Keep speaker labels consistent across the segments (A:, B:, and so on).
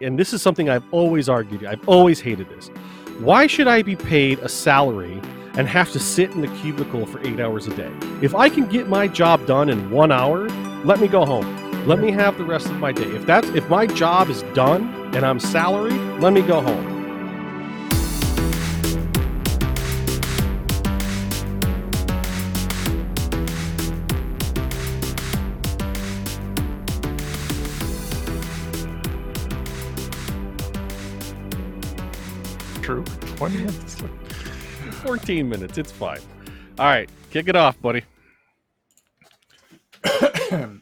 A: and this is something I've always argued, I've always hated this. Why should I be paid a salary and have to sit in the cubicle for eight hours a day? If I can get my job done in one hour, let me go home. Let me have the rest of my day. If that's if my job is done and I'm salaried, let me go home. 14 minutes, it's fine. All right, kick it off, buddy.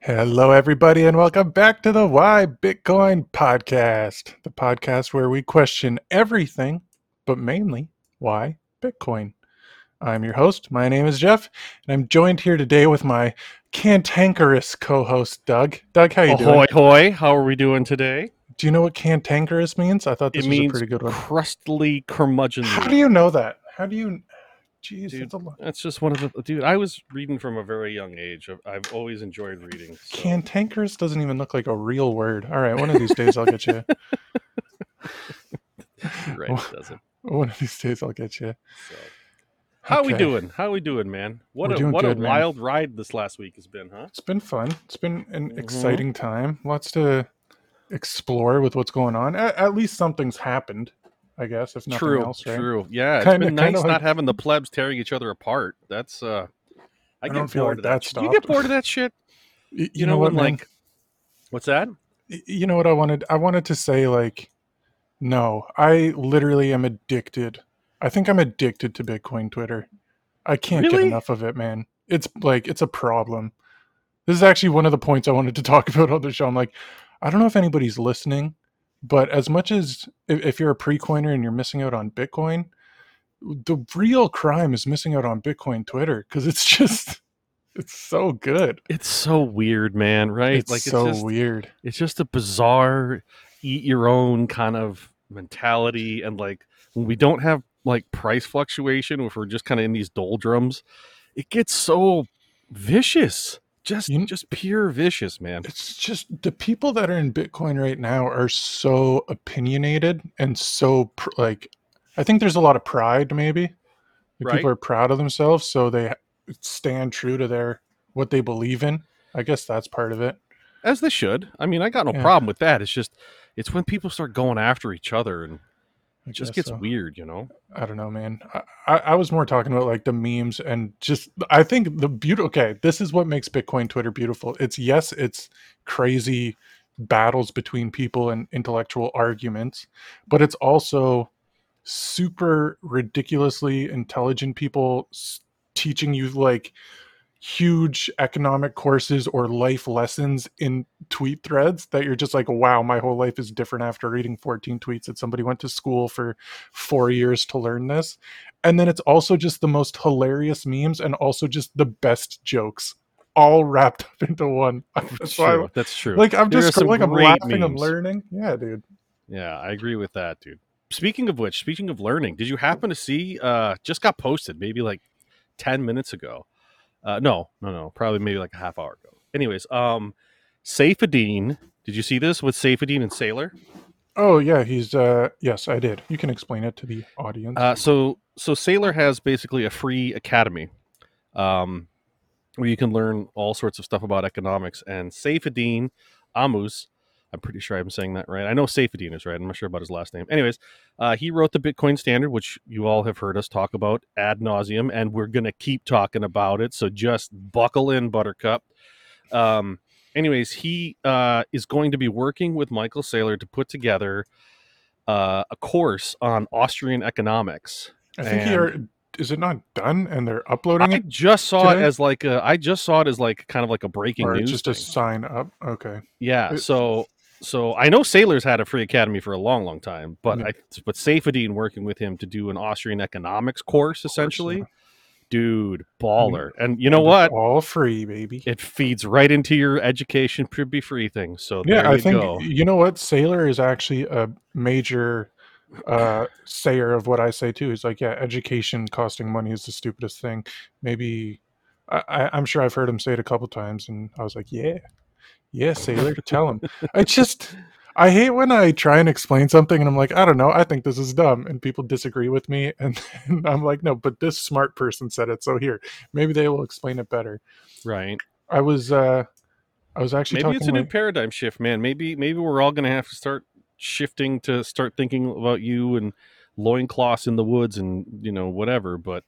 B: Hello, everybody, and welcome back to the Why Bitcoin podcast, the podcast where we question everything, but mainly why Bitcoin. I'm your host. My name is Jeff, and I'm joined here today with my cantankerous co-host Doug. Doug, how you
A: Ahoy,
B: doing?
A: hoy! How are we doing today?
B: Do you know what cantankerous means? I thought this
A: it
B: was
A: means
B: a pretty good one.
A: crustily, curmudgeon.
B: How do you know that? How do you? Jeez,
A: Dude,
B: that's a lot.
A: That's just one of the dude. I was reading from a very young age. I've, I've always enjoyed reading. so-
B: Cantankerous doesn't even look like a real word. All right, one of these days I'll get you.
A: Right, it doesn't.
B: One of these days I'll get you.
A: So. How we doing? How we doing, man? What
B: We're
A: a what
B: good,
A: a
B: man.
A: wild ride this last week has been, huh?
B: It's been fun. It's been an
A: Mhm.
B: exciting time. Lots to explore with what's going on. At, at least something's happened, I guess, if nothing
A: True,
B: else, right?
A: true. Yeah, it's
B: Kinda-
A: been nice
B: like-
A: not having the plebs tearing each other apart. That's uh, I,
B: I
A: get
B: don't feel
A: bored
B: like
A: of that.
B: that
A: you get bored of that shit?
B: You,
A: You,
B: know, what,
A: when, like, what's that?
B: You know what I wanted? I wanted to say like, no, I literally am addicted. I think I'm addicted to Bitcoin Twitter. I can't get enough of it, man. It's like it's a problem. This is actually one of the points I wanted to talk about on the show. I'm like, I don't know if anybody's listening, but as much as if, if you're a pre-coiner and you're missing out on Bitcoin, the real crime is missing out on Bitcoin Twitter because it's just it's so good.
A: It's so weird, man. Right?
B: It's
A: like
B: so
A: it's just,
B: weird.
A: it's just a bizarre eat your own kind of mentality and like when we don't have like price fluctuation if we're just kind of in these doldrums it gets so vicious just
B: You
A: just pure vicious man.
B: It's just the people that are in bitcoin right now are so opinionated and so pr- like i think there's a lot of pride maybe. Like,
A: Right.
B: people are proud of themselves so they stand true to their what they believe in. I guess that's part of it.
A: As they should. I mean i got no
B: Yeah.
A: problem with that. It's just it's when people start going after each other and
B: I
A: it just gets
B: so.
A: weird you know?
B: I don't know man. I, I, I was more talking about like the memes and just i think the beauty okay this is what makes bitcoin twitter beautiful. It's yes it's crazy battles between people and intellectual arguments but it's also super ridiculously intelligent people s- teaching you like huge economic courses or life lessons in tweet threads that you're just like wow my whole life is different after reading 14 tweets that somebody went to school for 4 years to learn this and then it's also just the most hilarious memes and also just the best jokes all wrapped up into one that's why
A: true. that's true
B: like i'm
A: There
B: just
A: some
B: i'm laughing i'm learning yeah dude
A: Yeah, I agree with that, dude. Speaking of which, speaking of learning, did you happen to see uh just got posted maybe like 10 minutes ago. Uh no, no, no, probably maybe like a half hour ago. Anyways, um Saifedean, did you see this with Saifedean and Saylor?
B: oh yeah he's uh yes i did you can explain it to the audience
A: Uh so so Saylor has basically a free academy. Um where you can learn all sorts of stuff about economics and Saifedean Ammous I'm pretty sure I'm saying that right. I know Saifedean is right. I'm not sure about his last name. Anyways, uh, he wrote the Bitcoin Standard, which you all have heard us talk about ad nauseum, and we're gonna keep talking about it. So just buckle in, Buttercup. Um, anyways, he uh, is going to be working with Michael Saylor to put together uh, a course on Austrian economics.
B: i think
A: and-
B: he are, is it not done and they're uploading
A: I
B: it
A: just saw it as like a, I just saw it as like kind of like a breaking
B: or
A: news.
B: just to
A: thing.
B: sign up okay
A: Yeah,
B: It-
A: so so I know Saylor's had a free academy for a long, long time, but
B: Yeah.
A: I but Saifedean working with him to do an Austrian economics course, essentially,
B: yeah.
A: dude, baller. And you know what?
B: all free baby
A: It feeds right into your education should be free thing. So
B: yeah
A: there
B: i
A: you
B: think
A: go.
B: you know what Saylor is actually a major uh sayer of what i say too he's like yeah education costing money is the stupidest thing maybe I, I i'm sure i've heard him say it a couple times and i was like yeah Yeah, Saylor, tell him. I just I hate when I try and explain something and I'm like, I don't know, I think this is dumb, and people disagree with me, and, and I'm like, no, but this smart person said it, so here, maybe they will explain it better.
A: Right.
B: I was uh I was actually
A: Maybe it's a
B: talking
A: new paradigm shift, man. Maybe maybe we're all gonna have to start shifting to start thinking about you and loincloths in the woods and you know whatever. But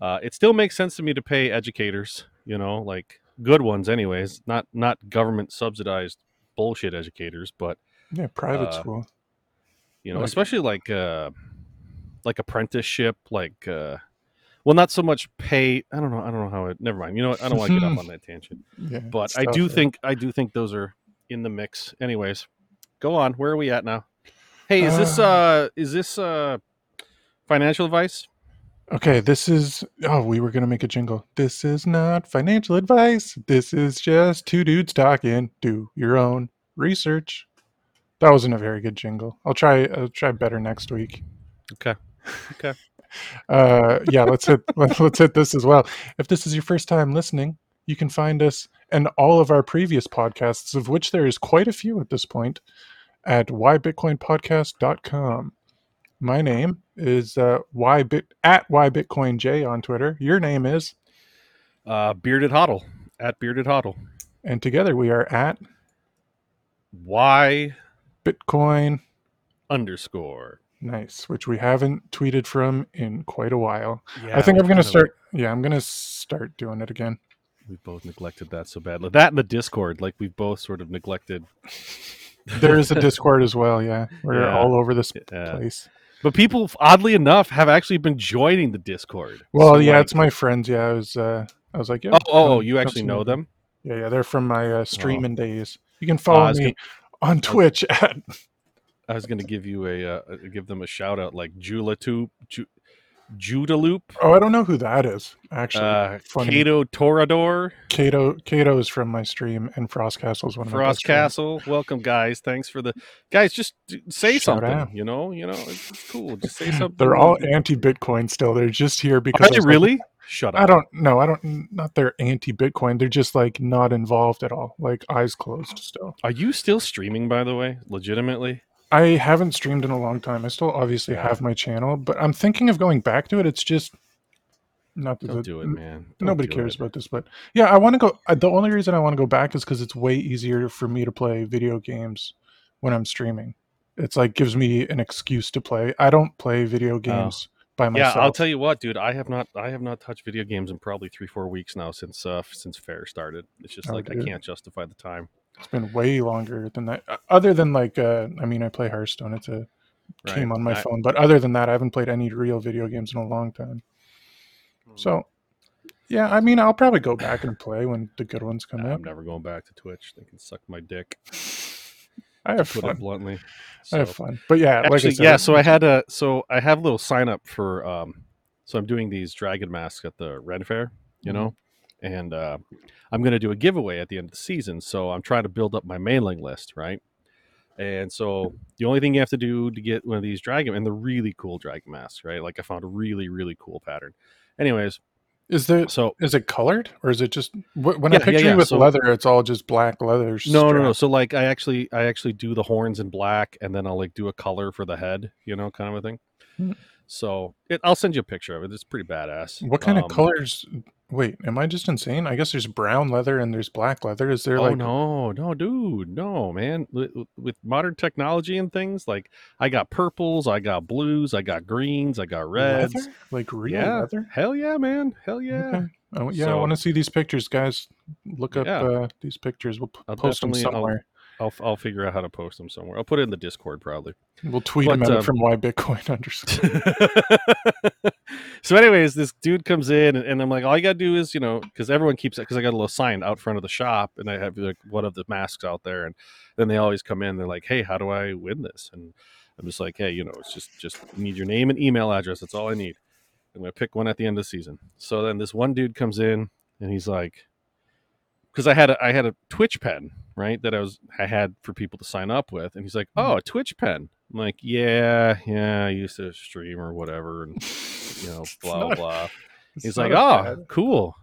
A: uh, it still makes sense to me to pay educators, you know, like good ones, anyways. Not not government subsidized bullshit educators, but
B: yeah, private
A: uh,
B: school.
A: you know,
B: Like-
A: especially like uh, like apprenticeship, like uh, well, not so much pay. I don't know. I don't know how it. Never mind. You know what? I don't want to get up on that tangent
B: Yeah,
A: but I do
B: yeah.
A: think I do think those are in the mix. Anyways, go on. Where are we at now? Hey, is this
B: Uh,
A: uh is this uh financial advice?
B: Okay, this is oh, we were gonna make a jingle. This is not financial advice. This is just two dudes talking. Do your own research. That wasn't a very good jingle. I'll try I'll try better next week.
A: Okay. Okay.
B: Uh yeah, let's hit let- let's hit this as well. If this is your first time listening, you can find us and all of our previous podcasts, of which there is quite a few at this point, at whybitcoinpodcast.com. My name is uh, ybit at ybitcoinj on Twitter. Your name is,
A: Uh bearded hodl at bearded hodl.
B: and together we are at
A: Y
B: Bitcoin
A: underscore.
B: Nice, which we haven't tweeted from in quite a while.
A: Yeah,
B: I think I'm gonna start. Yeah, I'm gonna start doing it again.
A: We've both neglected that so badly. That and the Discord, like we've both sort of neglected.
B: There is a Discord as well. Yeah, we're
A: Yeah.
B: all over this
A: Yeah.
B: place.
A: But people, oddly enough, have actually been joining the Discord.
B: Well,
A: So,
B: yeah,
A: like-
B: it's my friends. Yeah, I was. Uh, I was like, yeah.
A: Oh, oh, oh, you actually know them?
B: Yeah, yeah, they're from my uh, streaming days. You can follow
A: I was
B: me on Twitch at
A: I was going to give you a uh, give them a shout out like Jula Julatoop, Ju- Judaloop,
B: Oh, I don't know who that is. Actually,
A: uh,
B: funny.
A: Cato Torador,
B: Cato Cato is from my stream, and Frost Castle is one of my
A: Frost
B: best friends.
A: Castle. Welcome, guys. Thanks for the guys. Just say
B: Shout
A: something.
B: out.
A: You know, you know, it's, cool. Just say something.
B: They're all anti-Bitcoin still. They're just here because
A: Are they
B: was like,
A: really? Shut up.
B: I don't know. I don't. Not they're anti-Bitcoin. They're just like not involved at all. Like eyes closed still.
A: Are you still streaming? By the way, legitimately.
B: I haven't streamed in a long time. I still obviously
A: Yeah.
B: have my channel, but I'm thinking of going back to it. It's just not that
A: Don't
B: the-
A: do it, man. Don't
B: Nobody cares
A: it.
B: about this, but yeah, I want to go. The only reason I want to go back is because it's way easier for me to play video games when I'm streaming. It's like gives me an excuse to play. I don't play video games by
A: Oh. Yeah,
B: myself.
A: I'll tell you what, dude. I have not, I have not touched video games in probably three, four weeks now since, uh, since fair started. It's just
B: Oh,
A: like I can't justify the time.
B: It's been way longer than that. Other than like, uh, I mean, I play Hearthstone. It's a game on my
A: I-
B: phone, but other than that, I haven't played any real video games in a long time.
A: Hmm.
B: So, yeah, I mean, I'll probably go back and play when the good ones come
A: out.
B: I'm
A: never going back to Twitch. They can suck my dick.
B: I have
A: Put it
B: fun.
A: bluntly.
B: I have fun. But yeah, like
A: Actually,
B: said,
A: yeah. So I had a, so I have a little sign up for, um, so I'm doing these dragon masks at the Ren Fair, you
B: Mm-hmm.
A: know, and uh, I'm going to do a giveaway at the end of the season. So I'm trying to build up my mailing list, right? And so the only thing you have to do to get one of these dragon, and they're really cool dragon masks, right? Like I found a really, really cool pattern. Anyways,
B: is there
A: so
B: Is it colored or is it just wh- when I
A: Yeah, yeah,
B: picture
A: yeah,
B: you with
A: so-
B: leather? It's all just black leather.
A: no, no, no. So like I actually, I actually do the horns in black, and then I'll like do a color for the head, you know, kind of a thing.
B: Hmm.
A: So it, I'll send you a picture of it. It's pretty badass.
B: What kind
A: Um,
B: of colors? Wait, am I just insane? I guess there's brown leather and there's black leather. Is there
A: oh
B: like
A: no, no, dude, no, man. With, with modern technology and things, like I got purples, I got blues, I got greens, I got reds.
B: leather? Like real
A: yeah,
B: leather?
A: hell yeah, man, hell yeah.
B: Okay. Oh, yeah, I
A: So-
B: want to see these pictures, guys. Look up
A: Yeah.
B: uh, these pictures. We'll p-
A: I'll
B: post them
A: definitely- I'll-
B: somewhere.
A: I'll I'll figure out how to post them somewhere. I'll put it in the Discord probably.
B: We'll tweet
A: but,
B: them out
A: um,
B: from why Bitcoin underscore.
A: so, anyways, this dude comes in, and, and I'm like, all you gotta do is, you know, because everyone keeps it, because I got a little sign out front of the shop, and I have like one of the masks out there, and then they always come in. They're like, hey, how do I win this? And I'm just like, hey, you know, it's just just need your name and email address. That's all I need. I'm gonna pick one at the end of the season. So then this one dude comes in, and he's like, because I had a I had a Twitch pen, right, that I was I had for people to sign up with, and he's like, mm-hmm. oh, a Twitch pen. I'm like, yeah, yeah, I used to stream or whatever, and you know, blah
B: not-
A: blah. He's like, oh,
B: bad-
A: cool.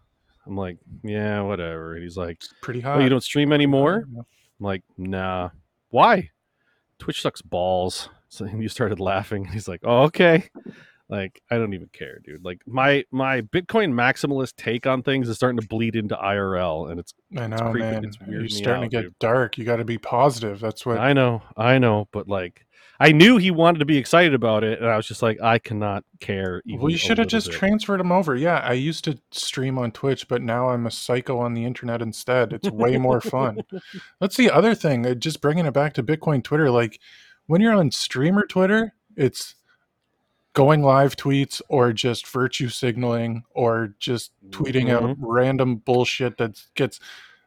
A: I'm like, yeah, whatever. And he's like,
B: It's pretty
A: oh,
B: hot.
A: you don't stream anymore? I'm like, nah. Why? Twitch sucks balls. So he started laughing. And he's like, oh, okay. Like, I don't even care, dude. Like my my Bitcoin maximalist take on things is starting to bleed into IRL, and it's
B: I know,
A: creeping-
B: man.
A: it's
B: You're starting
A: out,
B: to get
A: dude.
B: dark. You got to be positive. That's what.
A: I know, I know, but like, I knew he wanted to be excited about it, and I was just like, I cannot care. Even
B: well, you should have just
A: bit.
B: transferred him over. Yeah, I used to stream on Twitch, but now I'm a psycho on the internet instead. It's way more fun. That's the other thing. uh, Just bringing it back to Bitcoin Twitter. Like when you're on streamer Twitter, it's going live tweets or just virtue signaling or just tweeting out
A: Mhm.
B: random bullshit that gets.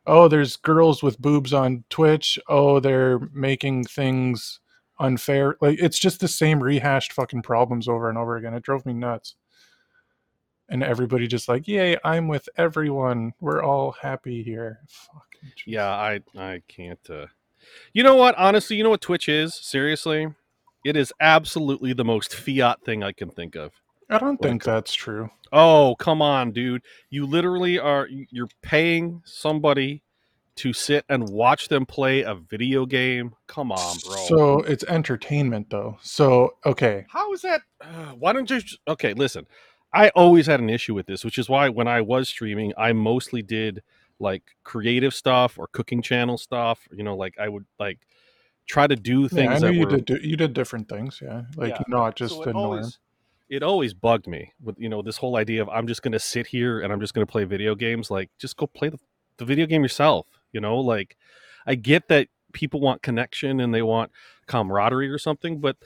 B: Oh, there's girls with boobs on Twitch. Oh, they're making things unfair. Like it's just the same rehashed fucking problems over and over again. It drove me nuts. And everybody just like, yay, I'm with everyone. We're all happy here. Fucking
A: Yeah, I I can't. Uh... You know what? Honestly, you know what Twitch is? Seriously, it is absolutely the most fiat thing I can think of.
B: I don't think that's true.
A: Oh, come on, dude. You literally are you're paying somebody to sit and watch them play a video game. Come on, bro.
B: So it's entertainment, though. So okay,
A: How is that? Uh, why don't you? Okay, listen. I always had an issue with this, which is why when I was streaming, I mostly did like creative stuff or cooking channel stuff. You know, like I would like try to do
B: yeah,
A: things
B: I know you
A: were
B: did. You did different things, yeah. Like
A: Yeah.
B: not just
A: so
B: the norm.
A: always, it always bugged me with you know this whole idea of I'm just going to sit here and I'm just going to play video games. Like, just go play the, the video game yourself. You know, like I get that people want connection and they want camaraderie or something, but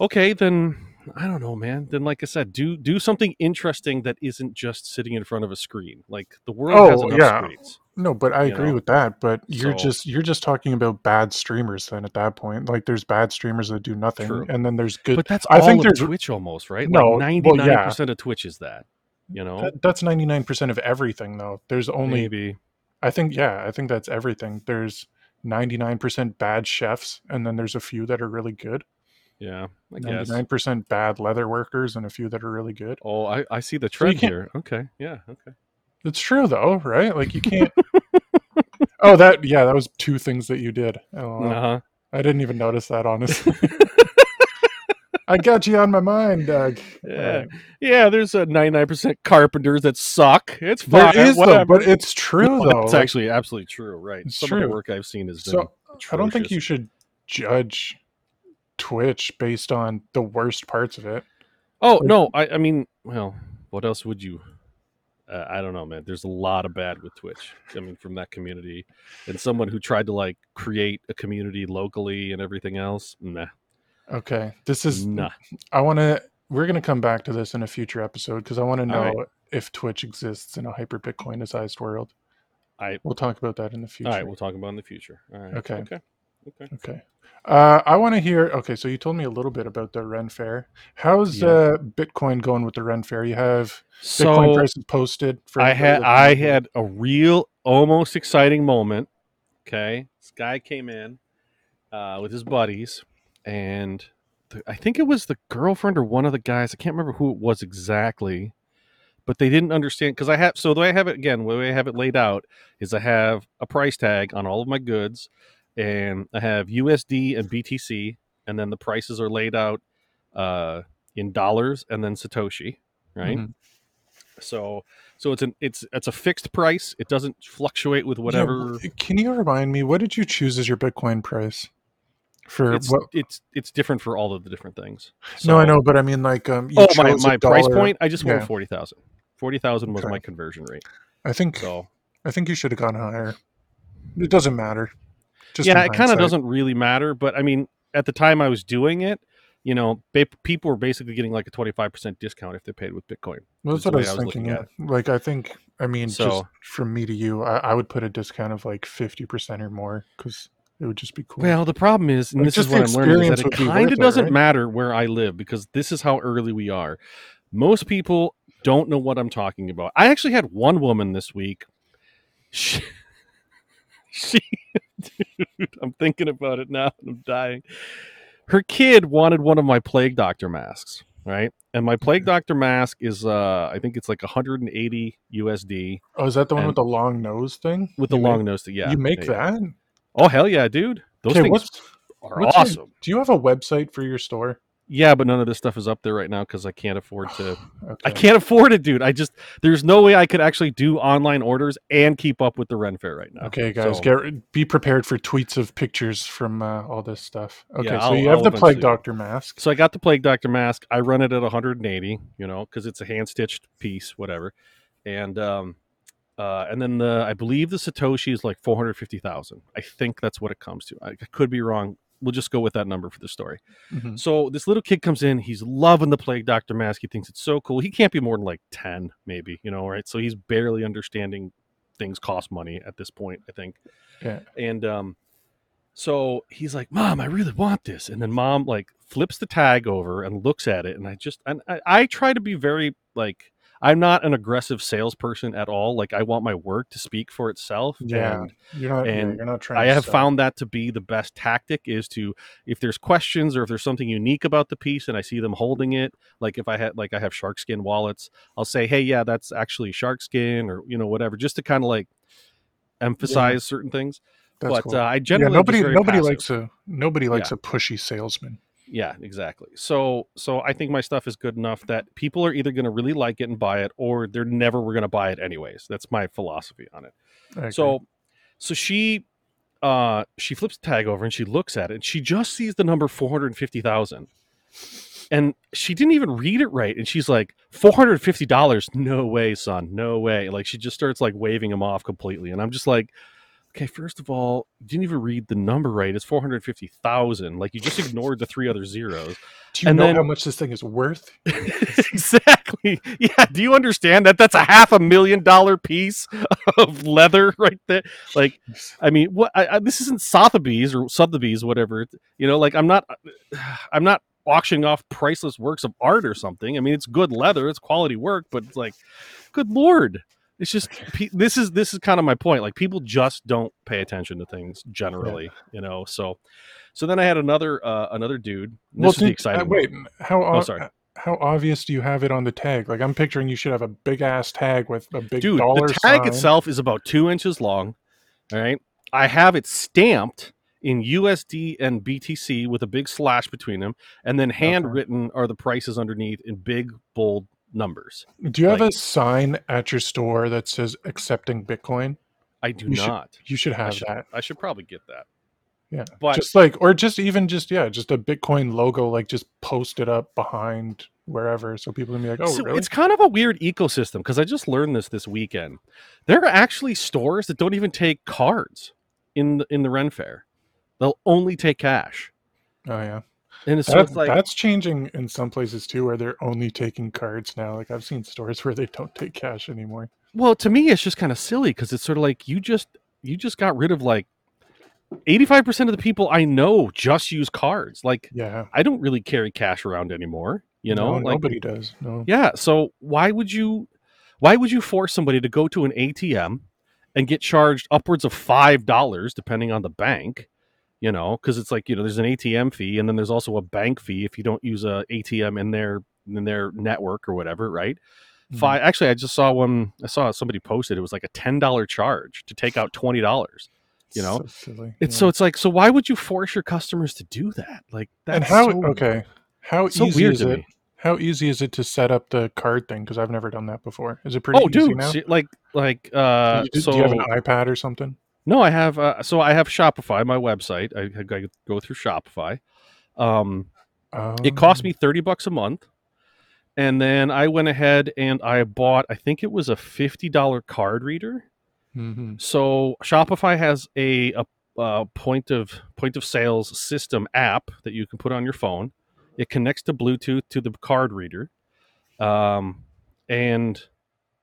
A: okay, then I don't know, man. Then, like I said, do do something interesting that isn't just sitting in front of a screen. Like the world has
B: Oh,
A: enough
B: yeah.
A: screens.
B: No, but I agree
A: know?
B: with that. But you're
A: So-
B: just you're just talking about bad streamers. Then at that point, like there's bad streamers that do nothing,
A: True.
B: and then there's good.
A: But that's
B: I
A: all
B: think there's-
A: Twitch almost, right?
B: No,
A: like ninety nine percent of Twitch is that. You know,
B: that- that's ninety nine percent of everything, though. There's only
A: maybe.
B: I think yeah, I think that's everything. There's 99% bad chefs and then there's a few that are really good.
A: Yeah, I guess.
B: 99% bad leather workers and a few that are really good.
A: Oh, I, I see the trend
B: can't-
A: here. Okay, yeah, okay.
B: It's true though, right? Like you can't Oh, that yeah, that was two things that you did. Oh,
A: Uh-huh.
B: I didn't even notice that honestly. I got you on my mind, Doug.
A: Yeah, yeah. There's a 99% carpenters that suck. It's fine.
B: is though, but it's true
A: No,
B: though. Like,
A: actually absolutely true. Right.
B: It's
A: Some of the
B: true.
A: work I've seen been.
B: so I don't think you should judge Twitch based on the worst parts of it.
A: Oh
B: like-
A: no, I, I mean, well, what else would you? Uh, I don't know, man. There's a lot of bad with Twitch. coming from that community, and someone who tried to like create a community locally and everything else. Nah,
B: Okay. This is
A: nah.
B: I want to. We're going to come back to this in a future episode because I want to know
A: right.
B: if Twitch exists in a hyper Bitcoinized world.
A: I
B: We'll talk about that in the future.
A: all right. We'll talk about it in the future. All right.
B: Okay.
A: Okay. Okay.
B: Okay. Uh, I want to hear. Okay, so you told me a little bit about the Ren Fair. How's
A: Yeah.
B: uh, Bitcoin going with the Ren Fair? You have Bitcoin prices posted. For
A: I had I had a real almost exciting moment. Okay, this guy came in uh, with his buddies, and the, I think it was the girlfriend or one of the guys. I can't remember who it was exactly, but they didn't understand because I have. So the way I have it again, the way I have it laid out is I have a price tag on all of my goods, and I have USD and BTC, and then the prices are laid out uh, in dollars and then Satoshi, right?
B: Mhm.
A: So so it's an it's it's a fixed price. It doesn't fluctuate with whatever.
B: w- can you remind me what did you choose as your Bitcoin price? For
A: it's
B: what?
A: it's it's different for all of the different things.
B: no, I know, but I mean, like, um, you
A: Oh my my price
B: dollar-
A: point. I just went forty thousand. Forty thousand was
B: Okay.
A: my conversion rate.
B: I think
A: So
B: I think you should have gone higher. It doesn't matter. Just
A: yeah, it kind of doesn't really matter. But I mean, at the time I was doing it, you know, ba- people were basically getting like a twenty five percent discount if they paid with Bitcoin.
B: Well,
A: That's
B: what I was
A: I was
B: thinking. Yeah. Uh, like I think, I mean, just
A: So-
B: from me to you, I, I would put a discount of like fifty percent or more because it would just be cool.
A: Well, the problem is, and
B: Like,
A: this is what I'm learning, is that it kind of doesn't
B: right?
A: matter where I live because this is how early we are. Most people don't know what I'm talking about. I actually had one woman this week. She, she dude, I'm thinking about it now and I'm dying. Her kid wanted one of my plague doctor masks. right? And my plague doctor mask is uh I think it's like 180 USD
B: Oh, is that the one with the long nose thing?
A: with the
B: You
A: long nose. To, yeah,
B: you make
A: yeah,
B: that?
A: Oh hell yeah, dude! Those
B: Okay,
A: things
B: what's,
A: are
B: what's your-
A: awesome.
B: do you have a website for your store?
A: Yeah, but none of this stuff is up there right now because I can't afford to.
B: Okay.
A: I can't afford it, dude. I just there's no way I could actually do online orders and keep up with the Ren Fair right now.
B: Okay, guys,
A: So-
B: get be prepared for tweets of pictures from uh, all this stuff. Okay,
A: Yeah,
B: so
A: I'll-
B: you have
A: I'll
B: the plague doctor mask.
A: So I got the Plague Doctor mask. I run it at 180, you know, because it's a hand stitched piece, whatever. And um, uh, and then the I believe the Satoshi is like 450,000. I think that's what it comes to. I, I could be wrong. We'll just go with that number for the story.
B: Mhm.
A: So this little kid comes in. He's loving the Plague Doctor mask. He thinks it's so cool. He can't be more than like 10, maybe, you know, right? So he's barely understanding things cost money at this point, I think.
B: Yeah.
A: And um, so he's like, "Mom, I really want this." And then mom like flips the tag over and looks at it, and I just and I, I try to be very like I'm not an aggressive salesperson at all. Like I want my work to speak for itself.
B: Yeah,
A: And
B: you're not.
A: and
B: you're not trying.
A: I have
B: sell.
A: found that to be the best tactic is to if there's questions or if there's something unique about the piece and I see them holding it, like if I had like I have shark skin wallets, I'll say, "Hey, yeah, that's actually shark skin," or you know whatever, just to kind of like emphasize certain things.
B: That's
A: but
B: cool.
A: uh, I
B: yeah,
A: generally
B: nobody nobody
A: passive.
B: likes a nobody likes a pushy salesman.
A: Yeah, exactly. So so I think my stuff is good enough that people are either going to really like it and buy it or they're never were going to buy it anyways. That's my philosophy on it. So so she uh she flips the tag over and she looks at it and she just sees the number 450,000. And she didn't even read it right and she's like $450 no way son no way like she just starts like waving him off completely and I'm just like okay first of all you didn't even read the number right it's 450,000 like you just ignored the three other zeros
B: do you
A: and
B: know
A: then-
B: how much this thing is worth?
A: exactly. Yeah. Do you understand that? That's a half a million dollar piece of leather right there. Like, I mean, what? I, I, this isn't Sotheby's or Sotheby's, whatever. You know, like I'm not, I'm not auctioning off priceless works of art or something. I mean, it's good leather, it's quality work, but it's like, good lord. It's just this is this is kind of my point. Like people just don't pay attention to things generally, you know. So, so then I had another uh, another dude. This is the
B: did- uh, wait, how
A: Oh, sorry.
B: how obvious do you have it on the tag? Like I'm picturing you should have a big ass tag with a big
A: dude
B: dollar
A: the tag
B: sign.
A: itself is about two inches long all right i have it stamped in usd and btc with a big slash between them and then handwritten are the prices underneath in big bold numbers
B: Do you have a sign at your store that says accepting Bitcoin?
A: i do
B: You should
A: not
B: You should
A: I
B: have
A: should,
B: that.
A: I should probably get that
B: Yeah.
A: but
B: just like or just even just yeah, just a Bitcoin logo like just posted up behind wherever so people can be like, "Oh,
A: so
B: really?"
A: it's kind of a weird ecosystem because i just learned this this weekend there are actually stores that don't even take cards in the, in the ren fair they'll only take cash
B: Oh yeah.
A: And it's, so
B: That-
A: it's like
B: that's changing in some places too where they're only taking cards now. Like I've seen stores where they don't take cash anymore.
A: Well, to me, it's just kind of silly because it's sort of like you just you just got rid of like eighty five percent of the people I know just use cards. Like
B: Yeah.
A: I don't really carry cash around anymore. You know,
B: No,
A: like
B: nobody does. No.
A: yeah. So why would you why would you force somebody to go to an ATM and get charged upwards of five dollars depending on the bank? You know, because it's like you know, there's an ATM fee and then there's also a bank fee if you don't use a ATM in their in their network or whatever, right?
B: Mhm.
A: five actually i just saw one i saw somebody posted it was like a $10 charge to take out $20 you know?
B: So silly.
A: it's
B: yeah.
A: so it's like so why would you force your customers to do that like that's
B: and how
A: so,
B: okay how
A: so
B: easy
A: weird
B: is it
A: me
B: how easy is it to set up the card thing because i've never done that before is it pretty
A: oh
B: easy
A: dude
B: now
A: like like uh
B: do,
A: so
B: do you have an ipad or something
A: no i have uh, so i have shopify my website. I, I go through shopify. Um it cost
B: Um,
A: me 30 bucks a month. And then i went ahead and i bought i think it was a $50 card reader.
B: Mhm.
A: So Shopify has a, a, a point of point of sales system app that you can put on your phone. It connects to Bluetooth to the card reader, um, and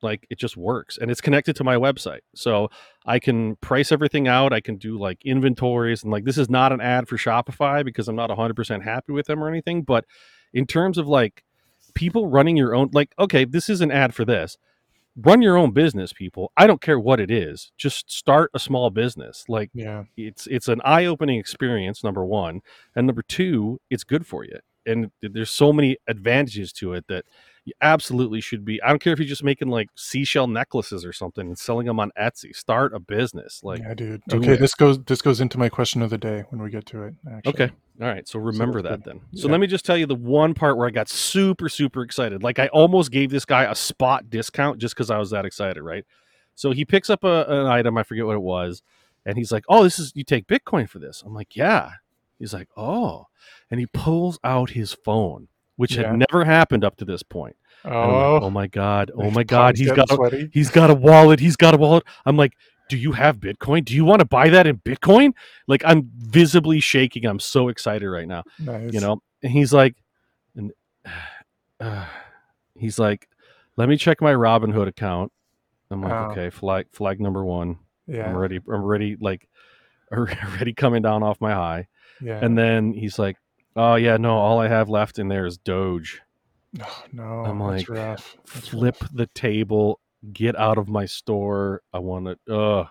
A: like it just works. And it's connected to my website, so I can price everything out. I can do like inventories and like this is not an ad for Shopify because I'm not 100 percent happy with them or anything. But in terms of like people running your own, like okay, this is an ad for this run your own business people i don't care what it is just start a small business like
B: yeah
A: it's it's an eye-opening experience number one and number two it's good for you and there's so many advantages to it that you absolutely should be. I don't care if you're just making like seashell necklaces or something and selling them on Etsy. Start a business, like
B: yeah, dude.
A: do
B: Okay,
A: it.
B: this goes this goes into my question of the day when we get to it. Actually.
A: Okay. All right. So remember
B: that's
A: that
B: good.
A: then. So
B: Yeah.
A: let me just tell you the one part where I got super, super excited. Like I almost gave this guy a spot discount just because I was that excited, right? So he picks up a, an item, I forget what it was, and he's like, Oh, this is you take Bitcoin for this. I'm like, Yeah. He's like, Oh. And he pulls out his phone, which
B: Yeah.
A: had never happened up to this point. I'm like,
B: Oh,
A: oh my God. Oh my God. He's got a, he's got a wallet. He's got a wallet. I'm like, do you have Bitcoin? Do you want to buy that in Bitcoin? Like I'm visibly shaking. I'm so excited right now.
B: Nice.
A: You know? And he's like, and uh, he's like, let me check my Robinhood account. I'm like,
B: Oh.
A: okay, flag flag number one.
B: Yeah, I'm
A: ready. I'm ready. Like, already coming down off my high.
B: Yeah.
A: And then he's like, oh yeah, no, all I have left in there is Doge.
B: oh, no,
A: I'm like, flip
B: rough.
A: the table, get out of my store. I want to. Uh,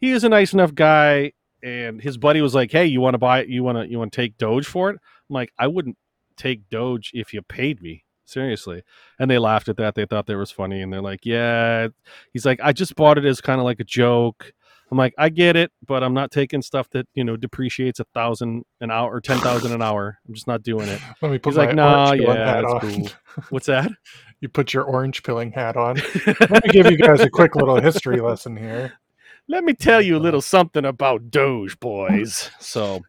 A: he is a nice enough guy, and his buddy was like, "Hey, you want to buy it? You want to you want to take Doge for it?" I'm like, "I wouldn't take Doge if you paid me." Seriously. And they laughed at that. They thought that was funny. And they're like, yeah. He's like, I just bought it as kind of like a joke. I'm like, I get it, but I'm not taking stuff that, you know, depreciates a thousand an hour or 10,000 an hour. I'm just not doing it.
B: Let me put
A: He's like, nah, yeah,
B: hat
A: that's
B: on.
A: cool. What's that?
B: you put your orange pilling hat on. Let me give you guys a quick little history lesson here.
A: let me tell you a little uh, something about Doge boys. So,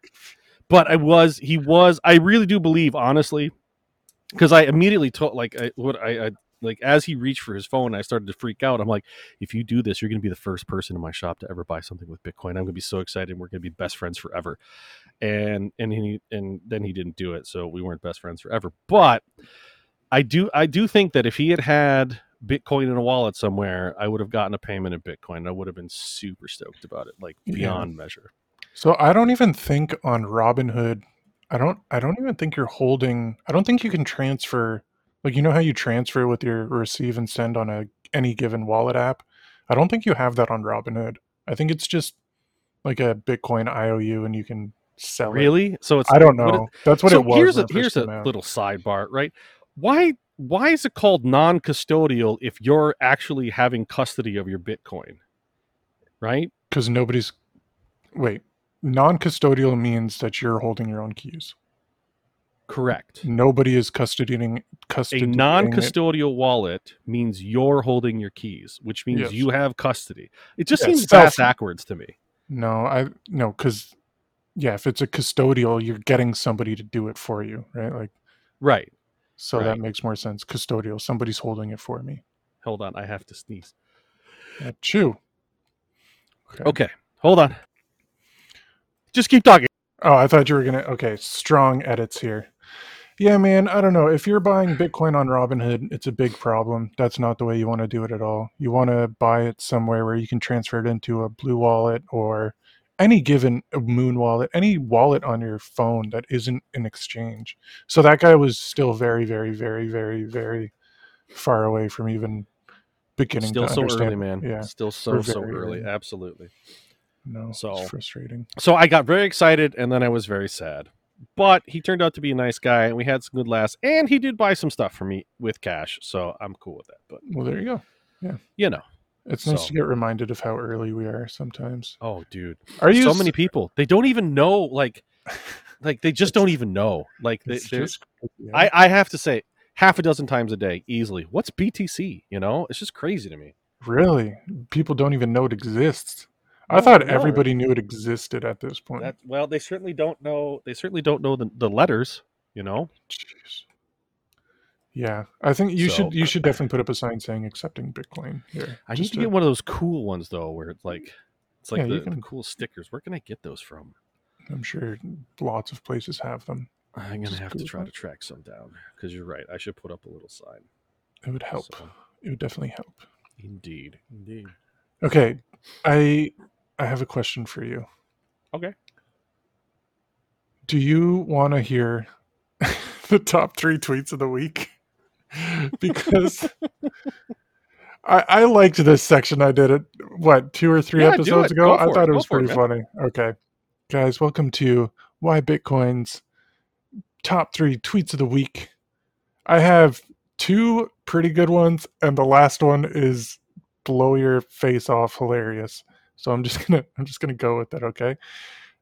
A: but I was, he was, I really do believe, honestly, because I immediately told, like, I, what I, I, like, as he reached for his phone, I started to freak out. I'm like, if you do this, you're going to be the first person in my shop to ever buy something with Bitcoin. I'm going to be so excited. We're going to be best friends forever. And, and he, and then he didn't do it. So we weren't best friends forever. But I do, I do think that if he had had, Bitcoin in a wallet somewhere, I would have gotten a payment in Bitcoin. I would have been super stoked about it, like
B: Yeah.
A: beyond measure.
B: So I don't even think on Robinhood, I don't I don't even think you're holding I don't think you can transfer like you know how you transfer with your receive and send on a any given wallet app? I don't think you have that on Robinhood. I think it's just like a Bitcoin IOU and you can sell it.
A: Really? So it's
B: I don't
A: what it-
B: know. That's what
A: so
B: it was.
A: here's a
B: it
A: here's a
B: out.
A: little sidebar, right? Why why is it called non-custodial if you're actually having custody of your Bitcoin? Right?
B: because nobody's wait non-custodial means that you're holding your own keys
A: Correct.
B: nobody is custodying
A: A non-custodial wallet means you're holding your keys, which means
B: Yes.
A: you have custody. It just
B: Yeah,
A: seems backwards to me.
B: no i no because yeah if it's a custodial you're getting somebody to do it for you right like
A: Right.
B: so that makes more sense custodial somebody's holding it for me
A: Hold on, I have to sneeze.
B: yeah, chew
A: Okay, hold on. Just keep talking.
B: Oh, I thought you were gonna. Okay, strong edits here. Yeah, man. I don't know. If you're buying Bitcoin on Robinhood, it's a big problem. That's not the way you want to do it at all. You want to buy it somewhere where you can transfer it into a Blue Wallet or any given uh, Moon Wallet, any wallet on your phone that isn't an exchange. So that guy was still very, very, very, very, very far away from even beginning
A: Still
B: to
A: so
B: understand.
A: early, man.
B: Yeah.
A: Still so so early.
B: early.
A: Absolutely.
B: No,
A: So-
B: it's frustrating.
A: So I got very excited and then I was very sad. But he turned out to be a nice guy and we had some good laughs and he did buy some stuff for me with cash. So I'm cool with that. But
B: Well, there you go.
A: Yeah you know.
B: It's nice
A: So-
B: to get reminded of how early we are sometimes.
A: Oh dude.
B: Are you
A: so many people. They don't even know like like they just don't even know. Like they,
B: just yeah.
A: I, I have to say half a dozen times a day easily. What's BTC? You know? It's just crazy to me.
B: really people don't even know it exists. I
A: No,
B: thought
A: no.
B: everybody knew it existed at this point.
A: That well, they certainly don't know they certainly don't know the, the letters, you know?
B: Jeez. Yeah, I think you
A: So-
B: should you should definitely put up a sign saying accepting Bitcoin here.
A: I need
B: just
A: to get one of those cool ones though, where it's like it's like
B: Yeah,
A: the, the cool stickers. Where can I get those from?
B: I'm sure lots of places have them.
A: I'm gonna have to try to track some down because you're right. I should put up a little sign.
B: It would help.
A: So,
B: It would definitely help.
A: indeed, indeed.
B: Okay, I I have a question for you.
A: Okay.
B: Do you want to hear the top three tweets of the week? because I, I liked this section. I did it what two or three
A: Yeah,
B: episodes ago. I thought
A: it.
B: it was
A: for it,
B: pretty funny. Okay, guys, welcome to why Bitcoin's top three tweets of the week. I have two pretty good ones, and the last one is blow your face off hilarious. So I'm just gonna I'm just gonna go with that. Okay.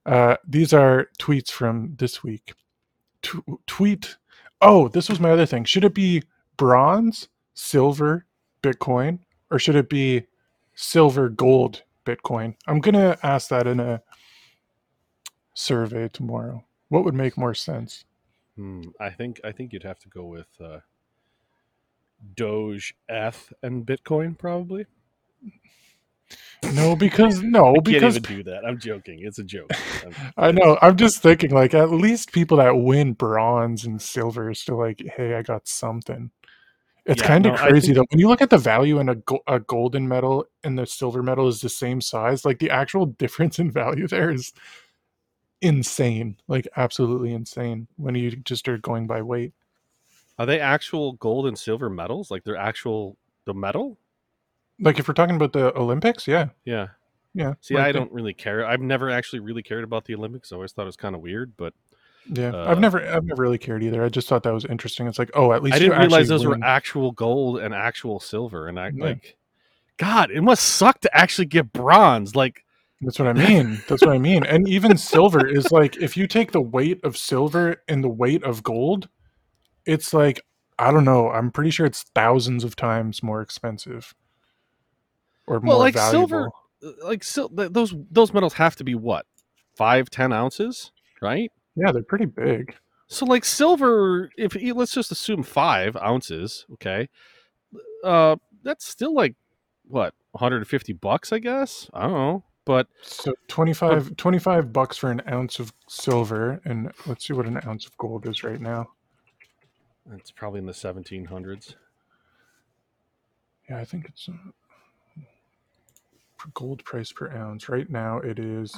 B: Uh, these are tweets from this week. T- tweet. Oh, this was my other thing. Should it be bronze, silver, Bitcoin, or should it be silver, gold, Bitcoin? I'm gonna ask that in a survey tomorrow. What would make more sense?
A: Hmm, I think I think you'd have to go with uh, Doge, Eth, and Bitcoin probably.
B: No, because no,
A: I
B: because
A: can't even do that. I'm joking. It's a joke. I'm-
B: know. I'm just thinking, like, at least people that win bronze and silver is still like, hey, I got something. It's
A: Yeah,
B: kind of
A: no,
B: crazy
A: think-
B: though. When you look at the value in a, go- a golden medal and the silver medal is the same size, like the actual difference in value there is insane. Like, absolutely insane when you just are going by weight.
A: Are they actual gold and silver medals? Like they're actual the medal?
B: Like, if we're talking about the Olympics, yeah.
A: Yeah.
B: Yeah.
A: See,
B: like
A: I
B: the-
A: don't really care. I've never actually really cared about the Olympics. I always thought it was kind of weird, but
B: Yeah.
A: uh,
B: I've never, I've never really cared either. I just thought that was interesting. It's like, oh, at least
A: I didn't realize those
B: win.
A: were actual gold and actual silver. And I
B: Yeah.
A: like, God, it must suck to actually get bronze. Like,
B: That's what I mean. That's what I mean. And even silver is like if you take the weight of silver and the weight of gold, it's like I don't know. I'm pretty sure it's thousands of times more expensive or more
A: Well, like
B: valuable.
A: silver- like sil- th- those those metals have to be what five, ten ounces, right?
B: Yeah, they're pretty big.
A: So like silver, if let's just assume five ounces, okay, uh, that's still like what 150 bucks, I guess. I don't know, but
B: So 25, 25 bucks for an ounce of silver, and let's see what an ounce of gold is right now.
A: it's probably in the 1700s.
B: Yeah, I think it's uh, gold price per ounce right now. It is,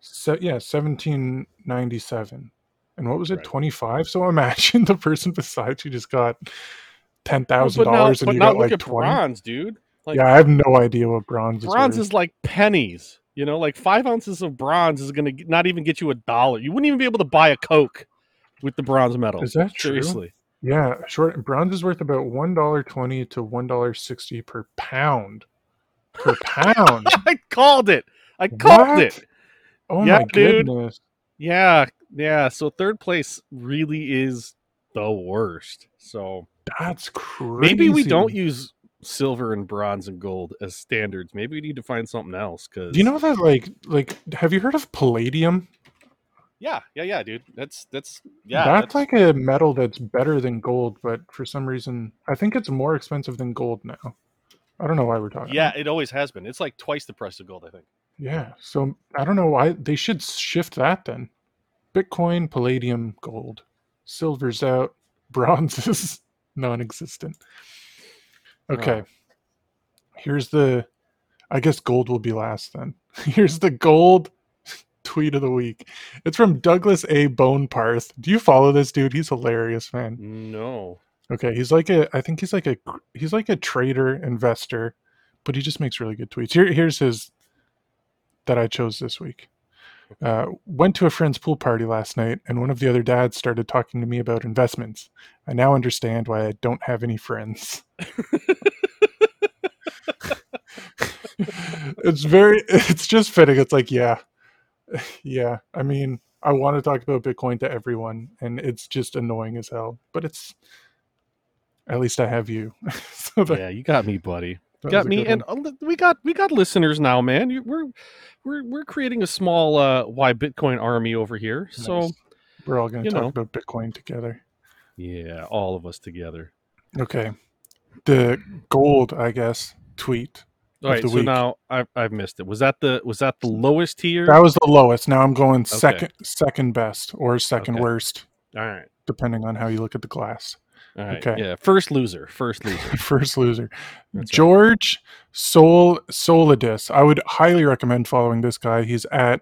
B: se- yeah, seventeen ninety seven. And what was it,
A: Right.
B: twenty five? So imagine the person beside you just got ten thousand dollars, and you got like twenty.
A: bronze, dude. Like
B: yeah, I have no idea what bronze is.
A: bronze
B: worth.
A: is like pennies. You know, like five ounces of bronze is gonna not even get you a dollar. You wouldn't even be able to buy a Coke with the bronze medal.
B: Is that true?
A: Seriously.
B: Yeah, short bronze is worth about one dollar twenty to one dollar sixty per pound. Per pound.
A: I called it. I called
B: What?
A: it.
B: Oh
A: Yeah,
B: my
A: dude.
B: goodness.
A: Yeah, yeah. So third place really is the worst. So
B: That's crazy.
A: maybe we don't use silver and bronze and gold as standards. Maybe we need to find something else. Because
B: Do you know that like like have you heard of palladium?
A: Yeah, yeah, yeah, dude. That's that's yeah.
B: that's, like a metal that's better than gold, but for some reason I think it's more expensive than gold now. I don't know why we're talking.
A: yeah.
B: about it.
A: Always has been. It's like twice the price of gold. I think.
B: Yeah. So I don't know why they should shift that then. Bitcoin, palladium, gold. Silver's out, bronze is non-existent. Okay.
A: Oh.
B: Here's the I guess gold will be last then. Here's the gold tweet of the week. It's from Douglas A. Boneparth. Do you follow this dude? He's hilarious, man.
A: No.
B: Okay, he's like a I think he's like a he's like a trader investor, but he just makes really good tweets. Here here's his that I chose this week. Uh, went to a friend's pool party last night, and one of the other dads started talking to me about investments. I now understand why I don't have any friends. it's very it's just fitting. It's like, yeah. Yeah. I mean, I want to talk about Bitcoin to everyone, and it's just annoying as hell. But it's at least I have you. so that,
A: Yeah, you got me, buddy. got me, and
B: one.
A: we got we got listeners now, man. You, we're we're we're creating a small uh, why Bitcoin army over here. So
B: we're all going to talk
A: know.
B: about Bitcoin together.
A: yeah, all of us together.
B: Okay. The gold, I guess, tweet.
A: All right, so
B: week.
A: now I've I've missed it. Was that the was that the lowest tier?
B: That was the lowest. Now I'm going second second best or second
A: Okay.
B: worst,
A: all right,
B: depending on how you look at the glass.
A: All right.
B: Okay.
A: Yeah, first loser, first loser.
B: First loser.
A: That's right.
B: George Sol Saoulidis. I would highly recommend following this guy. He's at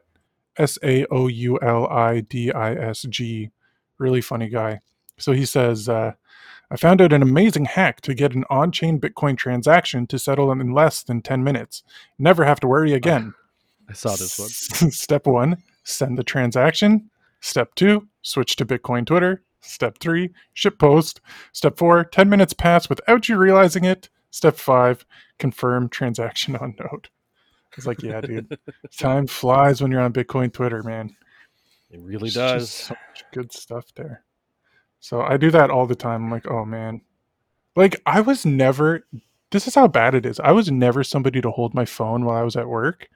B: S A O U L I D I S G. Really funny guy. So he says, uh, I found out an amazing hack to get an on chain Bitcoin transaction to settle in less than 10 minutes. Never have to worry again.
A: I saw this one.
B: Step one send the transaction. Step two, switch to Bitcoin Twitter. Step three, ship post. Step four, 10 minutes pass without you realizing it. Step five, confirm transaction on node. I was like, yeah, dude, time flies when you're on Bitcoin Twitter, man.
A: It really
B: It's
A: does.
B: so good stuff there. So I do that all the time. I'm like, oh man. Like I was never this is how bad it is. I was never somebody to hold my phone while I was at work.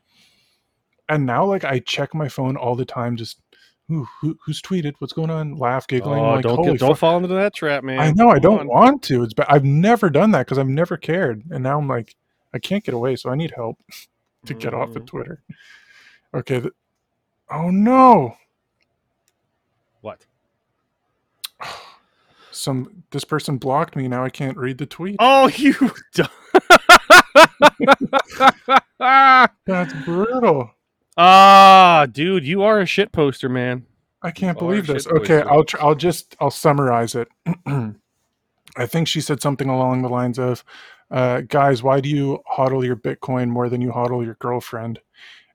B: And now like I check my phone all the time, just Who, who's tweeted? What's going on? Laugh, giggling.
A: Oh,
B: like,
A: don't get, don't
B: fuck.
A: fall into that trap, man.
B: I know I don't
A: on.
B: want to. It's but I've never done that because I've never cared. And now I'm like, I can't get away, so I need help to get off of
A: Mhm.
B: Twitter. Okay. oh no.
A: What?
B: Some this person blocked me. Now I can't read the tweet.
A: Oh, you.
B: That's brutal.
A: Ah, dude, you are a shit poster, man.
B: I can't
A: Or
B: believe this. Okay,
A: poster.
B: I'll tr- I'll just I'll summarize it. I think she said something along the lines of, uh, "Guys, why do you hodl your Bitcoin more than you hodl your girlfriend?"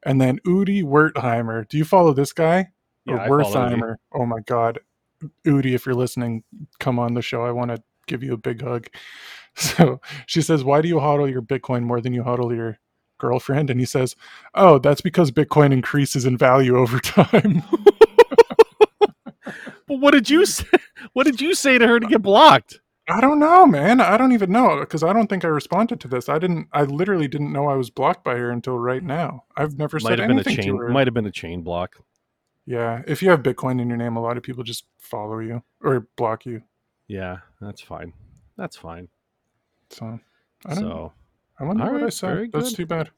B: And then Udi Wertheimer. Do you follow this guy?
A: Yeah, I
B: or
A: follow you.
B: Wertheimer. Oh my God, Udi, if you're listening, come on the show. I want to give you a big hug. So she says, "Why do you hodl your Bitcoin more than you hodl your girlfriend?" And he says, "Oh, that's because Bitcoin increases in value over time."
A: But what did you say? What did you say to her to get blocked?
B: I don't know, man. I don't even know because I don't think I responded to this. I didn't. I literally didn't know I was blocked by her until right now. I've never
A: Might
B: said
A: have been a
B: anything to her.
A: Might have been a chain block.
B: Yeah, if you have Bitcoin in your name, a lot of people just follow you or block you.
A: Yeah, that's fine. That's fine.
B: So I don't. know.
A: So
B: I wonder
A: all
B: what I said. That's
A: good.
B: too bad.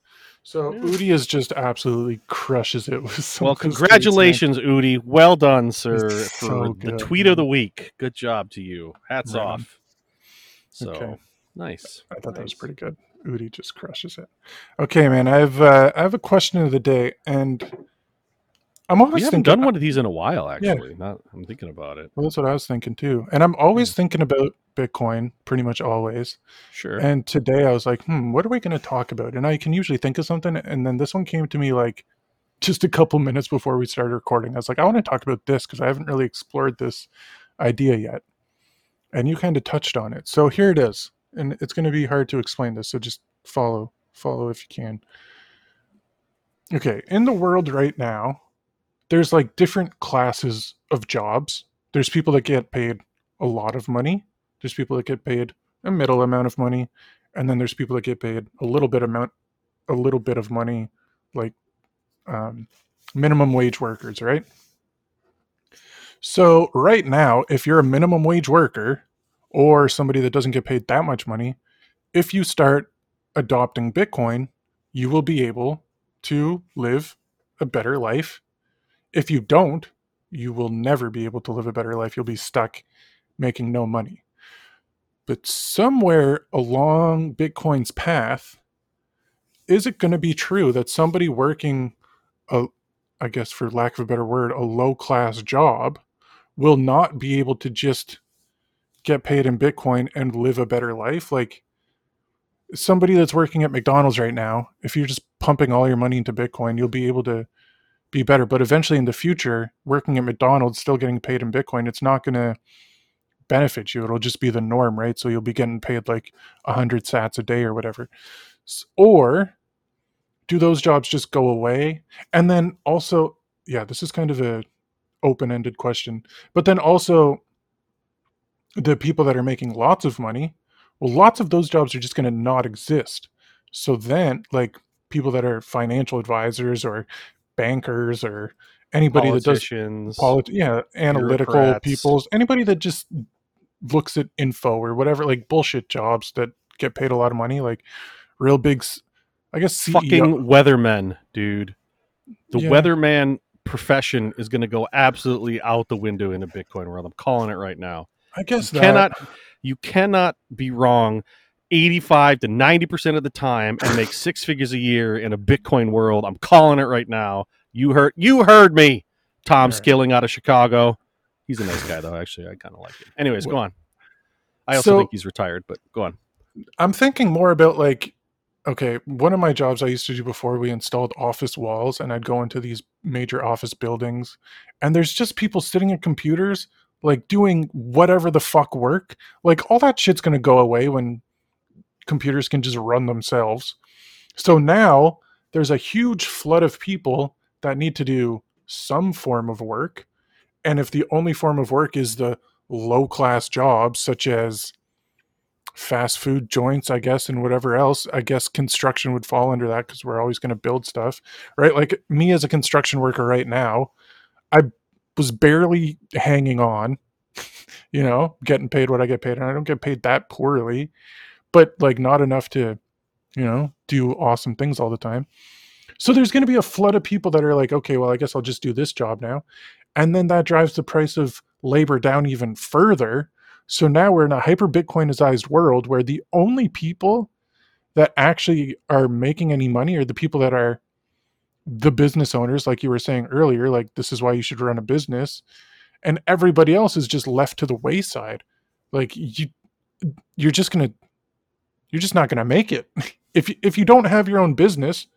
B: So
A: Yeah.
B: Udi is just absolutely crushes it with some.
A: well,
B: of his tweets, man.
A: congratulations, Udi. Well done, sir,
B: It's
A: for
B: so
A: the
B: good,
A: tweet of the week. Good job to you. Hats
B: Right
A: off. So
B: Okay.
A: nice.
B: I thought that was pretty good. Udi just crushes it. Okay, man. I have uh, I have a question of the day, and I'm
A: We
B: always
A: haven't
B: thinking.
A: done one of these in a while,
B: Yeah.
A: actually. Not. I'm thinking about it.
B: Well, that's what I was thinking too. And I'm always
A: Hmm.
B: thinking about Bitcoin, pretty much always.
A: Sure.
B: And today I was like, hmm, what are we going to talk about? And I can usually think of something. And then this one came to me like just a couple minutes before we started recording. I was like, I want to talk about this because I haven't really explored this idea yet. And you kind of touched on it. So here it is. And it's going to be hard to explain this. So just follow, follow if you can. Okay. In the world right now, there's like different classes of jobs. There's people that get paid a lot of money. There's people that get paid a middle amount of money, and then there's people that get paid a little bit amount, a little bit of money, like um, minimum wage workers, right? So right now, if you're a minimum wage worker or somebody that doesn't get paid that much money, if you start adopting Bitcoin, you will be able to live a better life. If you don't, you will never be able to live a better life. You'll be stuck making no money. But somewhere along Bitcoin's path, is it going to be true that somebody working a I guess for lack of a better word, a low class job will not be able to just get paid in Bitcoin and live a better life? Like somebody that's working at McDonald's right now, if you're just pumping all your money into Bitcoin, you'll be able to be better. But eventually in the future, working at McDonald's, still getting paid in Bitcoin, it's not going to benefit you. It'll just be the norm, right? So you'll be getting paid like 100 sats a day or whatever. Or do those jobs just go away? And then also, yeah, this is kind of a open-ended question. But then also the people that are making lots of money, well, lots of those jobs are just going to not exist. So then, like people that are financial advisors or bankers or anybody that does
A: Politicians.
B: polit- yeah, analytical peoples, anybody that just looks at info or whatever, like bullshit jobs that get paid a lot of money, like real big, I guess, CEO.
A: fucking weathermen, dude. The
B: Yeah.
A: weatherman profession is going to go absolutely out the window in a Bitcoin world. I'm calling it right now.
B: I guess
A: You
B: that
A: cannot you cannot be wrong 85 to 90% of the time and make six figures a year in a Bitcoin world. I'm calling it right now. You heard you heard me. Tom
B: Right.
A: Skilling out of Chicago. He's a nice guy though, actually. I kind of like him. Anyways, go on. I also
B: so-
A: think he's retired, but go on.
B: I'm thinking more about like okay, one of my jobs I used to do before we installed office walls and I'd go into these major office buildings and there's just people sitting at computers like doing whatever the fuck work. Like all that shit's going to go away when computers can just run themselves. So now there's a huge flood of people that need to do some form of work. And if the only form of work is the low class jobs such as fast food joints, I guess, and whatever else. I guess construction would fall under that because we're always going to build stuff, right? Like me as a construction worker right now, I was barely hanging on, you know, getting paid what I get paid. And I don't get paid that poorly, but like not enough to, you know, do awesome things all the time. So there's going to be a flood of people that are like, okay, well, I guess I'll just do this job now. And then that drives the price of labor down even further so now we're in a hyper Bitcoinized world where the only people that actually are making any money are the people that are the business owners, like you were saying earlier, like this is why you should run a business. And everybody else is just left to the wayside. Like you you're just gonna you're just not gonna make it. if you, if you don't have your own business,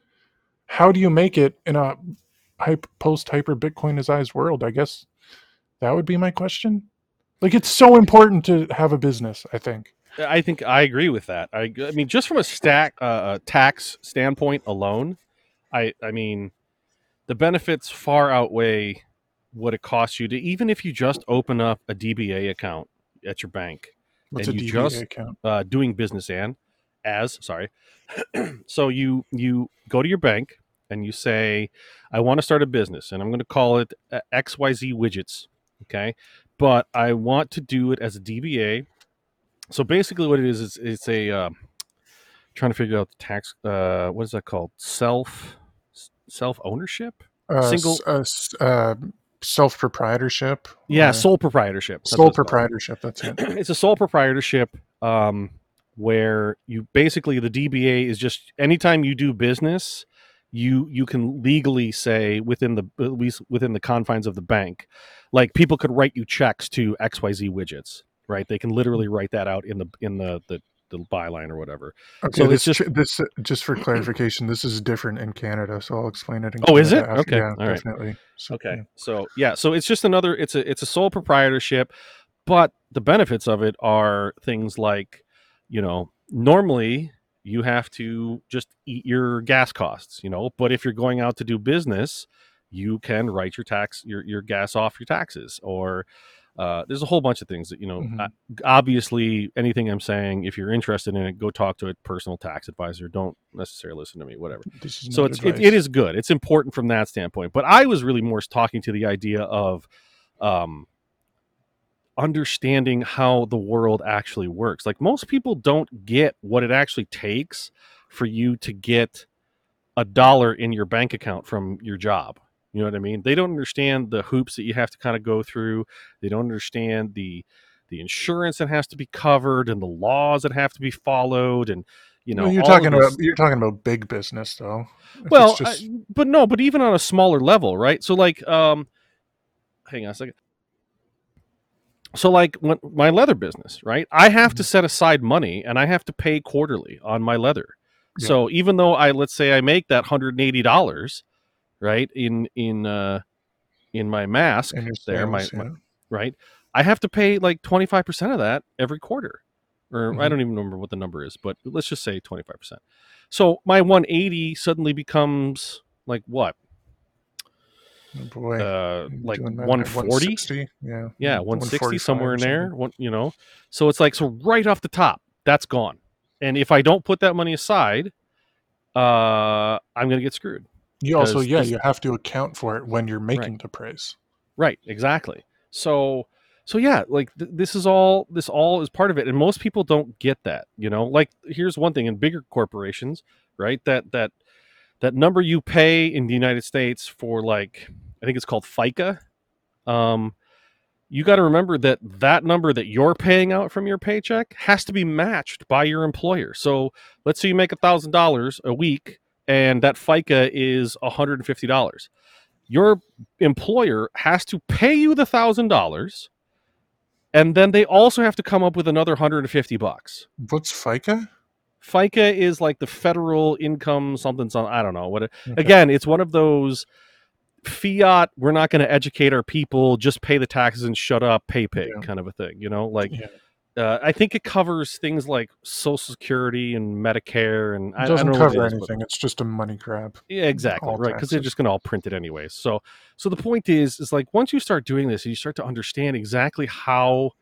B: how do you make it in a hyper, post hyper Bitcoinized world? I guess that would be my question. Like it's so important to have a business. I think.
A: I think I agree with that. I, I mean, just from a stack uh, tax standpoint alone, I I mean, the benefits far outweigh what it costs you to even if you just open up a DBA account at your bank
B: What's
A: and
B: a
A: you
B: DBA
A: just
B: account?
A: uh, doing business and as sorry, so you you go to your bank and you say, I want to start a business and I'm going to call it uh, XYZ Widgets. Okay, but I want to do it as a DBA. So basically, what it is is it's a uh, trying to figure out the tax. Uh, what is that called? Self self ownership.
B: Uh,
A: Single-
B: uh, uh, self proprietorship.
A: Yeah, sole proprietorship. That's
B: sole proprietorship. That's it.
A: it's a sole proprietorship um, where you basically the DBA is just anytime you do business, you you can legally say within the at least within the confines of the bank, like people could write you checks to XYZ widgets, right? They can literally mm-hmm. write that out in the in the the, the byline or whatever.
B: Okay,
A: So
B: this
A: it's
B: just this just for clarification, this is different in Canada, so I'll explain it. In
A: Oh, is it?
B: after-
A: Okay,
B: yeah,
A: all right.
B: definitely. So,
A: Okay.
B: yeah.
A: So yeah, so it's just another it's a it's a sole proprietorship, but the benefits of it are things like, you know, normally you have to just eat your gas costs, you know, but if you're going out to do business, you can write your tax your your gas off your taxes or uh, there's a whole bunch of things that you know.
B: Mhm.
A: uh, obviously, anything I'm saying, if you're interested in it, go talk to a personal tax advisor. Don't necessarily listen to me. Whatever so it's it, it is good it's important from that standpoint but i was really more talking to the idea of um understanding how the world actually works. Like most people don't get what it actually takes for you to get a dollar in your bank account from your job. You know what i mean? They don't understand the hoops that you have to kind of go through. They don't understand the the insurance that has to be covered and the laws that have to be followed and you know
B: Well, you're talking about you're talking about big business though. If
A: well
B: just-
A: I- but no but even on a smaller level right? So like um hang on a second so like when my leather business right i have
B: Mm-hmm.
A: to set aside money and i have to pay quarterly on my leather
B: Yeah.
A: so even though i let's say i make that $180 right in in uh in my mask there my,
B: sales,
A: my
B: yeah.
A: right i have to pay like 25% of that every quarter or i
B: Mhm.
A: don't even remember what the number is but let's just say 25% so my 180 suddenly becomes like what
B: boy.
A: uh like
B: doing that at
A: 140
B: 160? Yeah.
A: yeah 160 somewhere in there one, you know so it's like so right off the top that's gone and if i don't put that money aside uh i'm gonna get screwed
B: You also, yeah, you have to account for it when you're making the price.
A: Right, exactly. So so yeah, like th- this is all this all is part of it and most people don't get that, you know? Like here's one thing in bigger corporations, right? That that that number you pay in the United States for like I think it's called FICA. Um you got to remember that that number that you're paying out from your paycheck has to be matched by your employer. So let's say you make a thousand dollars a week and that FICA is $150. Your employer has to pay you the thousand dollars and then they also have to come up with another 150 bucks
B: What's FICA?
A: FICA is like the federal income something something. I don't know what. It,
B: Okay.
A: Again, it's one of those fiat. We're not going to educate our people. Just pay the taxes and shut up. Pay pig
B: Yeah.
A: kind of a thing. You know, like
B: Yeah.
A: uh, I think it covers things like Social Security and Medicare, and I,
B: It doesn't
A: don't know what it
B: cover
A: but-
B: anything. It's just a money grab.
A: yeah, exactly.
B: all
A: Right, because they're just going to all print it anyway. So, so the point is, is like once you start doing this, and you start to understand exactly how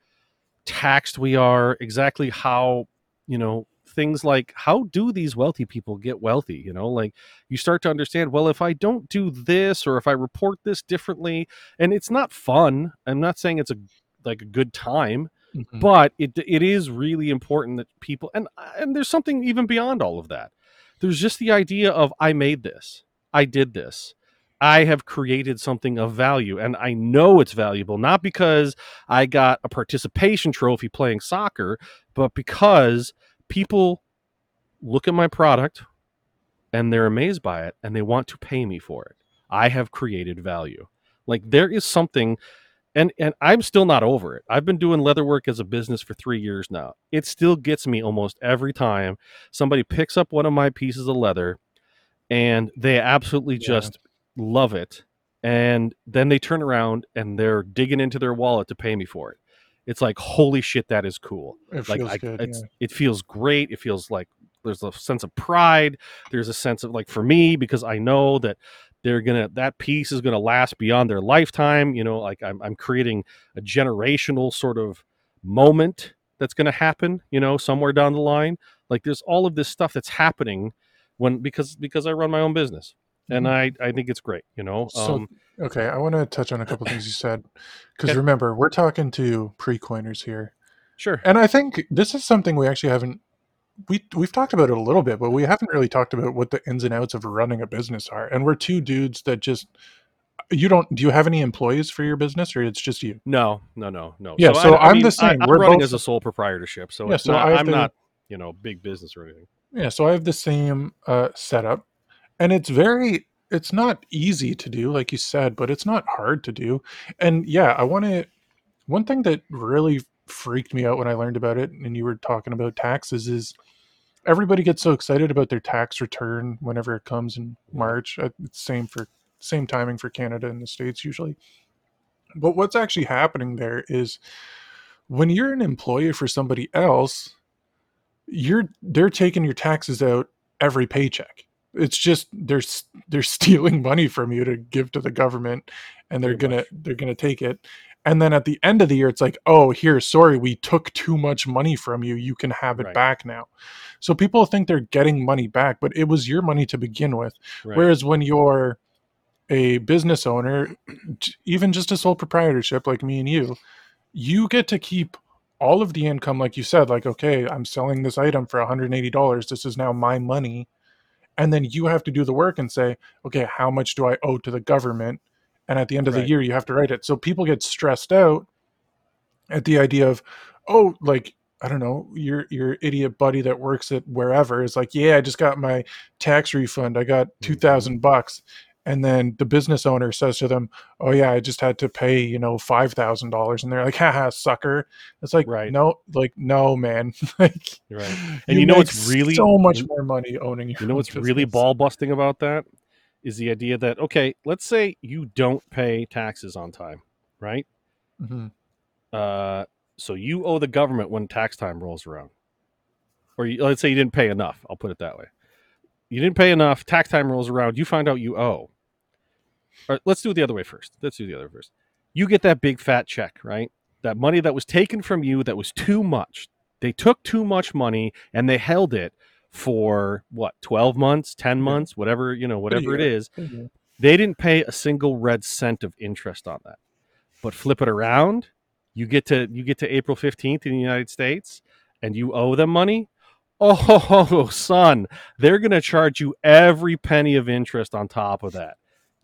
A: taxed we are, exactly how you know things like how do these wealthy people get wealthy? You know, like you start to understand. Well, if I don't do this, or if I report this differently, and it's not fun. I'm not saying it's a like a good time
B: Mhm.
A: but it it is really important that people and and there's something even beyond all of that there's just the idea of i made this i did this i have created something of value and i know it's valuable not because i got a participation trophy playing soccer but because people look at my product and they're amazed by it and they want to pay me for it i have created value like there is something and and I'm still not over it. I've been doing leatherwork as a business for 3 years now. It still gets me almost every time somebody picks up one of my pieces of leather and they absolutely
B: Yeah.
A: just love it and then they turn around and they're digging into their wallet to pay me for it. It's like holy shit that is cool
B: It
A: like
B: feels
A: I,
B: good.
A: it's,
B: yeah.
A: it feels great it feels like there's a sense of pride there's a sense of like for me because i know that they're gonna that piece is gonna last beyond their lifetime you know like i'm, I'm creating a generational sort of moment that's gonna happen you know somewhere down the line like there's all of this stuff that's happening when because because i run my own business and i i think it's great you know
B: So-
A: um
B: Okay, I want to touch on a couple things you said because remember we're talking to pre-coiners here,
A: sure
B: and I think this is something we actually haven't we we've talked about it a little bit, but we haven't really talked about what the ins and outs of running a business are. And we're two dudes that just you don't do you have any employees for your business or it's just you?
A: No, no, no, no.
B: Yeah, so I'm the same.
A: I, am
B: We're
A: running
B: both-
A: as a sole proprietorship, so
B: Yeah,
A: it's
B: so
A: not,
B: I
A: I'm
B: to-
A: not, you know, big business or anything.
B: Yeah, so I have the same uh, setup, and it's very it's not easy to do, like you said, but it's not hard to do. And yeah, I want to. One thing that really freaked me out when I learned about it, and you were talking about taxes, is everybody gets so excited about their tax return whenever it comes in March. Uh, It's same for same timing for Canada and the states usually. But what's actually happening there is when you're an employee for somebody else, you're they're taking your taxes out every paycheck. It's just they're they're stealing money from you to give to the government, and they're gonna
A: much.
B: they're gonna take it. And then at the end of the year, it's like, oh, here, sorry, we took too much money from you. You can have it
A: Right.
B: back now. So people think they're getting money back, but it was your money to begin with.
A: Right.
B: Whereas when you're a business owner, even just a sole proprietorship like me and you, you get to keep all of the income, like you said, like, okay, I'm selling this item for $180. This is now my money. And then you have to do the work and say, okay, how much do I owe to the government? And at the end of the year, you have to write it. So people get stressed out at the idea of, oh, like, I don't know, your your idiot buddy that works at wherever is like, yeah, I just got my tax refund. I got mm-hmm. two thousand bucks, and then the business owner says to them, "Oh yeah, I just had to pay you know five thousand dollars," and they're like, "Haha, sucker!" It's like,
A: Right.
B: no, like no, man, like,
A: Right. And you know what's
B: make
A: really-
B: so much
A: you-
B: more money owning your
A: You know what's really ball busting about that is the idea that okay, let's say you don't pay taxes on time, right?
B: Mhm.
A: Uh, so you owe the government when tax time rolls around, or you, let's say you didn't pay enough. I'll put it that way. You didn't pay enough. Tax time rolls around. You find out you owe. Or let's do it the other way first. Let's do the other first. You get that big fat check, right? That money that was taken from you that was too much. They took too much money and they held it for what, 12 months, 10 months, whatever, you know, whatever it is.
B: Mhm.
A: They didn't pay a single red cent of interest on that. But flip it around, you get to you get to April 15th in the United States and you owe them money. Oh, son, they're going to charge you every penny of interest on top of that.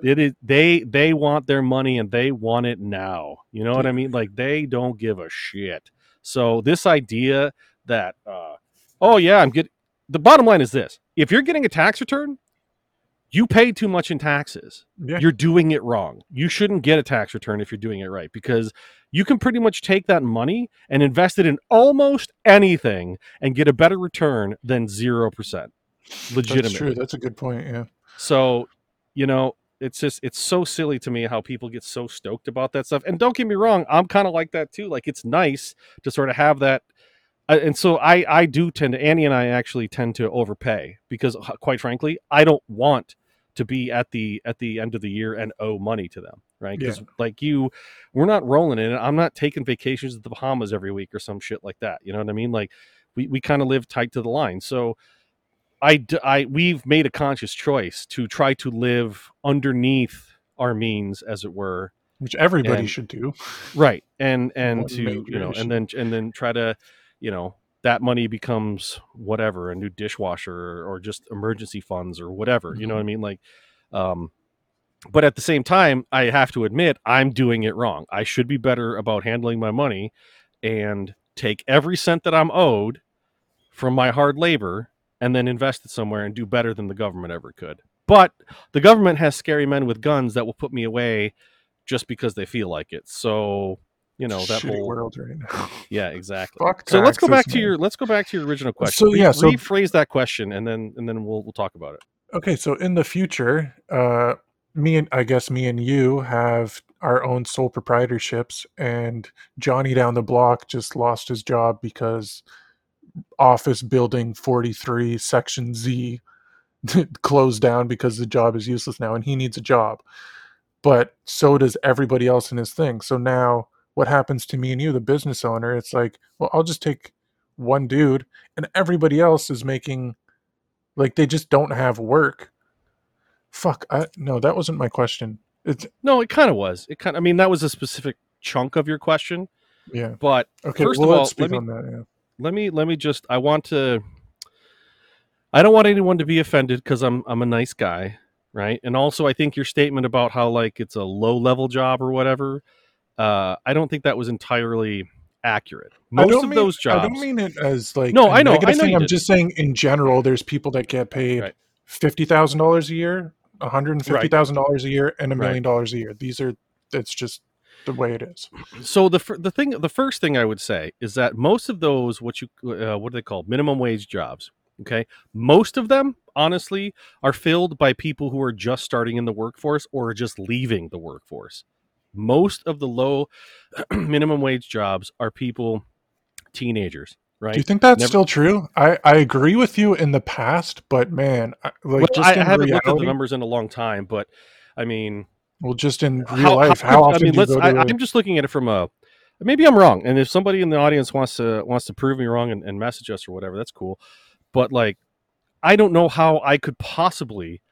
A: It is they they want their money and they want it now. You know what I mean? Like they don't give a shit. So this idea that uh oh yeah, I'm getting the bottom line is this. If you're getting a tax return, you pay too much in taxes.
B: Yeah.
A: You're doing it wrong. You shouldn't get a tax return if you're doing it right because you can pretty much take that money and invest it in almost anything and get a better return than 0%. Legitimately.
B: That's true. That's a good point. Yeah.
A: So, you know, it's just it's so silly to me how people get so stoked about that stuff. And don't get me wrong, I'm kind of like that too. Like it's nice to sort of have that uh, and so I I do tend to Annie and I actually tend to overpay because uh, quite frankly, I don't want to be at the at the end of the year and owe money to them, right? Because
B: Yeah.
A: like you, we're not rolling in it. I'm not taking vacations to the Bahamas every week or some shit like that. You know what I mean? Like we we kind of live tight to the line. So I I we've made a conscious choice to try to live underneath our means, as it were,
B: Which everybody
A: And-
B: should do.
A: right? And and to you know, and then and then try to you know that money becomes whatever a new dishwasher or, or just emergency funds or whatever you know what i mean like um but at the same time i have to admit i'm doing it wrong i should be better about handling my money and take every cent that i'm owed from my hard labor and then invest it somewhere and do better than the government ever could but the government has scary men with guns that will put me away just because they feel like it so you know that
B: Shitty
A: whole
B: world right now.
A: yeah exactly
B: Fuck
A: so let's go
B: taxes,
A: back to your let's go back to your original question.
B: So, yeah, so-
A: rephrase that question and then and then we'll we'll talk about it.
B: Okay, so in the future, uh, me and I guess me and you have our own sole proprietorships, and Johnny down the block just lost his job because office building 43 section Z closed down because the job is useless now and he needs a job. But so does everybody else in his thing. So now what happens to me and you, the business owner? It's like, well, I'll just take one dude and everybody else is making like they just don't have work. Fuck, I no, that wasn't my question. It's
A: No, it kind of was. It kind. I mean, that was a specific chunk of your question,
B: yeah.
A: but
B: Okay,
A: First
B: well,
A: of all, let me-
B: on that. Yeah.
A: Let me let me just. I want to. I don't want anyone to be offended because I'm I'm a nice guy, right? And also, I think your statement about how like it's a low level job or whatever. Uh, I don't think that was entirely accurate. Most of
B: mean-
A: those jobs.
B: I don't mean it as like
A: No, I know- I know.
B: I'm just saying in general, there's people that get paid
A: Right.
B: fifty thousand dollars a year, one hundred and fifty thousand dollars a year, and a million dollars a year. These are it's just the way it is.
A: so the the thing the first thing I would say is that most of those what you uh, what are they called minimum wage jobs okay most of them honestly are filled by people who are just starting in the workforce or just leaving the workforce most of the low minimum wage jobs are people teenagers right
B: Do you think that's
A: Never-
B: still true? I I agree with you in the past, but man, I- like
A: well,
B: just
A: I, I haven't
B: reality,
A: looked at the numbers in a long time but I mean
B: well, just in real
A: how,
B: life,
A: how
B: how, often
A: I mean,
B: do you
A: let's. I,
B: to? a-
A: I'm just looking at it from a. Maybe I'm wrong, and if somebody in the audience wants to wants to prove me wrong and, and message us or whatever, that's cool. But like, I don't know how I could possibly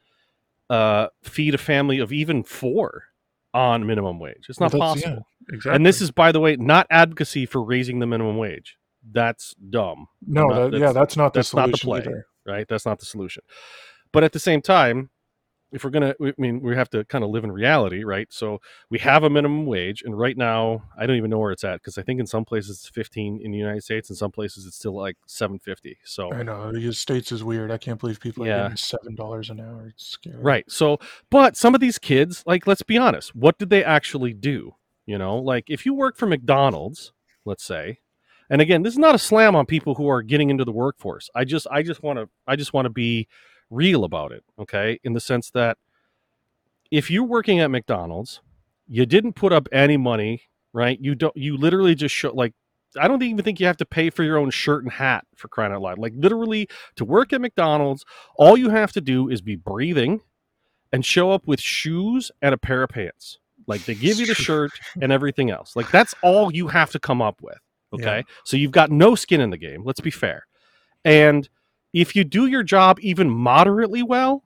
A: uh, feed a family of even four on minimum wage. It's not
B: Well,
A: possible.
B: yeah, exactly.
A: And this is, by the way, not advocacy for raising the minimum wage. That's dumb
B: no,
A: not-
B: that,
A: that's-
B: yeah, that's not the
A: that's not the
B: solution
A: play.
B: either.
A: right? That's not the solution. But at the same time, if we're gonna, I mean, we have to kind of live in reality, right? So we have a minimum wage, and right now, I don't even know where it's at because I think in some places it's 15 in the United States, in some places it's still like 750. So
B: I know the states is weird. I can't believe people
A: Yeah.
B: are getting seven dollars an hour. It's scary.
A: Right. So, but some of these kids, like, let's be honest, what did they actually do? You know, like if you work for McDonald's, let's say, and again, this is not a slam on people who are getting into the workforce. I just, I just want to, I just want to be real about it. Okay. In the sense that if you're working at McDonald's, you didn't put up any money, right? You don't, you literally just show, like, I don't even think you have to pay for your own shirt and hat for crying out loud. Like, literally, to work at McDonald's, all you have to do is be breathing and show up with shoes and a pair of pants. Like they give you the shirt and everything else. Like that's all you have to come up with. Okay.
B: Yeah.
A: So you've got no skin in the game. Let's be fair. And if you do your job even moderately well,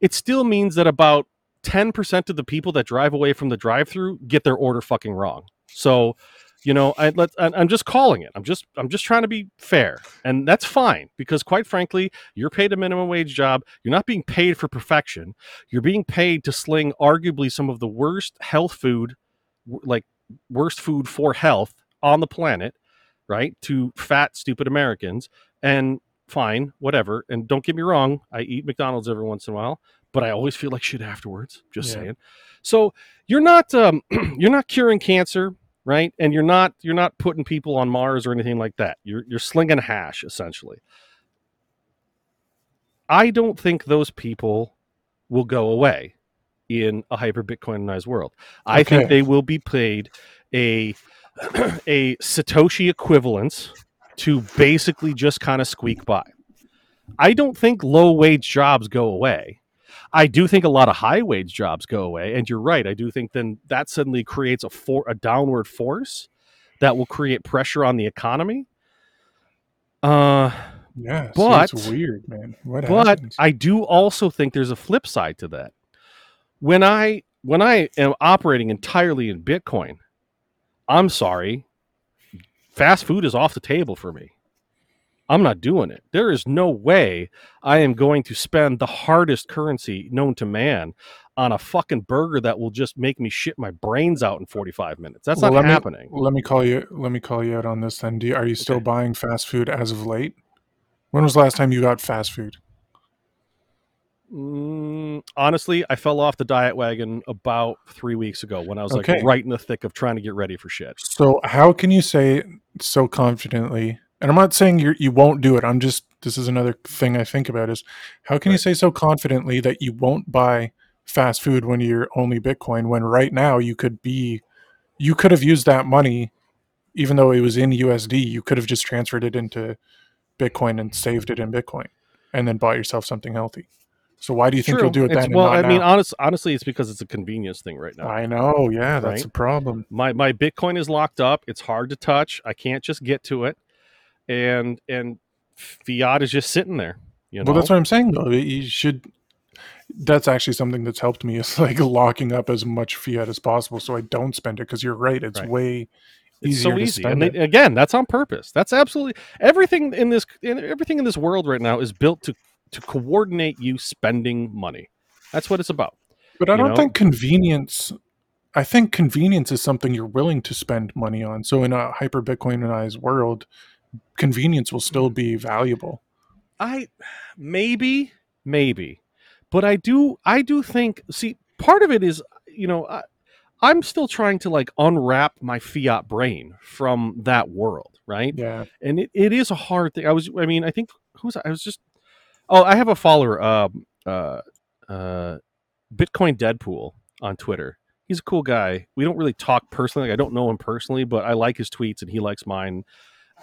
A: it still means that about 10% of the people that drive away from the drive through get their order fucking wrong. So, you know, I let I'm just calling it. I'm just I'm just trying to be fair. And that's fine because quite frankly, you're paid a minimum wage job. You're not being paid for perfection. You're being paid to sling arguably some of the worst health food like worst food for health on the planet, right? To fat stupid Americans and fine, whatever. And don't get me wrong, I eat McDonald's every once in a while, but I always feel like shit afterwards. Just
B: Yeah.
A: saying. So you're not um, you're not curing cancer, right? And you're not you're not putting people on Mars or anything like that. You're you're slinging hash essentially. I don't think those people will go away in a hyper Bitcoinized world. I think they will be paid a a Satoshi equivalence to basically just kind of squeak by. I don't think low wage jobs go away. I do think a lot of high wage jobs go away, and you're right. I do think then that suddenly creates a for a downward force that will create pressure on the economy. Uh,
B: Yeah,
A: But-
B: it's weird, man. What
A: but
B: happens?
A: I do also think there's a flip side to that. When I when I am operating entirely in Bitcoin, I'm sorry, fast food is off the table for me. I'm not doing it. There is no way I am going to spend the hardest currency known to man on a fucking burger that will just make me shit my brains out in 45 minutes. That's
B: Well,
A: not
B: let me-
A: happening.
B: Let me call you. Let me call you out on this. Then, you, are you still
A: Okay.
B: buying fast food as of late? When was the last time you got fast food?
A: Mm, honestly, I fell off the diet wagon about three weeks ago when I was
B: Okay.
A: like right in the thick of trying to get ready for shit.
B: So, how can you say so confidently? And I'm not saying you you won't do it. I'm just this is another thing I think about is how can you say so confidently that you won't buy fast food when you're only Bitcoin when right now you could be you could have used that money even though it was in USD, you could have just transferred it into Bitcoin and saved it in Bitcoin and then bought yourself something healthy. So why do you think you'll do it then?
A: well, I mean,
B: now?
A: honest, honestly, it's because it's a convenience thing right now.
B: I know, yeah, that's
A: Right?
B: a problem.
A: my my Bitcoin is locked up. It's hard to touch. I can't just get to it, and and fiat is just sitting there. You know,
B: Well, that's what I'm saying though. You should. That's actually something that's helped me is like locking up as much fiat as possible so I don't spend it. Because you're right, it's
A: Right.
B: way
A: it's
B: easier
A: so
B: to
A: easy.
B: spend
A: And
B: it.
A: they, again, that's on purpose. That's absolutely everything in this in, everything in this world right now is built to to coordinate you spending money. That's what it's about.
B: But I don't
A: know?
B: think convenience. I think convenience is something you're willing to spend money on. So in a hyper Bitcoinized world, convenience will still be valuable.
A: I maybe maybe, but I do I do think see part of it is you know I, I'm still trying to like unwrap my fiat brain from that world, right?
B: Yeah.
A: And it, it is a hard thing. I was I mean I think who's I was just oh I have a follower um uh uh Bitcoin Deadpool on Twitter. He's a cool guy. We don't really talk personally. Like, I don't know him personally, but I like his tweets and he likes mine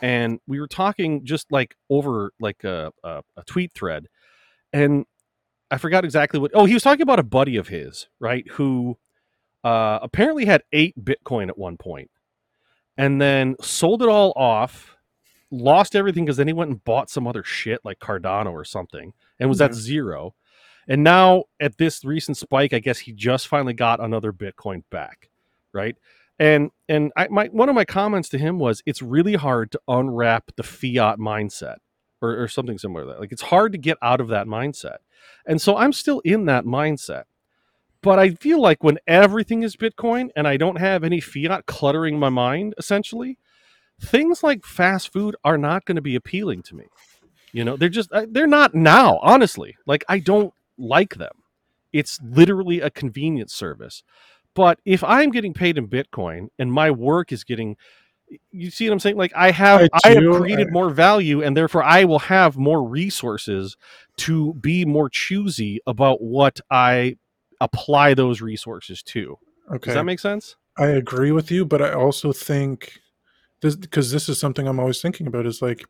A: and we were talking just like over like a, a, a tweet thread and i forgot exactly what oh he was talking about a buddy of his right who uh, apparently had eight bitcoin at one point and then sold it all off lost everything because then he went and bought some other shit like cardano or something and was at zero and now at this recent spike i guess he just finally got another bitcoin back right and and I my one of my comments to him was it's really hard to unwrap the fiat mindset or, or something similar to that. Like it's hard to get out of that mindset. And so I'm still in that mindset. But I feel like when everything is Bitcoin and I don't have any fiat cluttering my mind, essentially, things like fast food are not going to be appealing to me. You know, they're just they're not now, honestly. Like I don't like them. It's literally a convenience service. But if I'm getting paid in Bitcoin and my work is getting you see what I'm saying? Like I have
B: I
A: I, have created more value and therefore I will have more resources to be more choosy about what I apply those resources to.
B: Okay.
A: Does that make sense?
B: I agree with you, but I also think this because this is something I'm always thinking about is like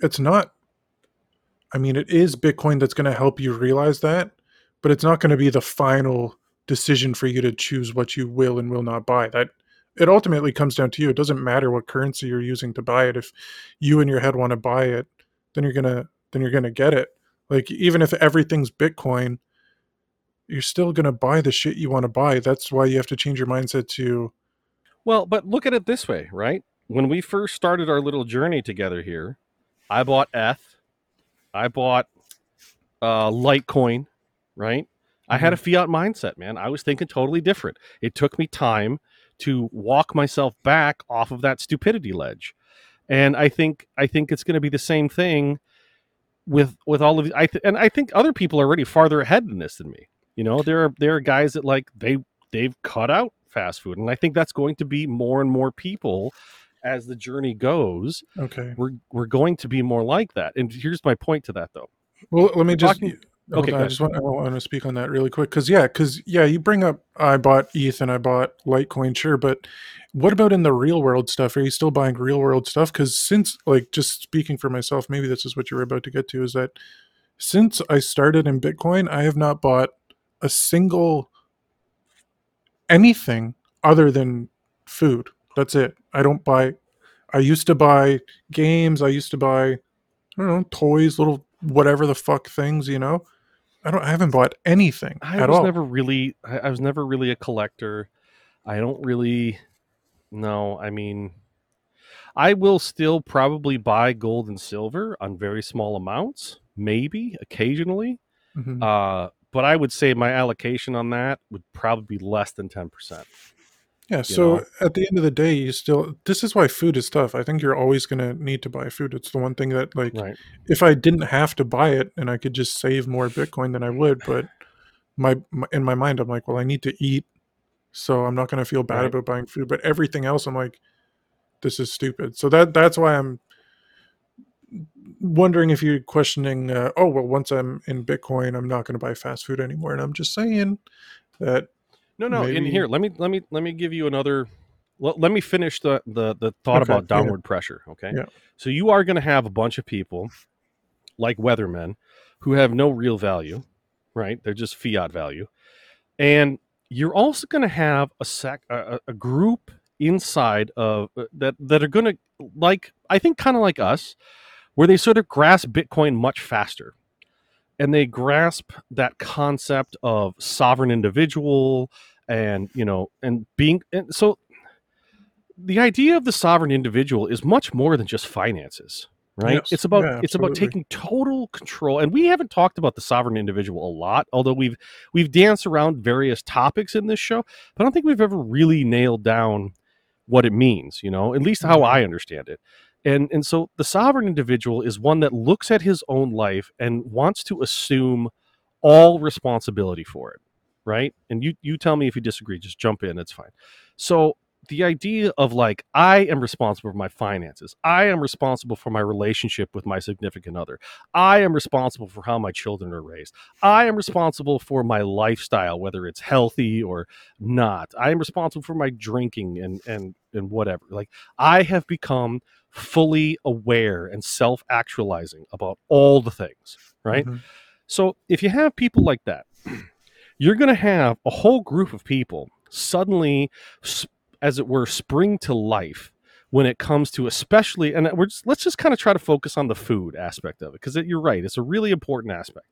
B: it's not I mean it is Bitcoin that's going to help you realize that, but it's not going to be the final decision for you to choose what you will and will not buy. That it ultimately comes down to you. It doesn't matter what currency you're using to buy it. If you in your head want to buy it, then you're going to then you're going to get it. Like even if everything's Bitcoin, you're still going to buy the shit you want to buy. That's why you have to change your mindset to
A: Well, but look at it this way, right? When we first started our little journey together here, I bought ETH, I bought uh, Litecoin, right? I had a fiat mindset, man. I was thinking totally different. It took me time to walk myself back off of that stupidity ledge. And I think I think it's going to be the same thing with with all of I th- and I think other people are already farther ahead in this than me. You know, there are there are guys that like they they've cut out fast food, and I think that's going to be more and more people as the journey goes.
B: Okay.
A: We're we're going to be more like that. And here's my point to that though.
B: Well, let me
A: We're
B: just.
A: talking- Okay,
B: on, I just want, I want to speak on that really quick because yeah, because yeah, you bring up I bought ETH and I bought Litecoin, sure, but what about in the real world stuff? Are you still buying real world stuff? Because since like just speaking for myself, maybe this is what you were about to get to is that since I started in Bitcoin, I have not bought a single anything other than food. That's it. I don't buy. I used to buy games. I used to buy, I don't know, toys, little whatever the fuck things. You know, I don't. I haven't bought anything
A: I
B: at
A: was
B: all.
A: never really I, I was never really a collector. I don't really no, I mean I will still probably buy gold and silver on very small amounts, maybe occasionally.
B: Mhm.
A: Uh but I would say my allocation on that would probably be less than 10%.
B: Yeah. So
A: know?
B: at the end of the day, you still. This is why food is tough. I think you're always gonna need to buy food. It's the one thing that like
A: Right.
B: if I didn't have to buy it and I could just save more Bitcoin than I would, but my, my in my mind I'm like, well, I need to eat, so I'm not going to feel bad
A: Right.
B: about buying food. But everything else, I'm like, this is stupid. So that that's why I'm wondering if you're questioning. Uh, oh well, once I'm in Bitcoin, I'm not going to buy fast food anymore. And I'm just saying that
A: No, no. In here, let me let me let me give you another. Let, let me finish the the the thought
B: Okay,
A: about
B: yeah.
A: downward pressure. Okay.
B: Yeah.
A: So you are going to have a bunch of people, like weathermen, who have no real value, right? They're just fiat value, and you're also going to have a sec a, a- a group inside of uh, that that are going to like I think kind of like us, where they sort of grasp Bitcoin much faster. And they grasp that concept of sovereign individual, and you know and being and so the idea of the sovereign individual is much more than just finances right
B: Yes.
A: it's about
B: Yeah,
A: it's about taking total control and we haven't talked about the sovereign individual a lot although we've we've danced around various topics in this show but i don't think we've ever really nailed down what it means you know at least how
B: Mhm.
A: i understand it and and so the sovereign individual is one that looks at his own life and wants to assume all responsibility for it right? And you you tell me if you disagree just jump in it's fine. So the idea of like i am responsible for my finances i am responsible for my relationship with my significant other i am responsible for how my children are raised i am responsible for my lifestyle whether it's healthy or not i am responsible for my drinking and and and whatever. Like i have become fully aware and self-actualizing about all the things right?
B: Mhm.
A: so if you have people like that, you're going to have a whole group of people suddenly, as it were, spring to life when it comes to especially, and we're just, let's just kind of try to focus on the food aspect of it because you're right, it's a really important aspect.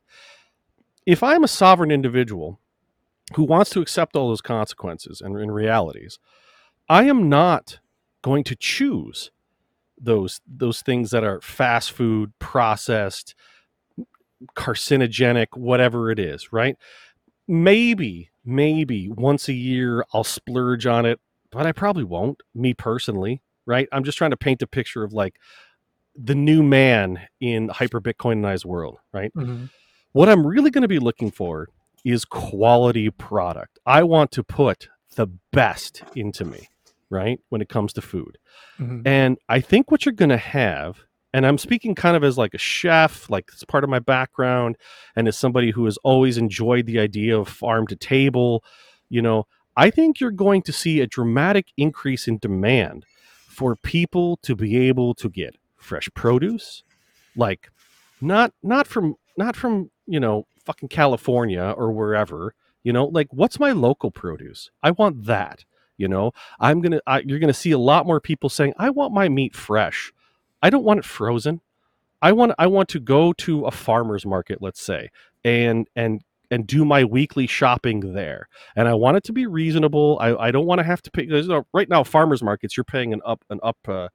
A: If I'm a sovereign individual who wants to accept all those consequences and, and realities, I am not going to choose those those things that are fast food, processed, carcinogenic, whatever it is, right? Maybe, maybe once a year I'll splurge on it, but I probably won't, me personally, right? I'm just trying to paint a picture of like the new man in hyper Bitcoinized world, right?
B: Mhm.
A: What I'm really going to be looking for is quality product. I want to put the best into me, right? When it comes to food.
B: Mhm.
A: And I think what you're going to have, and I'm speaking kind of as like a chef, like it's part of my background, and as somebody who has always enjoyed the idea of farm to table, you know, I think you're going to see a dramatic increase in demand for people to be able to get fresh produce, like not not from not from you know fucking California or wherever, you know, like what's my local produce? I want that. You know, I'm gonna I, you're gonna see a lot more people saying I want my meat fresh. I don't want it frozen. I want I want to go to a farmer's market, let's say, and and and do my weekly shopping there. And I want it to be reasonable. I, I don't want to have to pay. No, right now, farmers markets, you're paying an up an up uh,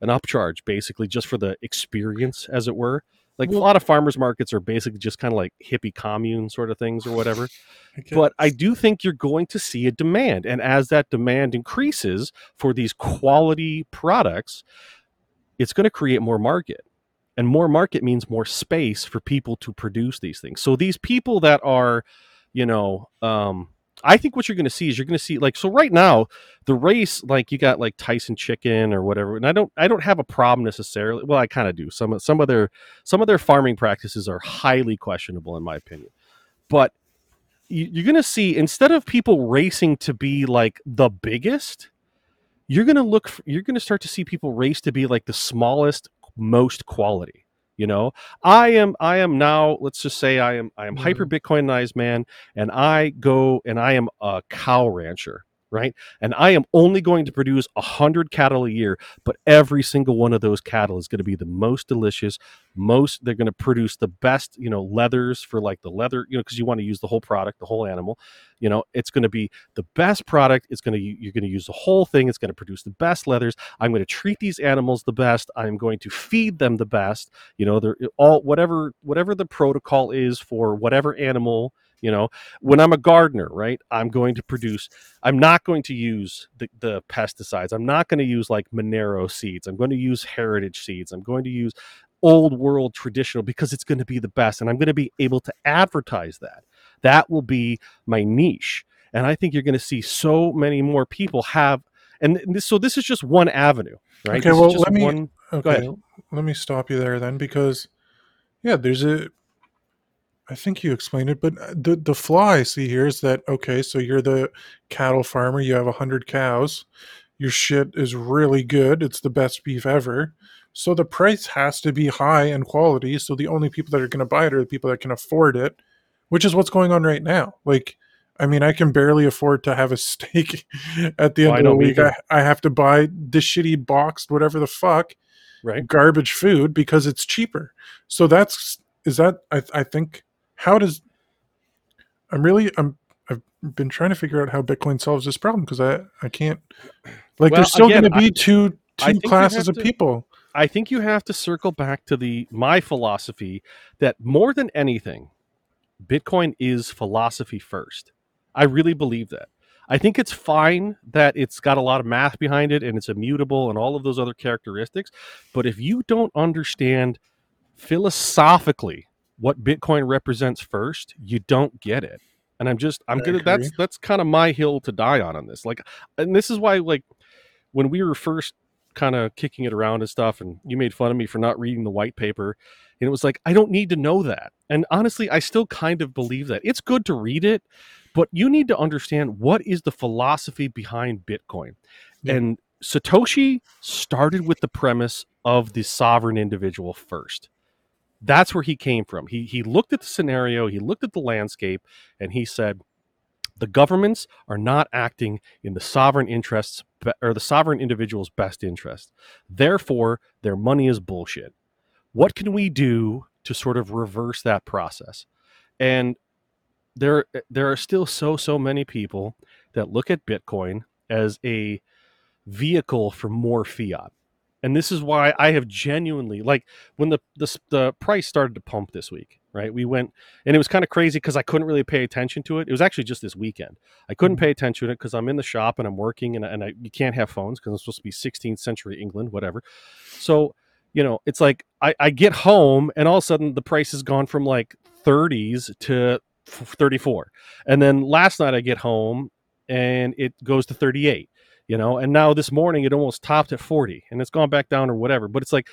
A: an upcharge basically just for the experience, as it were. Like a lot of farmers markets are basically just kind of like hippie commune sort of things or whatever but I do think you're going to see a demand. And as that demand increases for these quality products, it's going to create more market. and more market means more space for people to produce these things so these people that are you know um i think what you're going to see is you're going to see like so right now the race like you got like tyson chicken or whatever and i don't i don't have a problem necessarily well i kind of do some some of their some of their farming practices are highly questionable in my opinion but you're going to see instead of people racing to be like the biggest you're going to look for, you're going to start to see people race to be like the smallest most quality you know i am i am now let's just say i am i am
B: Mhm.
A: hyper bitcoinized man and i go and i am a cow rancher right? And i am only going to produce 100 cattle a year but every single one of those cattle is going to be the most delicious most they're going to produce the best you know leathers for like the leather you know because you want to use the whole product the whole animal you know it's going to be the best product it's going to you're going to use the whole thing it's going to produce the best leathers i'm going to treat these animals the best i'm going to feed them the best you know they're all whatever whatever the protocol is for whatever animal you know? When i'm a gardener right i'm going to produce i'm not going to use the, the pesticides. I'm not going to use like monero seeds. I'm going to use heritage seeds. I'm going to use old world traditional because it's going to be the best and i'm going to be able to advertise that. That will be my niche and i think you're going to see so many more people have and this, so this is just one avenue right?
B: Okay,
A: This
B: well, let me-
A: one-
B: Okay, let me stop you there then, because yeah, there's a. I think you explained it, but uh, the the flaw I see here is that okay, so you're the cattle farmer, you have a hundred cows, your shit is really good, it's the best beef ever, so the price has to be high and quality. So the only people that are going to buy it are the people that can afford it, which is what's going on right now. Like, I mean, I can barely afford to have a steak at the
A: Oh,
B: end
A: I
B: of the week. I, I have to buy this shitty boxed whatever the fuck
A: right
B: garbage food because it's cheaper. So that's is that I, I think how does I'm really I'm I've been trying to figure out how Bitcoin solves this problem because I I can't like
A: Well,
B: there's still going to be two
A: I
B: two
A: you
B: classes of
A: to-
B: people.
A: I think you have to circle back to the my philosophy that more than anything, Bitcoin is philosophy first. I really believe that. I think it's fine that it's got a lot of math behind it and it's immutable and all of those other characteristics. But if you don't understand philosophically what Bitcoin represents first, you don't get it. And I'm just I'm
B: I
A: gonna that's that's kind of my hill to die on on this. Like and this is why like when we were first kind of kicking it around and stuff and you made fun of me for not reading the white paper and it was like i don't need to know that and honestly i still kind of believe that it's good to read it but you need to understand what is the philosophy behind bitcoin
B: Yeah.
A: and satoshi started with the premise of the sovereign individual first that's where he came from he he looked at the scenario he looked at the landscape and he said the governments are not acting in the sovereign interests or the sovereign individual's best interest. Therefore, their money is bullshit. What can we do to sort of reverse that process? And there there are still so so many people that look at Bitcoin as a vehicle for more fiat. And this is why I have genuinely like when the the, the price started to pump this week, right? We went and it was kind of crazy because I couldn't really pay attention to it. It was actually just this weekend. I couldn't
B: Mhm.
A: pay attention to it because I'm in the shop and I'm working and, and I, you can't have phones because it's supposed to be 16th century England, whatever. So, you know, it's like I, I get home and all of a sudden the price has gone from like 30s to 34. And then last night I get home and it goes to 38 you know and now this morning it almost topped at 40 and it's gone back down or whatever but it's like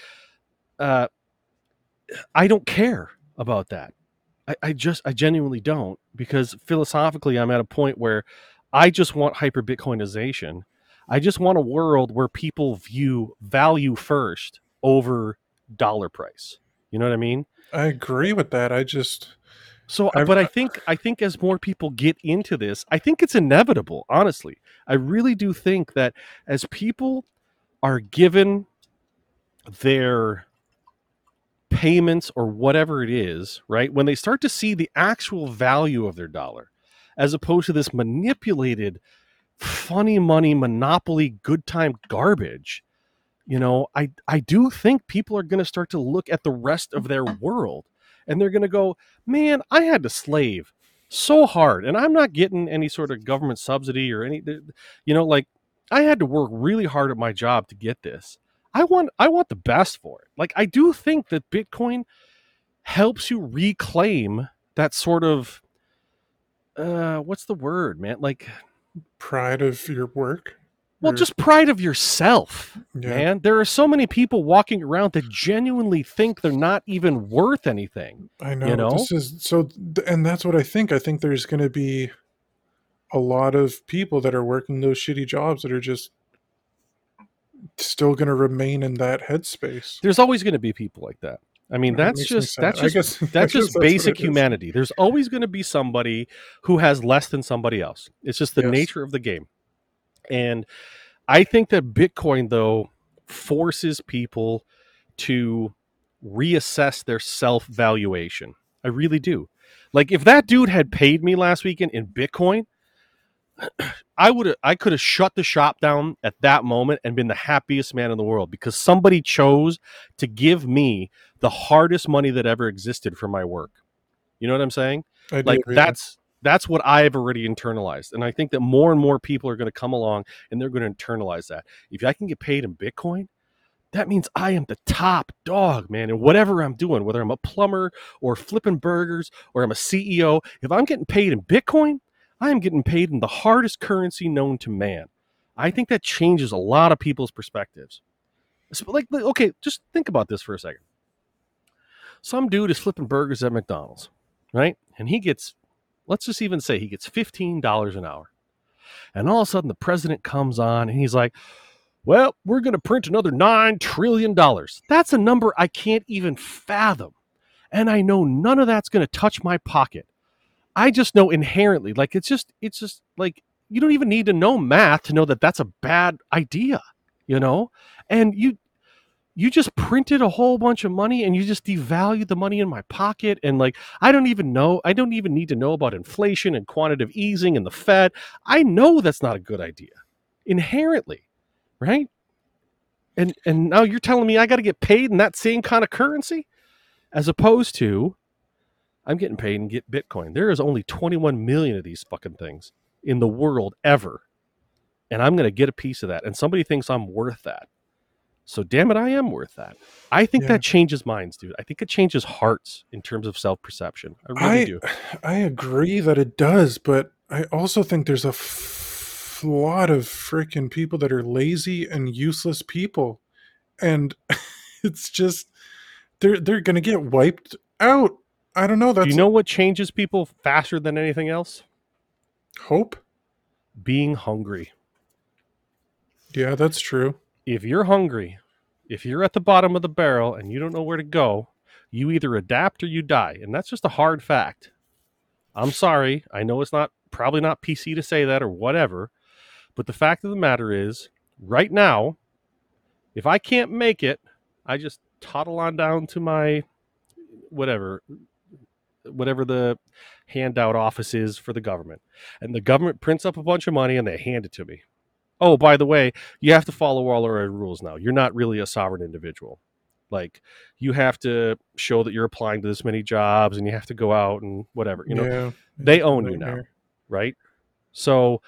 A: uh i don't care about that. I, I just i genuinely don't because philosophically i'm at a point where i just want hyper bitcoinization i just want a world where people view value first over dollar price. You know what i mean?
B: I agree with that. I just
A: so,
B: I've-
A: but I think I think as more people get into this, I think it's inevitable. Honestly, I really do think that as people are given their payments or whatever it is, right, when they start to see the actual value of their dollar, as opposed to this manipulated, funny money monopoly good time garbage, you know, I I do think people are going to start to look at the rest of their world and they're going to go, man, I had to slave so hard and I'm not getting any sort of government subsidy or any, you know, like I had to work really hard at my job to get this. I want I want the best for it. Like I do think that Bitcoin helps you reclaim that sort of uh what's the word, man? Like
B: Pride of your work.
A: Well,
B: mm.
A: just pride of yourself,
B: yeah.
A: man. There are so many people walking around that genuinely think they're not even worth anything.
B: I know.
A: You know?
B: This is so, and that's what I think. I think there's going to be a lot of people that are working those shitty jobs that are just still going to remain in that headspace.
A: There's always going to be people like that. I mean,
B: That
A: that's
B: makes me
A: just
B: sad.
A: that's
B: I
A: just that's just basic humanity. There's always going to be somebody who has less than somebody else. It's just the
B: Yes.
A: nature of the game. And I think that Bitcoin though forces people to reassess their self-valuation. I really do. Like if that dude had paid me last weekend in Bitcoin, I would have I could have shut the shop down at that moment and been the happiest man in the world because somebody chose to give me the hardest money that ever existed for my work. You know what I'm saying? Like
B: agree.
A: that's that's what I've already internalized. And I think that more and more people are going to come along and they're going to internalize that. If I can get paid in Bitcoin, that means I am the top dog, man. And whatever I'm doing, whether I'm a plumber or flipping burgers or I'm a CEO, if I'm getting paid in Bitcoin, I am getting paid in the hardest currency known to man. I think that changes a lot of people's perspectives. So, Like, like, okay, just think about this for a second. Some dude is flipping burgers at McDonald's, right? And he gets, let's just even say he gets $15 an hour. And all of a sudden the president comes on and he's like, well, we're going to print another $9 trillion. That's a number I can't even fathom. And I know none of that's going to touch my pocket. I just know inherently, like, it's just, it's just like, you don't even need to know math to know that that's a bad idea, you know? And you, you just printed a whole bunch of money and you just devalued the money in my pocket. And like, I don't even know, I don't even need to know about inflation and quantitative easing and the Fed. I know that's not a good idea inherently right? And and now you're telling me I got to get paid in that same kind of currency, as opposed to I'm getting paid and get Bitcoin. There is only 21 million of these fucking things in the world ever, and I'm going to get a piece of that. And somebody thinks I'm worth that. So damn it, I am worth that. I think
B: Yeah.
A: that changes minds, dude. I think it changes hearts in terms of self perception. I really
B: I
A: do.
B: I agree that it does, but I also think there's a f- lot of freaking people that are lazy and useless people, and it's just they're they're gonna get wiped out. I don't know. That's
A: Do you know what changes people faster than anything else?
B: hope.
A: Being hungry.
B: Yeah, that's true.
A: If you're hungry, if you're at the bottom of the barrel and you don't know where to go, you either adapt or you die. And that's just a hard fact. I'm sorry. I know it's not probably not PC to say that or whatever. But the fact of the matter is, right now, if I can't make it, I just toddle on down to my whatever whatever the handout office is for the government. And the government prints up a bunch of money and they hand it to me. Oh, by the way, you have to follow all our rules now. You're not really a sovereign individual. Like you have to show that you're applying to this many jobs and you have to go out and whatever, you know,
B: yeah,
A: they own you now. right? So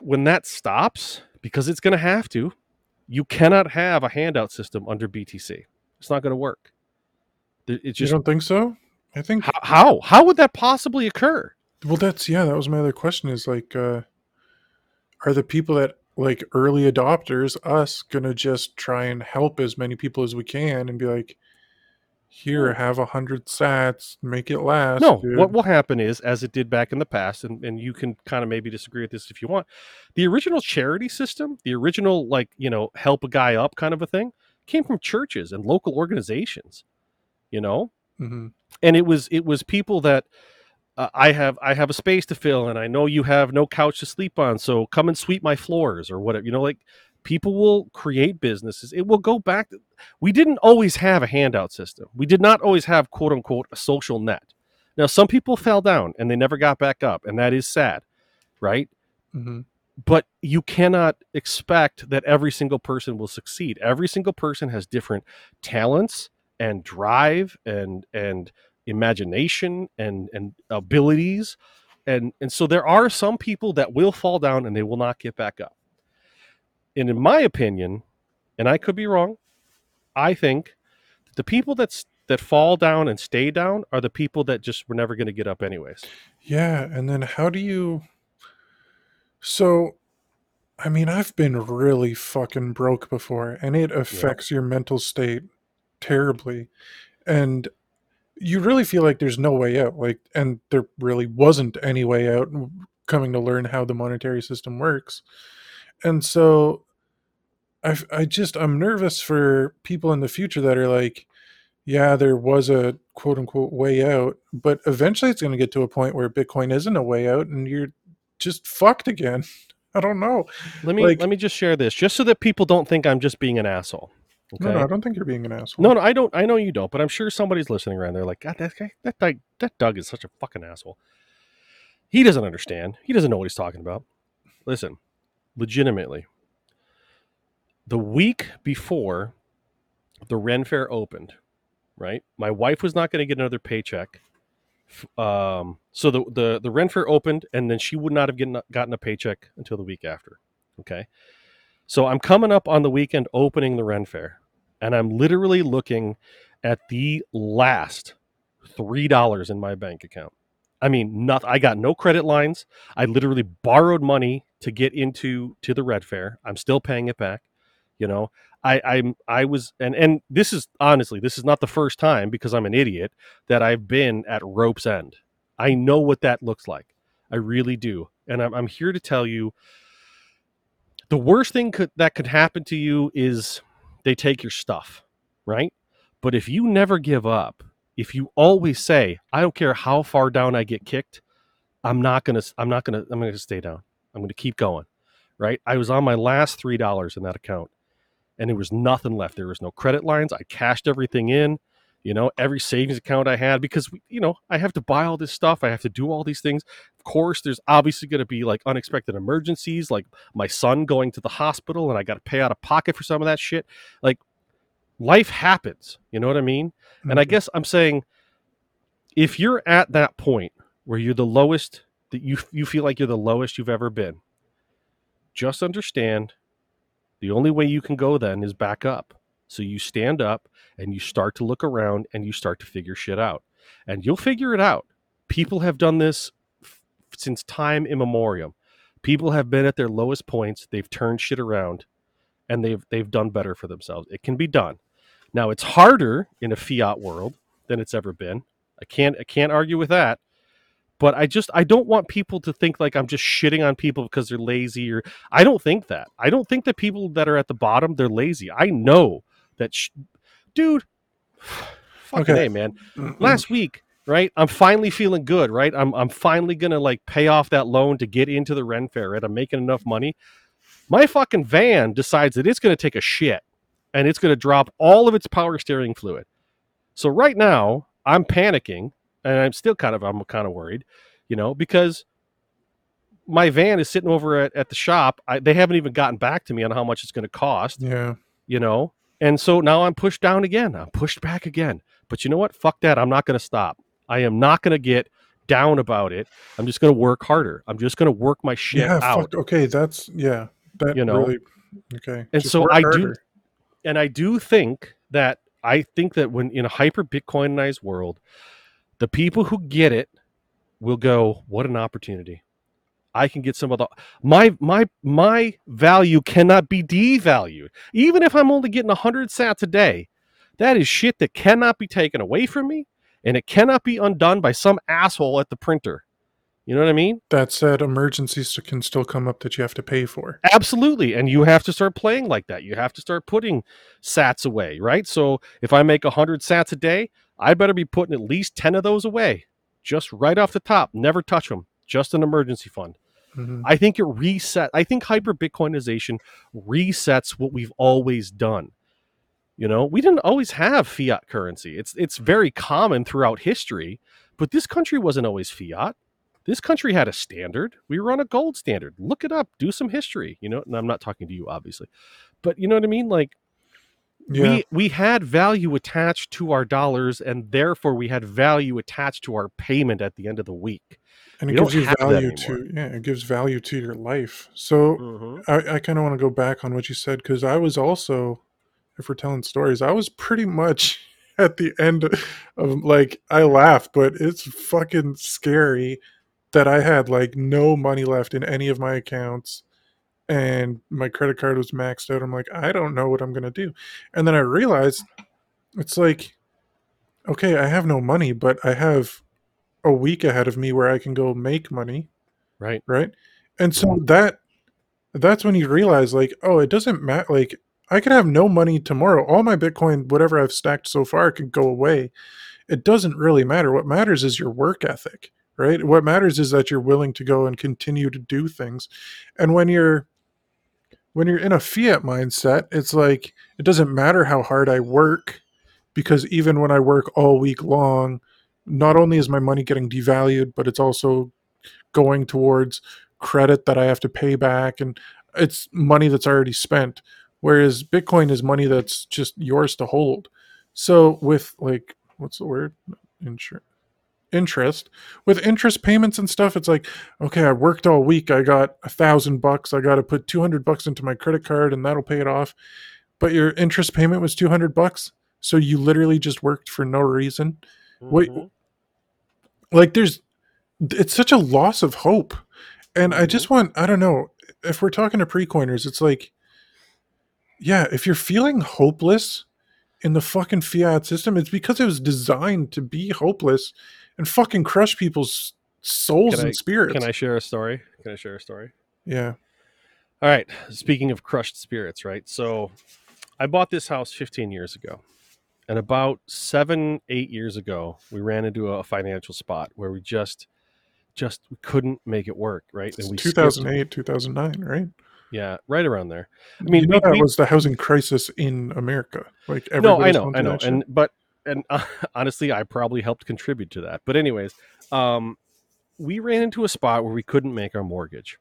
A: when that stops, because it's going to have to, you cannot have a handout system under BTC. It's not going to work. It- It's
B: You don't think so? I think.
A: how, how how would that possibly occur?
B: Well, that's yeah. That was my other question. Is like, uh are the people that like early adopters, us, gonna just try and help as many people as we can and be like, here, have a hundred sats, make it last.
A: No,
B: dude."
A: what will happen is, as it did back in the past, and, and you can kind of maybe disagree with this if you want, the original charity system, the original, like, you know, help a guy up kind of a thing, came from churches and local organizations, you know?
B: Mhm.
A: And it was, it was people that, uh, I have I have a space to fill, and I know you have no couch to sleep on, so come and sweep my floors or whatever. You know, like people will create businesses. It will go back. To, we didn't always have a handout system. We did not always have quote unquote a social net. Now, some people fell down and they never got back up, and that is sad, right?
B: Mhm.
A: But you cannot expect that every single person will succeed. Every single person has different talents and drive and and imagination and and abilities and and so there are some people that will fall down and they will not get back up and in my opinion and I could be wrong. I think the people that's that fall down and stay down are the people that just were never going to get up anyways.
B: Yeah, and then how do you So, I mean, I've been really fucking broke before, and it affects your mental state terribly. And you really feel like there's no way out. Like, and there really wasn't any way out coming to learn how the monetary system works. And so i i just, I'm nervous for people in the future that are like, yeah, there was a quote unquote way out, but eventually it's going to get to a point where Bitcoin isn't a way out and you're just fucked again. I don't know.
A: Let me
B: Like-
A: let me just share this, just so that people don't think I'm just being an asshole. Okay.
B: No, no, I don't think you're being an asshole.
A: No, no, I don't. I know you don't, but I'm sure somebody's listening around there, like, God, that guy, that Doug, that Doug is such a fucking asshole. He doesn't understand. He doesn't know what he's talking about. Listen, legitimately, the week before the Ren Fair opened, right? My wife was not going to get another paycheck. Um, so the, the the Ren Fair opened, and then she would not have gotten gotten a paycheck until the week after. Okay, so I'm coming up on the weekend opening the Ren Fair and I'm literally looking at the last three dollars in my bank account. I mean, not I got no credit lines. I literally borrowed money to get into to the Ren Fair. I'm still paying it back. You know, I I'm I was and and this is honestly this is not the first time because I'm an idiot that I've been at rope's end. I know what that looks like. I really do, and I'm I'm here to tell you. The worst thing could, that could happen to you is they take your stuff, right? But if you never give up, if you always say, I don't care how far down I get kicked, I'm not going to I'm not going to I'm going to stay down. I'm going to keep going, right? I was on my last $3 in that account and there was nothing left. There was no credit lines. I cashed everything in, you know, every savings account I had because you know, I have to buy all this stuff. I have to do all these things. Of course, there's obviously going to be like unexpected emergencies like my son going to the hospital and I got to pay out of pocket for some of that shit. Like life happens, you know what I mean? And I
B: Mhm.
A: guess I'm saying if you're at that point where you're the lowest that you you feel like you're the lowest you've ever been, just understand the only way you can go then is back up. So you stand up and you start to look around and you start to figure shit out. And you'll figure it out. People have done this f- since time immemorial. People have been at their lowest points, they've turned shit around and they've they've done better for themselves. It can be done. Now it's harder in a fiat world than it's ever been. I can't I can't argue with that. But I just I don't want people to think like I'm just shitting on people because they're lazy or I don't think that. I don't think that people that are at the bottom they're lazy. I know that sh- dude fucking
B: Okay.
A: A, man.
B: Mm-mm.
A: Last week, right? I'm finally feeling good, right? I'm I'm finally going to like pay off that loan to get into the Ren Fair, right? I'm making enough money. My fucking van decides that it's going to take a shit and it's going to drop all of its power steering fluid. So right now, I'm panicking and I'm still kind of I'm kind of worried, you know, because my van is sitting over at, at the shop. I, they haven't even gotten back to me on how much it's going to cost,
B: yeah.
A: you know. And so now I'm pushed down again. I'm pushed back again. But you know what? Fuck that. I'm not going to stop. I am not going to get down about it. I'm just going to work harder. I'm just going to work my shit
B: yeah,
A: out.
B: fuck. Okay, that's yeah. That
A: You know?
B: really okay.
A: And
B: Just
A: so I do- and I do think that I think that when in a hyper Bitcoinized world, the people who get it will go, "What an opportunity! I can get some of the my my my value cannot be devalued, even if I'm only getting hundred sats a day. That is shit that cannot be taken away from me, and it cannot be undone by some asshole at the printer. You know what I mean?
B: That said, emergencies can still come up that you have to pay for.
A: Absolutely. And you have to start playing like that. You have to start putting sats away, right? So if I make 100 sats a day, I better be putting at least 10 of those away, just right off the top. Never touch them, just an emergency fund.
B: Mhm.
A: I think it reset. I think hyper Bitcoinization resets what we've always done. You know, we didn't always have fiat currency. It's it's very common throughout history, but this country wasn't always fiat. This country had a standard. We were on a gold standard. Look it up. Do some history. You know, and I'm not talking to you, obviously, but you know what I mean. Like
B: Yeah.
A: we we had value attached to our dollars, and therefore we had value attached to our payment at the end of the week.
B: And it
A: we
B: gives you value to yeah, it gives value to your life. So
A: Mm-hmm.
B: I, I kind of want to go back on what you said because I was also if we're telling stories, I was pretty much at the end of like I laugh, but it's fucking scary that I had like no money left in any of my accounts and my credit card was maxed out. I'm like, I don't know what I'm gonna do. And then I realized it's like, okay, I have no money, but I have a week ahead of me where I can go make money.
A: Right.
B: Right. And so mm-hmm. that that's when you realize like, oh, it doesn't matter like I could have no money tomorrow. All my Bitcoin, whatever I've stacked so far, could go away. It doesn't really matter. What matters is your work ethic, right? What matters is that you're willing to go and continue to do things. And when you're when you're in a fiat mindset, it's like it doesn't matter how hard I work because even when I work all week long, not only is my money getting devalued, but it's also going towards credit that I have to pay back and it's money that's already spent whereas bitcoin is money that's just yours to hold. So with like what's the word? Insur- interest. With interest payments and stuff it's like okay i worked all week i got a thousand bucks i got to put 200 bucks into my credit card and that'll pay it off. But your interest payment was 200 bucks so you literally just worked for no reason. Wait mm-hmm. like there's it's such a loss of hope and i just mm-hmm. want i don't know if we're talking to pre-coiners it's like yeah, if you're feeling hopeless in the fucking fiat system, it's because it was designed to be hopeless and fucking crush people's souls
A: can
B: and
A: I,
B: spirits.
A: Can I share a story? Can I share a story?
B: Yeah.
A: All right. Speaking of crushed spirits, right? So I bought this house 15 years ago. And about seven, eight years ago, we ran into a financial spot where we just, just couldn't make it work, right?
B: And we 2008, 2009, right?
A: Yeah, right around there.
B: I mean, you know we, that we, was the housing crisis in America. Like
A: no, I know, I know, and but and uh, honestly, I probably helped contribute to that. But anyways, um, we ran into a spot where we couldn't make our mortgage,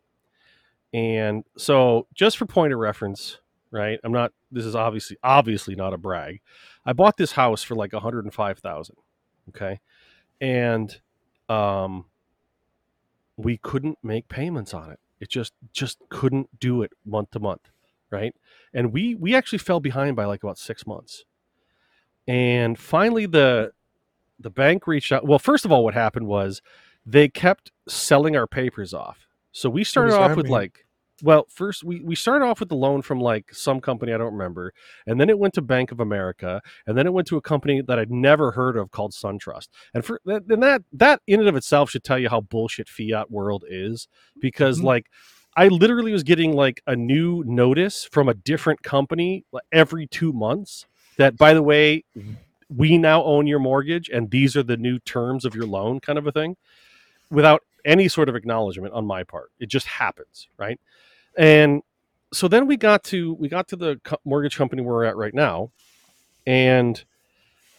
A: and so just for point of reference, right? I'm not. This is obviously obviously not a brag. I bought this house for like 105 thousand. Okay, and um, we couldn't make payments on it it just just couldn't do it month to month, right? And we we actually fell behind by like about six months. And finally, the the bank reached out. Well, first of all, what happened was they kept selling our papers off. So we started off with mean? like well, first we, we started off with the loan from like some company I don't remember, and then it went to Bank of America, and then it went to a company that I'd never heard of called SunTrust. And for and that that in and of itself should tell you how bullshit fiat world is, because mm-hmm. like I literally was getting like a new notice from a different company every two months that by the way we now own your mortgage and these are the new terms of your loan kind of a thing without any sort of acknowledgement on my part it just happens right and so then we got to we got to the mortgage company we're at right now, and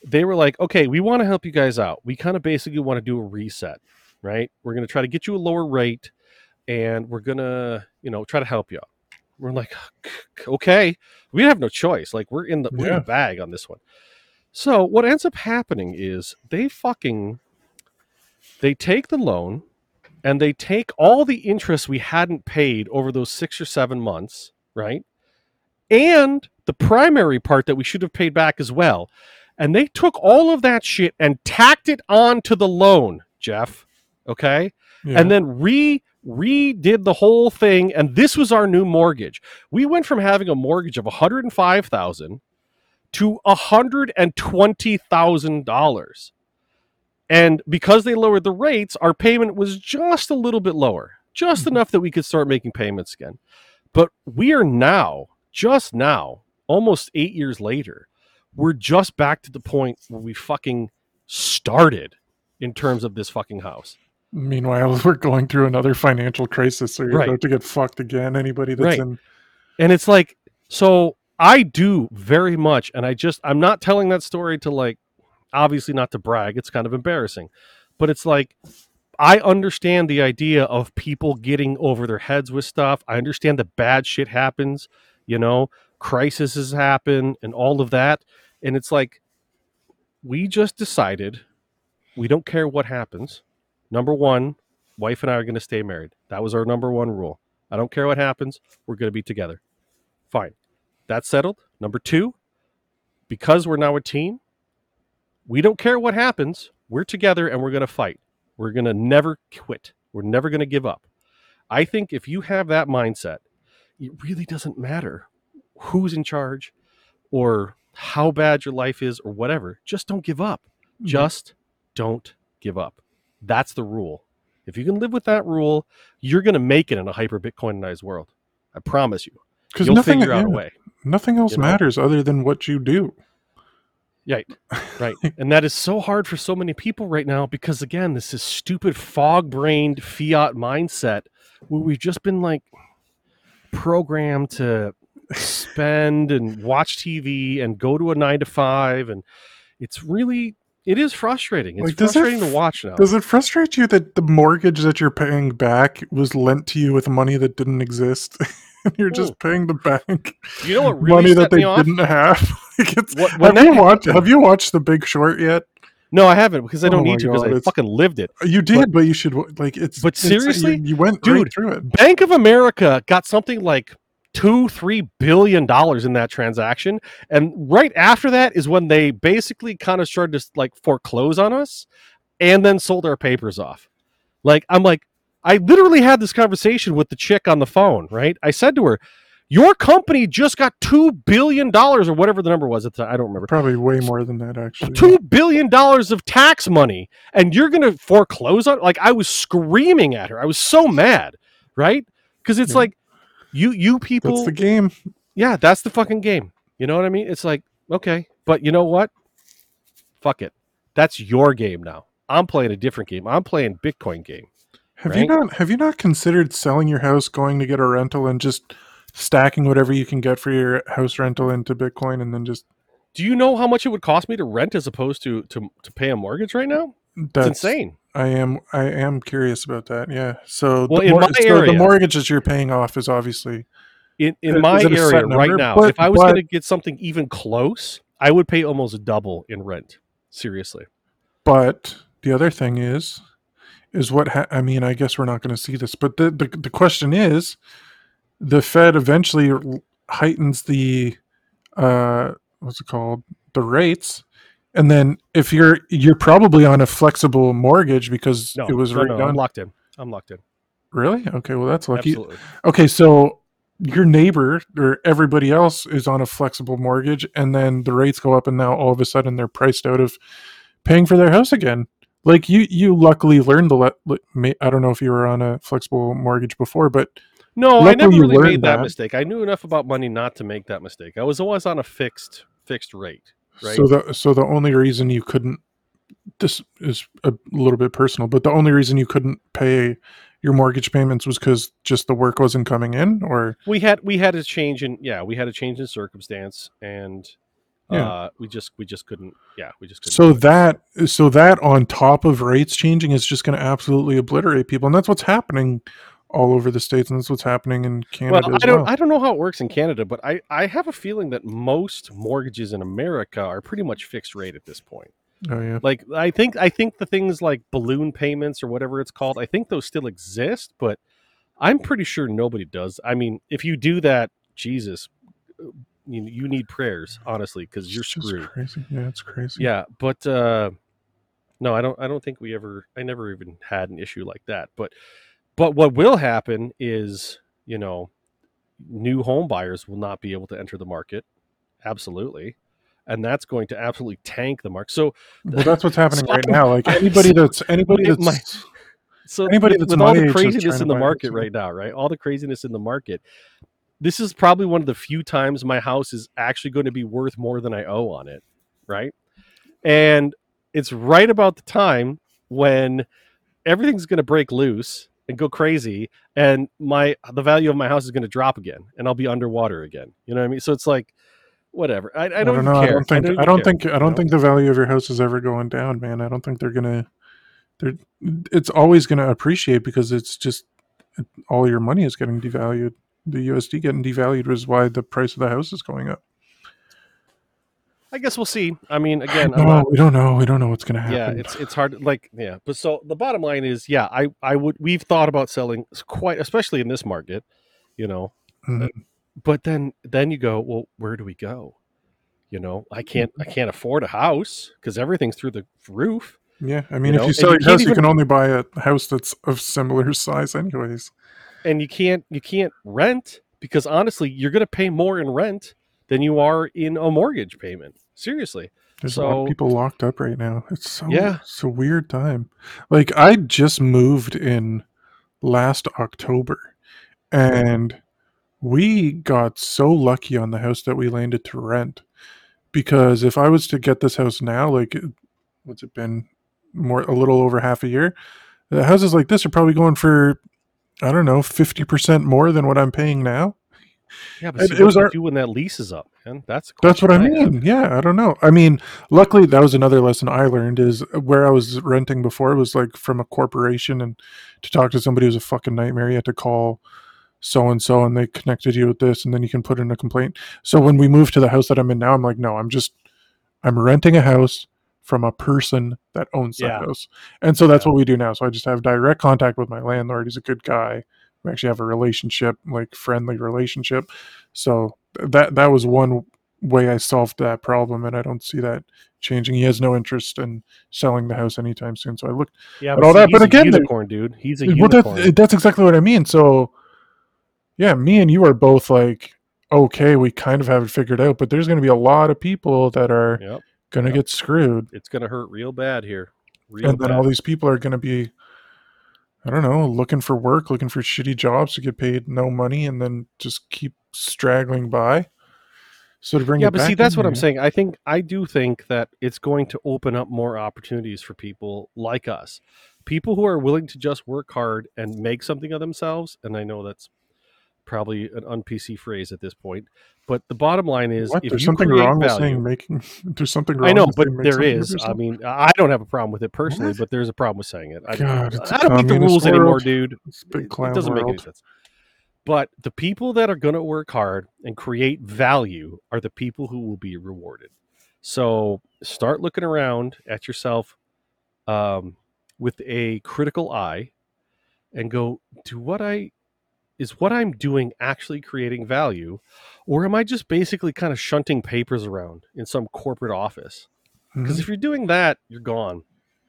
A: they were like, "Okay, we want to help you guys out. We kind of basically want to do a reset, right? We're going to try to get you a lower rate, and we're gonna, you know, try to help you out." We're like, "Okay, we have no choice. Like, we're in the, we're in the bag on this one." So what ends up happening is they fucking they take the loan and they take all the interest we hadn't paid over those six or seven months, right? And the primary part that we should have paid back as well. And they took all of that shit and tacked it on to the loan, Jeff. Okay. Yeah. And then re redid the whole thing. And this was our new mortgage. We went from having a mortgage of 105000 to $120,000 and because they lowered the rates, our payment was just a little bit lower, just mm-hmm. enough that we could start making payments again. But we are now, just now, almost eight years later, we're just back to the point where we fucking started in terms of this fucking house.
B: Meanwhile, we're going through another financial crisis, so you're right. about to get fucked again. Anybody that's right. in,
A: and it's like, so I do very much, and I just I'm not telling that story to like obviously not to brag, it's kind of embarrassing. But it's like I understand the idea of people getting over their heads with stuff. I understand that bad shit happens, you know, crises happen and all of that. And it's like we just decided we don't care what happens. Number one, wife and I are going to stay married. That was our number one rule. I don't care what happens. We're going to be together. Fine. That's settled. Number two, because we're now a team, we don't care what happens. We're together and we're going to fight. We're going to never quit. We're never going to give up. I think if you have that mindset, it really doesn't matter who's in charge or how bad your life is or whatever. Just don't give up.
B: Mhm.
A: Just don't give up. That's the rule. If you can live with that rule, you're going to make it in a hyper Bitcoinized world. I promise you.
B: because nothing,
A: figure out a
B: yeah, nothing else
A: you know?
B: matters other than what you do.
A: Right. Right. and that is so hard for so many people right now because again, this is stupid fog-brained fiat mindset where we've just been like programmed to spend and watch TV and go to a 9 to 5 and it's really it is frustrating. It's
B: Like, does it
A: frustrating to watch now.
B: Does it frustrate you that the mortgage that you're paying back was lent to you with money that didn't exist? and you're just paying the bank
A: You know what really
B: money
A: set
B: that
A: me
B: they didn't have.
A: What- when
B: have you watched? Have you watched The Big Short yet?
A: No, I haven't because I
B: Oh
A: don't
B: my
A: need to because I fucking lived it.
B: You did, but, you should like it's.
A: But
B: it's-
A: seriously?
B: you, you went
A: Dude,
B: right through it.
A: Bank of America got something like two, three billion dollars in that transaction. And right after that is when they basically kind of started to like foreclose on us and then sold our papers off. Like, I'm like, I literally had this conversation with the chick on the phone, right? I said to her, Your company just got two billion dollars or whatever the number was at the time. I don't remember.
B: Probably way more than that, actually.
A: Two billion dollars of tax money, and you're gonna foreclose on like I was screaming at her. I was so mad, right? Because it's
B: Yeah.
A: like you you people
B: That's the game.
A: yeah, that's the fucking game. You know what I mean? It's like, okay, but you know what? Fuck it. That's your game now. I'm playing a different game. I'm playing Bitcoin game.
B: Have you not have you not considered selling your house, going to get a rental, and just stacking whatever you can get for your house rental into Bitcoin, and then just
A: Do you know how much it would cost me to rent as opposed to to, to pay a mortgage right now?
B: that's
A: it's insane.
B: I am I am curious about that. Yeah. So
A: Well,
B: the,
A: in
B: mor-
A: my
B: so
A: area-
B: the mortgage that you're paying off is obviously
A: In in
B: Is
A: my area right now,
B: But-
A: if I was going to get something even close, I would pay almost double in rent. Seriously.
B: But the other thing is, is what ha- I mean. I guess we're not going to see this, but the, the the question is, the Fed eventually heightens the, uh, what's it called, the rates, and then if you're you're probably on a flexible mortgage because
A: No,
B: it was
A: no, no. I'm locked in. I'm locked in.
B: really? Okay, well that's lucky.
A: Absolutely.
B: Okay, so your neighbor or everybody else is on a flexible mortgage, and then the rates go up, and now all of a sudden they're priced out of paying for their house again. Like you, you luckily learned the. Le- I don't know if you were on a flexible mortgage before, but
A: No, I never really made that,
B: that.
A: mistake. I knew enough about money not to make that mistake. I was always on a fixed fixed rate. Right.
B: so the so the only reason you couldn't this is a little bit personal, but the only reason you couldn't pay your mortgage payments was because just the work wasn't coming in, or
A: we had we had a change in yeah we had a change in circumstance and
B: Yeah.
A: uh we just we just couldn't yeah we just couldn't
B: so that so that on top of rates changing is just going to absolutely obliterate people and that's what's happening all over the states and that's what's happening in canada
A: well i don't
B: well.
A: i don't know how it works in canada but i i have a feeling that most mortgages in america are pretty much fixed rate at this point.
B: Oh yeah.
A: Like i think i think the things like balloon payments or whatever it's called i think those still exist but i'm pretty sure nobody does. I mean if you do that jesus you, you need prayers honestly because you're
B: It's
A: screwed.
B: crazy. Yeah it's crazy.
A: Yeah but uh no i don't i don't think we ever i never even had an issue like that but but what will happen is you know new home buyers will not be able to enter the market. Absolutely. And that's going to absolutely tank the market so
B: well that's what's happening
A: So
B: right now. Like anybody that's anybody that's
A: my- so
B: Anybody that's
A: with all the craziness in the market right now right? All the craziness in the market. This is probably one of the few times my house is actually going to be worth more than i owe on it right? And it's right about the time when everything's going to break loose and go crazy and my the value of my house is going to drop again and i'll be underwater again you know what i mean so it's like whatever i, I don't, even
B: know
A: care
B: i don't think i don't,
A: care,
B: think i don't
A: know?
B: think the value of your house is ever going down man i don't think they're gonna they're it's always gonna appreciate because it's just all your money is getting devalued the usd getting devalued is why the price of the house is going up
A: i guess we'll see i mean again
B: no
A: not
B: we don't know we don't know what's gonna happen
A: yeah it's it's hard like yeah but so the bottom line is yeah i i would we've thought about selling quite especially in this market you know
B: Mhm.
A: but then then you go well where do we go You know, I can't I can't afford a house because everything's through the roof.
B: Yeah, I mean,
A: You
B: if
A: know,
B: you sell
A: you
B: your house, you can only buy a house that's of similar size, anyways.
A: and you can't you can't rent because honestly you're going to pay more in rent than you are in a mortgage payment seriously
B: There's a lot of people locked up right now. It's so
A: Yeah.
B: it's a weird time. Like I just moved in last October, and we got so lucky on the house that we landed to rent. Because if I was to get this house now, like what's it been more a little over half a year, the houses like this are probably going for I don't know fifty percent more than what I'm paying now.
A: Yeah but
B: It-
A: see,
B: it
A: what
B: was our-
A: do when that lease is up man that's
B: That's what I
A: question have.
B: mean. Yeah, I don't know. I mean, luckily that was another lesson I learned is where I was renting before was like from a corporation and to talk to somebody was a fucking nightmare. You had to call so and so and they connected you with this and then you can put in a complaint. So when we moved to the house that I'm in now, I'm like, no, I'm just I'm renting a house from a person that owns that
A: Yeah.
B: house. And so that's
A: Yeah.
B: what we do now. So I just have direct contact with my landlord. He's a good guy. We actually have a relationship, like friendly relationship. So that that was one way I solved that problem, and I don't see that changing. He has no interest in selling the house anytime soon. So I looked.
A: yeah
B: But
A: but,
B: all
A: see,
B: that- but again, the-
A: unicorn dude he's a
B: Well,
A: unicorn
B: that's, that's exactly what I mean. So yeah, me and you are both like, okay, we kind of have it figured out, but there's going to be a lot of people that are
A: yep
B: going to
A: Yep.
B: get screwed,
A: it's going to hurt real bad here real
B: and then
A: bad.
B: all these people are going to be. I don't know, looking for work, looking for shitty jobs to get paid no money, and then just keep straggling by. So to bring
A: yeah but see that's what i'm saying i think i do think that it's going to open up more opportunities for people like us people who are willing to just work hard and make something of themselves and i know that's probably an un-pc phrase at this point but the bottom line is
B: What?
A: if
B: There's something wrong with saying making. There's something wrong.
A: i know but there is i mean i don't have a problem with it personally
B: What?
A: but there's a problem with saying it i,
B: God,
A: I don't make the rules anymore dude
B: It's big
A: it,
B: clown
A: it doesn't make any sense. But the people that are going to work hard and create value are the people who will be rewarded. So start looking around at yourself um, with a critical eye and go, do what I is what I'm doing actually creating value, or am I just basically kind of shunting papers around in some corporate office? Because
B: Mhm.
A: if you're doing that, you're gone.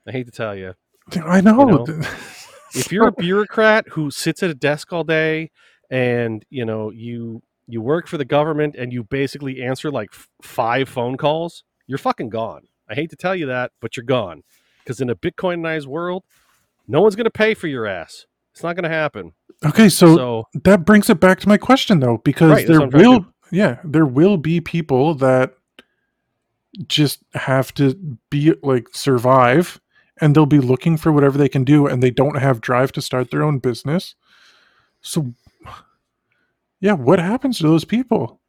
A: I hate to tell you
B: I know.
A: know, if you're a bureaucrat who sits at a desk all day and you know you you work for the government and you basically answer like f- five phone calls you're fucking gone i hate to tell you that but you're gone because in a bitcoinized world no one's going to pay for your ass it's not going to happen
B: okay, so,
A: so
B: that brings it back to my question though, because
A: Right,
B: there will, yeah, there will be people that just have to be like survive, and they'll be looking for whatever they can do, and they don't have drive to start their own business. So, yeah, what happens to those people?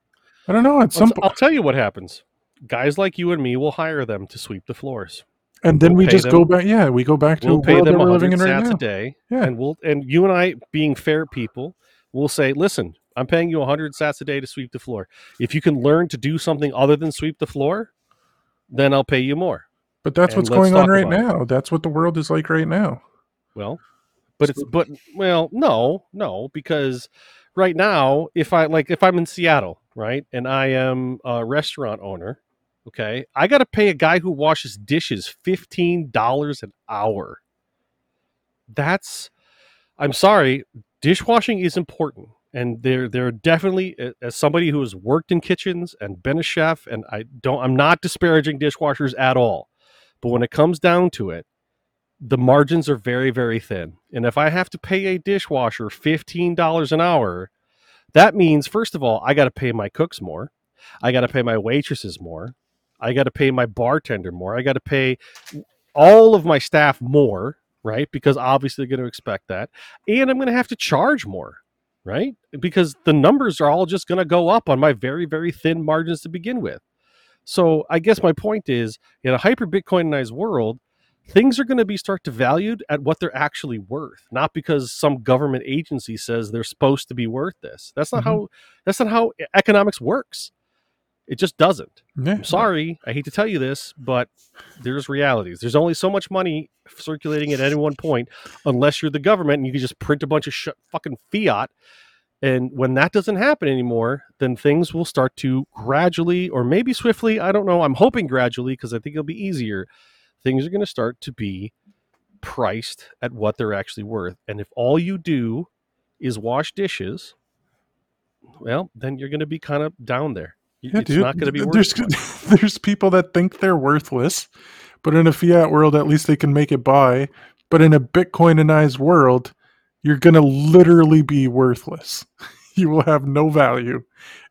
B: I don't know. At
A: I'll,
B: some
A: I'll tell you what happens guys like you and me will hire them to sweep the floors
B: and then
A: we'll
B: we just
A: them-
B: go back. Yeah, we go back to
A: we'll pay them
B: we're living in right now.
A: a day
B: Yeah.
A: and we'll and you and i being fair people we'll say listen i'm paying you 100 sats a day to sweep the floor if you can learn to do something other than sweep the floor then i'll pay you more
B: But that's
A: And
B: what's going on right
A: about it.
B: now. That's what the world is like right now.
A: well but it's but well no no because right now if i like if i'm in seattle right and i am a restaurant owner okay i got to pay a guy who washes dishes $15 an hour. That's i'm sorry dishwashing is important and there there are definitely as somebody who has worked in kitchens and been a chef and i don't i'm not disparaging dishwashers at all but when it comes down to it the margins are very very thin and if i have to pay a dishwasher $15 an hour that means first of all i got to pay my cooks more i got to pay my waitresses more i got to pay my bartender more. I got to pay all of my staff more right? Because obviously they're going to expect that. And i'm going to have to charge more right? Because the numbers are all just going to go up on my very very thin margins to begin with. So i guess my point is in a hyper bitcoinized world things are going to be start to valued at what they're actually worth not because some government agency says they're supposed to be worth this. That's not
B: Mhm.
A: how that's not how economics works it just doesn't
B: Yeah.
A: i'm sorry i hate to tell you this but there's realities there's only so much money circulating at any one point unless you're the government and you can just print a bunch of sh- fucking fiat And when that doesn't happen anymore, then things will start to gradually, or maybe swiftly, I don't know. I'm hoping gradually because I think it'll be easier. Things are going to start to be priced at what they're actually worth. And if all you do is wash dishes, well, then you're going to be kind of down there.
B: Yeah,
A: it's
B: dude.
A: not going to be
B: there's there's people that think they're worthless, but in a fiat world, at least they can make it by. But in a Bitcoinized world, you're gonna literally be worthless. you will have no value,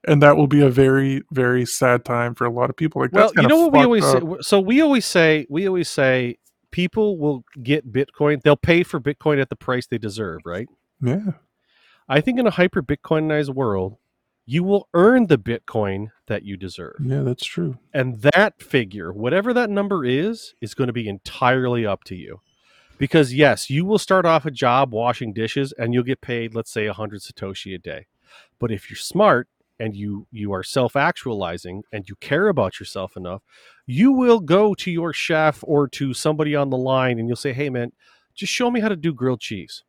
B: and that will be a very very sad time for a lot of people. Like
A: well,
B: that's
A: you know what we always
B: up.
A: say. So we always say we always say people will get Bitcoin. They'll pay for Bitcoin at the price they deserve, right?
B: Yeah,
A: I think in a hyper Bitcoinized world, you will earn the Bitcoin that you deserve.
B: yeah, that's true.
A: And that figure, whatever that number is, is going to be entirely up to you. Because yes, you will start off a job washing dishes and you'll get paid, let's say 100 satoshi a day. But if you're smart and you you are self-actualizing and you care about yourself enough, you will go to your chef or to somebody on the line and you'll say, "Hey man, just show me how to do grilled cheese."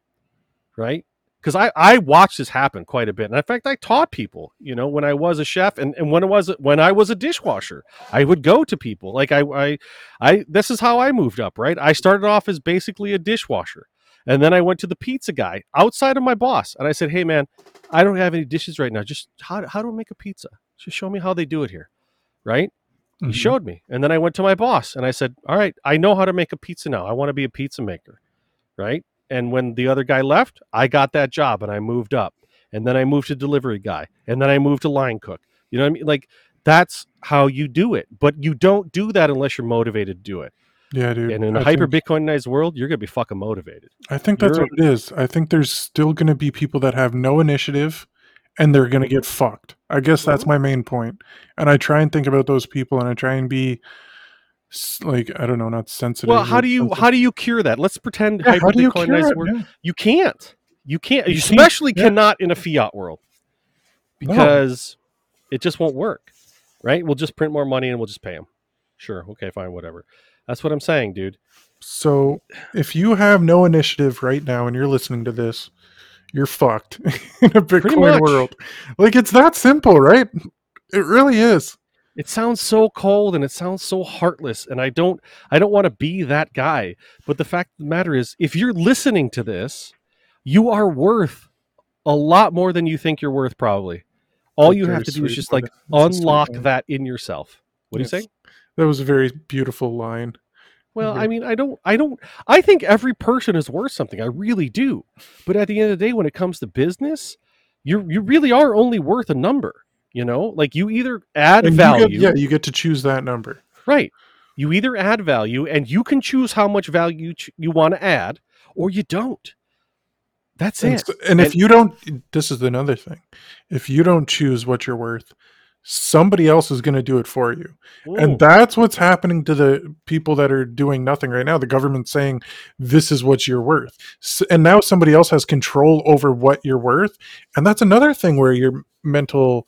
A: Right? Because I, I watched this happen quite a bit. And in fact, I taught people, you know, when I was a chef and, and when it was when I was a dishwasher, I would go to people. Like I, I I this is how I moved up, right? I started off as basically a dishwasher. And then I went to the pizza guy outside of my boss. And I said, Hey man, I don't have any dishes right now. Just how, how do I make a pizza? Just show me how they do it here. Right? He
B: Mhm.
A: showed me. And then I went to my boss and I said, All right, I know how to make a pizza now. I want to be a pizza maker. Right. And when the other guy left, I got that job and I moved up. And then I moved to delivery guy. And then I moved to line cook. You know what I mean? Like that's how you do it. But you don't do that unless you're motivated to do it.
B: Yeah, dude.
A: And in a hyper Bitcoinized world, you're gonna be fucking motivated.
B: I think that's
A: You're-
B: what it is. I think there's still going to be people that have no initiative and they're going to get fucked. I guess that's
A: Mhm.
B: my main point. And I try and think about those people and I try and be like I don't know, not sensitive.
A: Well, how do you
B: sensitive.
A: how do you cure that? Let's pretend
B: Yeah, how do you cure it? Yeah.
A: You can't. You can't. You
B: You can't,
A: especially cannot in a fiat world
B: No.
A: because it just won't work. Right? We'll just print more money and we'll just pay them. Sure. Okay. Fine. Whatever. That's what I'm saying, dude.
B: So if you have no initiative right now and you're listening to this, you're fucked in a Bitcoin world. Like it's that simple, right? It really is.
A: It sounds so cold and it sounds so heartless, and I don't I don't want to be that guy. But the fact of the matter is, if you're listening to this, you are worth a lot more than you think you're worth. Probably. All
B: That's
A: you have to do is just like
B: that's a sweet
A: unlock that in yourself. What do you say?
B: That was a very beautiful line.
A: Well, I mean, I don't, I don't, I think every person is worth something. I really do. But at the end of the day, when it comes to business, you you really are only worth a number. You know, like you either add
B: And you
A: value,
B: get- yeah, you get to choose that number.
A: right? You either add value, and you can choose how much value you, ch- you want to add, or you don't. That's
B: And,
A: it.
B: s- and if you don't, this is another thing. If you don't choose what you're worth, somebody else is going to do it for you.
A: Ooh.
B: And that's what's happening to the people that are doing nothing right now. The government's saying this is what you're worth. S- and now somebody else has control over what you're worth. And that's another thing where your mental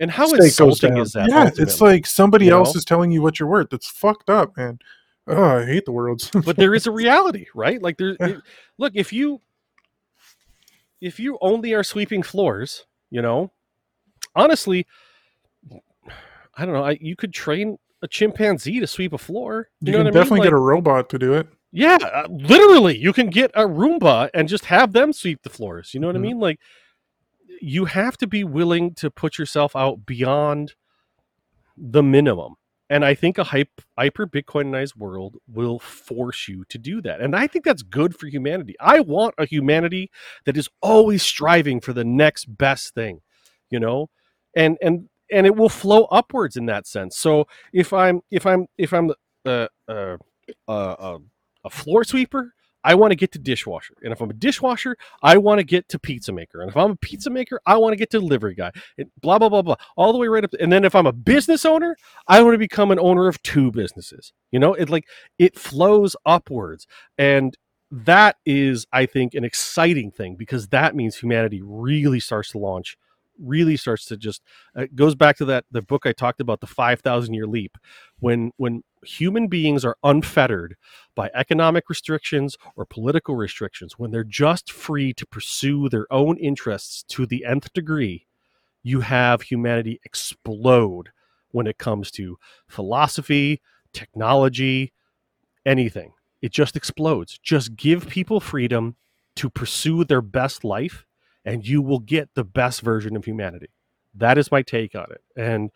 A: and how
B: stake goes
A: insulting
B: down.
A: is that?
B: Yeah, it's like somebody
A: You
B: else
A: know?
B: is telling you what you're worth. That's fucked up, man. Oh, I hate the world.
A: but there is a reality, right? Like there.
B: Yeah.
A: it- look, if you if you only are sweeping floors, you know, honestly, I don't know. I, you could train a chimpanzee to sweep a floor. You,
B: you
A: know
B: can
A: what I mean?
B: definitely
A: Like,
B: get a robot to do it.
A: yeah, uh, literally, you can get a Roomba and just have them sweep the floors. You know what
B: Mhm.
A: I mean? Like, you have to be willing to put yourself out beyond the minimum. And I think a hype, hyper Bitcoinized world will force you to do that. And I think that's good for humanity. I want a humanity that is always striving for the next best thing, you know? And and and it will flow upwards in that sense. So if I'm if I'm if I'm uh, uh, uh, uh, a floor sweeper, I want to get to dishwasher. And if I'm a dishwasher, I want to get to pizza maker. And if I'm a pizza maker, I want to get to delivery guy. And blah blah blah blah, all the way right up. And then if I'm a business owner, I want to become an owner of two businesses. You know, it like it flows upwards, and that is, I think, an exciting thing because that means humanity really starts to launch really starts to just uh, it goes back to that the book I talked about the 5000 year leap. When when human beings are unfettered by economic restrictions or political restrictions when they're just free to pursue their own interests to the nth degree you have humanity explode when it comes to philosophy technology anything. It just explodes. Just give people freedom to pursue their best life and you will get the best version of humanity. That is my take on it. And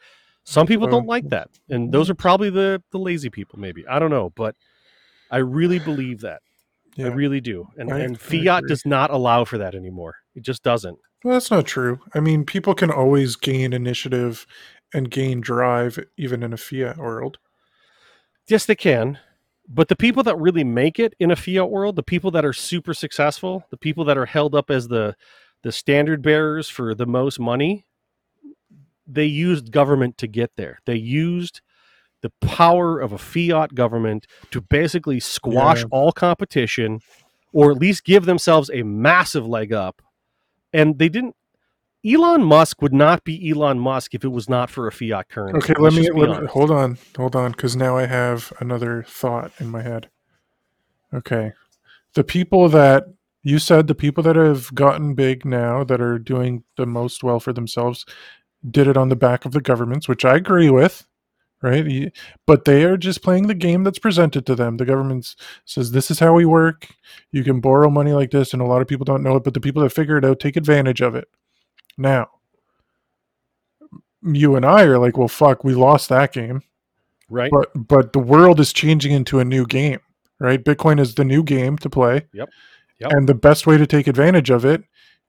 A: some people don't like um, that. And mm-hmm. those are probably the the lazy people maybe. I don't know, but I really believe that. Yeah. I really do. And I, and fiat does not allow for that anymore. It just doesn't.
B: Well, that's not true. I mean, people can always gain initiative and gain drive even in a fiat world.
A: Yes, they can. But the people that really make it in a fiat world, the people that are super successful, the people that are held up as the the standard bearers for the most money, they used government to get there. They used the power of a fiat government to basically squash yeah. all competition or at least give themselves a massive leg up. And they didn't Elon Musk would not be Elon Musk if it was not for a fiat currency.
B: Okay, let me, let me hold on, hold on, because now I have another thought in my head. Okay, the people that you said the people that have gotten big now that are doing the most well for themselves did it on the back of the governments, which I agree with, right? But they are just playing the game that's presented to them. The government says this is how we work. You can borrow money like this, and a lot of people don't know it, but the people that figure it out take advantage of it. Now, you and I are like, well, fuck, we lost that game,
A: right?
B: But but the world is changing into a new game, right? Bitcoin is the new game to play.
A: Yep
B: Yep. And the best way to take advantage of it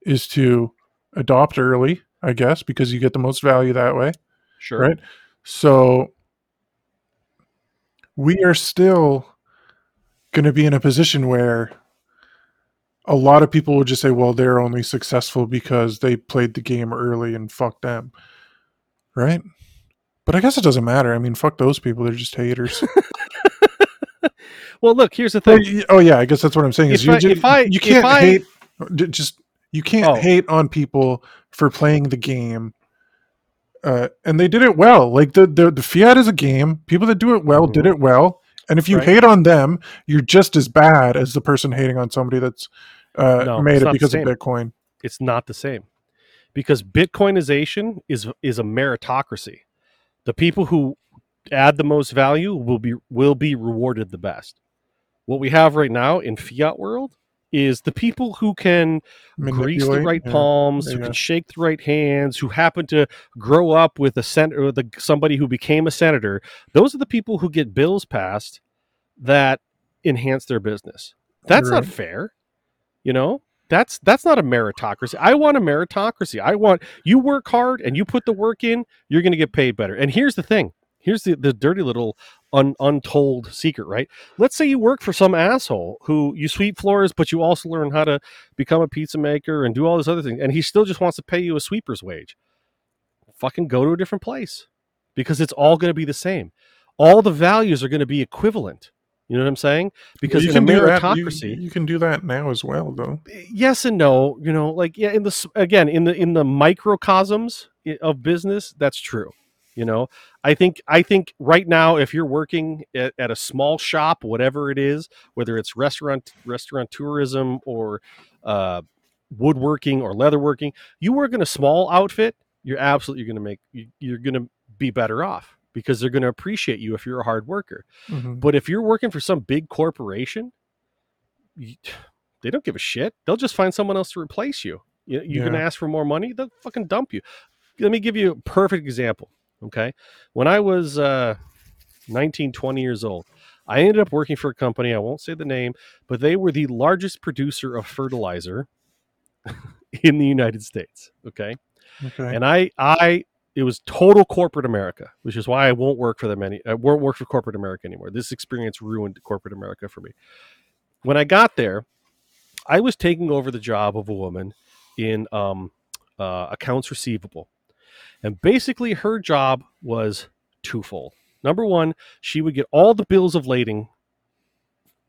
B: is to adopt early, I guess, because you get the most value that way.
A: Sure.
B: Right. So we are still going to be in a position where a lot of people will just say, well, they're only successful because they played the game early and fuck them. Right. But I guess it doesn't matter. I mean, fuck those people. They're just haters.
A: Well, look, here's the thing.
B: Oh yeah, I guess that's what I'm saying. Is you, I, just, I, you can't I, hate just you can't oh. hate on people for playing the game. Uh, and they did it well. Like the, the the fiat is a game. People that do it well mm-hmm. did it well. And if you right. hate on them, you're just as bad as the person hating on somebody that's uh, no, made it because of Bitcoin.
A: It's not the same because Bitcoinization is is a meritocracy. The people who add the most value will be will be rewarded the best. What we have right now in fiat world is the people who can grease the right yeah. palms, yeah. who can shake the right hands, who happen to grow up with a senator, a, somebody who became a senator. Those are the people who get bills passed that enhance their business. That's right. not fair. You know, that's that's not a meritocracy. I want a meritocracy. I want you work hard and you put the work in, you're going to get paid better. And here's the thing: here's the, the dirty little un, untold secret, right? Let's say you work for some asshole who you sweep floors, but you also learn how to become a pizza maker and do all this other thing, and he still just wants to pay you a sweeper's wage. Fucking go to a different place because it's all going to be the same. All the values are going to be equivalent. You know what I'm saying? Because well, in a meritocracy,
B: you, you, can do that now as well, though.
A: Eh, yes and no. You know, like yeah, in the again in the in the microcosms eh, of business, that's true. You know, I think I think right now, if you're working at, at, a small shop, whatever it is, whether it's restaurant restaurant tourism or uh, woodworking or leatherworking, you work in a small outfit, you're absolutely going to make you, you're going to be better off because they're going to appreciate you if you're a hard worker. Mm-hmm. But if you're working for some big corporation, you, they don't give a shit. They'll just find someone else to replace you. You, you yeah. can ask for more money, they'll fucking dump you. Let me give you a perfect example. Okay. When I was uh, 19, 20 years old, I ended up working for a company. I won't say the name, but they were the largest producer of fertilizer in the United States. Okay. Okay. And I, I, it was total corporate America, which is why I won't work for them any. I won't work for corporate America anymore. This experience ruined corporate America for me. When I got there, I was taking over the job of a woman in um, uh, accounts receivable. And basically, her job was twofold. Number one, she would get all the bills of lading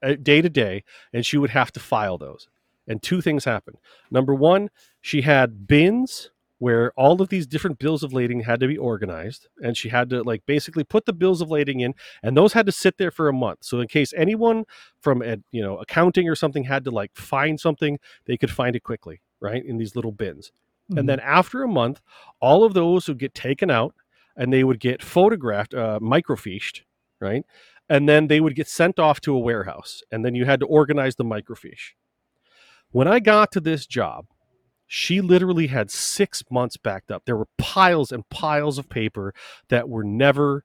A: uh, day to day, and she would have to file those. And two things happened. Number one, she had bins where all of these different bills of lading had to be organized and she had to like basically put the bills of lading in and those had to sit there for a month so in case anyone from you know accounting or something had to like find something they could find it quickly right in these little bins mm-hmm. and then after a month all of those would get taken out and they would get photographed uh, microfiched right and then they would get sent off to a warehouse and then you had to organize the microfiche when i got to this job she literally had six months backed up. There were piles and piles of paper that were never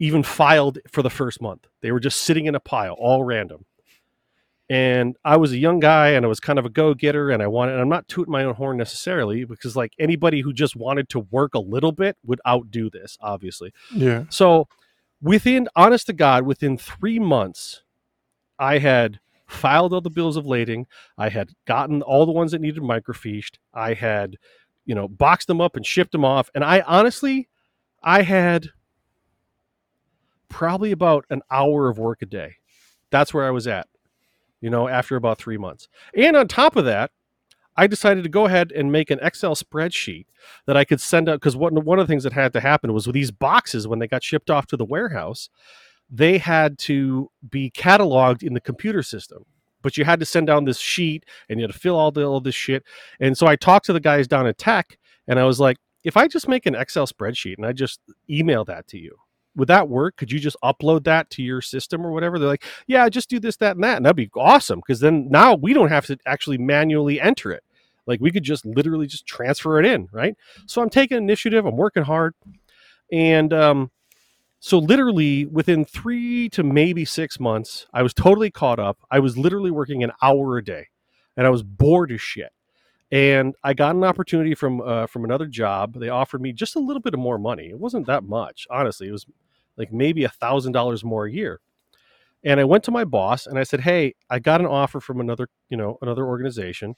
A: even filed for the first month. They were just sitting in a pile, all random. And I was a young guy and I was kind of a go getter. And I wanted, and I'm not tooting my own horn necessarily because, like, anybody who just wanted to work a little bit would outdo this, obviously.
B: Yeah.
A: So, within, honest to God, within three months, I had filed all the bills of lading. I had gotten all the ones that needed microfiched. I had, you know, boxed them up and shipped them off. And I honestly, I had probably about an hour of work a day. That's where I was at, you know, after about three months. And on top of that, I decided to go ahead and make an Excel spreadsheet that I could send out because one, one of the things that had to happen was with these boxes when they got shipped off to the warehouse, they had to be cataloged in the computer system but you had to send down this sheet and you had to fill all, the, all this shit and so i talked to the guys down at tech and i was like if i just make an excel spreadsheet and i just email that to you would that work could you just upload that to your system or whatever they're like yeah just do this that and that and that'd be awesome because then now we don't have to actually manually enter it like we could just literally just transfer it in right so i'm taking initiative i'm working hard and um, so literally within three to maybe six months, I was totally caught up. I was literally working an hour a day, and I was bored as shit. And I got an opportunity from uh, from another job. They offered me just a little bit of more money. It wasn't that much, honestly. It was like maybe a thousand dollars more a year. And I went to my boss and I said, "Hey, I got an offer from another, you know, another organization.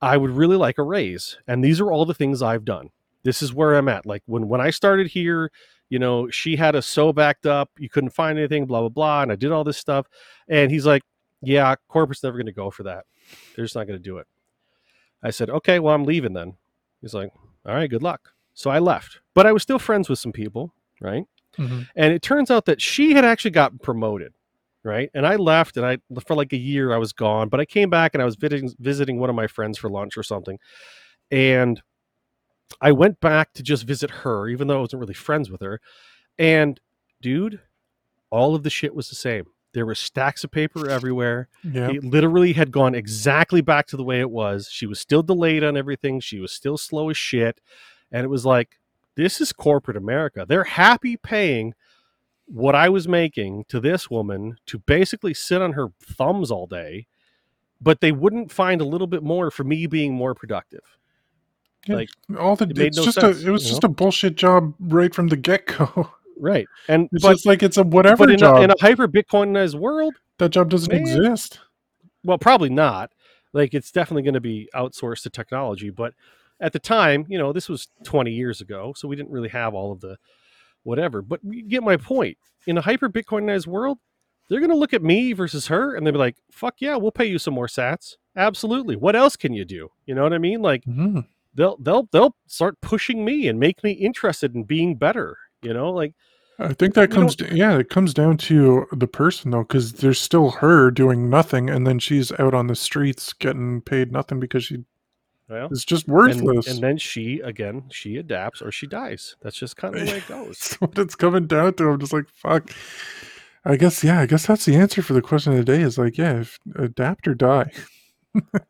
A: I would really like a raise. And these are all the things I've done. This is where I'm at. Like when when I started here, you know, she had us so backed up, you couldn't find anything, blah, blah, blah. And I did all this stuff. And he's like, yeah, corporate's never going to go for that. They're just not going to do it. I said, okay, well, I'm leaving then. He's like, all right, good luck. So I left, but I was still friends with some people, right? Mm-hmm. And it turns out that she had actually gotten promoted, right? And I left, and I for like a year I was gone, but I came back and I was visiting visiting one of my friends for lunch or something, and I went back to just visit her, even though I wasn't really friends with her. And dude, all of the shit was the same. There were stacks of paper everywhere. Yep. It literally had gone exactly back to the way it was. She was still delayed on everything. She was still slow as shit. And it was like, this is corporate America. They're happy paying what I was making to this woman to basically sit on her thumbs all day, but they wouldn't find a little bit more for me being more productive.
B: Yeah, like all the it it's no just sense, a it was just know? a bullshit job right from the get go.
A: Right, and
B: it's but, just like it's a whatever
A: in
B: job.
A: A, in a hyper Bitcoinized world,
B: that job doesn't man, exist.
A: Well, probably not. Like it's definitely going to be outsourced to technology, but at the time, you know, this was 20 years ago, so we didn't really have all of the whatever. But you get my point. In a hyper Bitcoinized world, they're going to look at me versus her and they'll be like, fuck yeah, we'll pay you some more sats. Absolutely. What else can you do? You know what I mean? Like, mm-hmm they'll they'll they'll start pushing me and make me interested in being better you know like
B: i think that comes to, yeah it comes down to the person though because there's still her doing nothing and then she's out on the streets getting paid nothing because she well, it's just worthless.
A: and, and, then she again she adapts or she dies. That's just kind of the way it goes.
B: That's what it's coming down to. I'm just like fuck. I guess yeah i guess that's the answer for the question of the day is like yeah if, adapt or die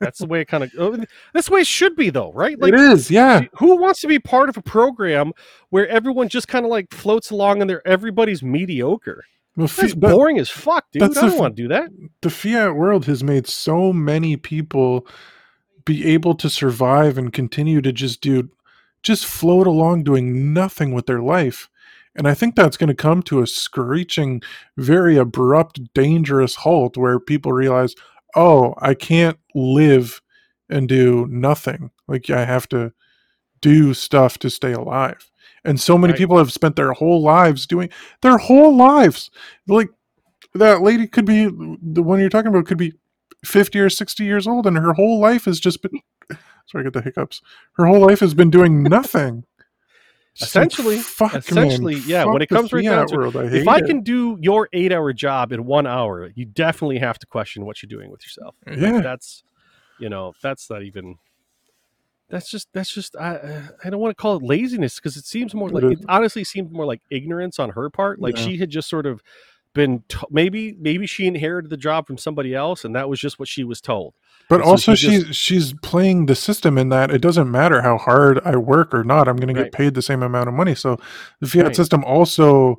A: that's the way it kind of. Oh, that's the way it should be, though, right?
B: Like, it is, yeah.
A: Who wants to be part of a program where everyone just kind of like floats along and they're everybody's mediocre? Well, that's boring as fuck, dude. I don't want to do that.
B: The fiat world has made so many people be able to survive and continue to just do, just float along doing nothing with their life. And I think that's going to come to a screeching, very abrupt, dangerous halt where people realize, oh, I can't live and do nothing. Like I have to do stuff to stay alive. And so many right. people have spent their whole lives doing their whole lives. Like that lady could be the one you're talking about could be 50 or 60 years old and her whole life has just been sorry, I get the hiccups. Her whole life has been doing nothing. Just like,
A: Essentially,
B: man,
A: essentially, yeah.
B: fuck
A: When it comes right down to
B: world, I
A: if I
B: it.
A: can do your eight-hour job in one hour, you definitely have to question what you're doing with yourself. Like,
B: Yeah.
A: that's, you know, that's not even. That's just that's just I I don't want to call it laziness because it seems more like it honestly seemed more like ignorance on her part. Like
B: Yeah.
A: she had just sort of been t- maybe maybe she inherited the job from somebody else and that was just what she was told.
B: But
A: so
B: also,
A: she just-
B: she's she's playing the system in that it doesn't matter how hard I work or not. I'm going to get paid the same amount of money. So the fiat
A: Right.
B: system also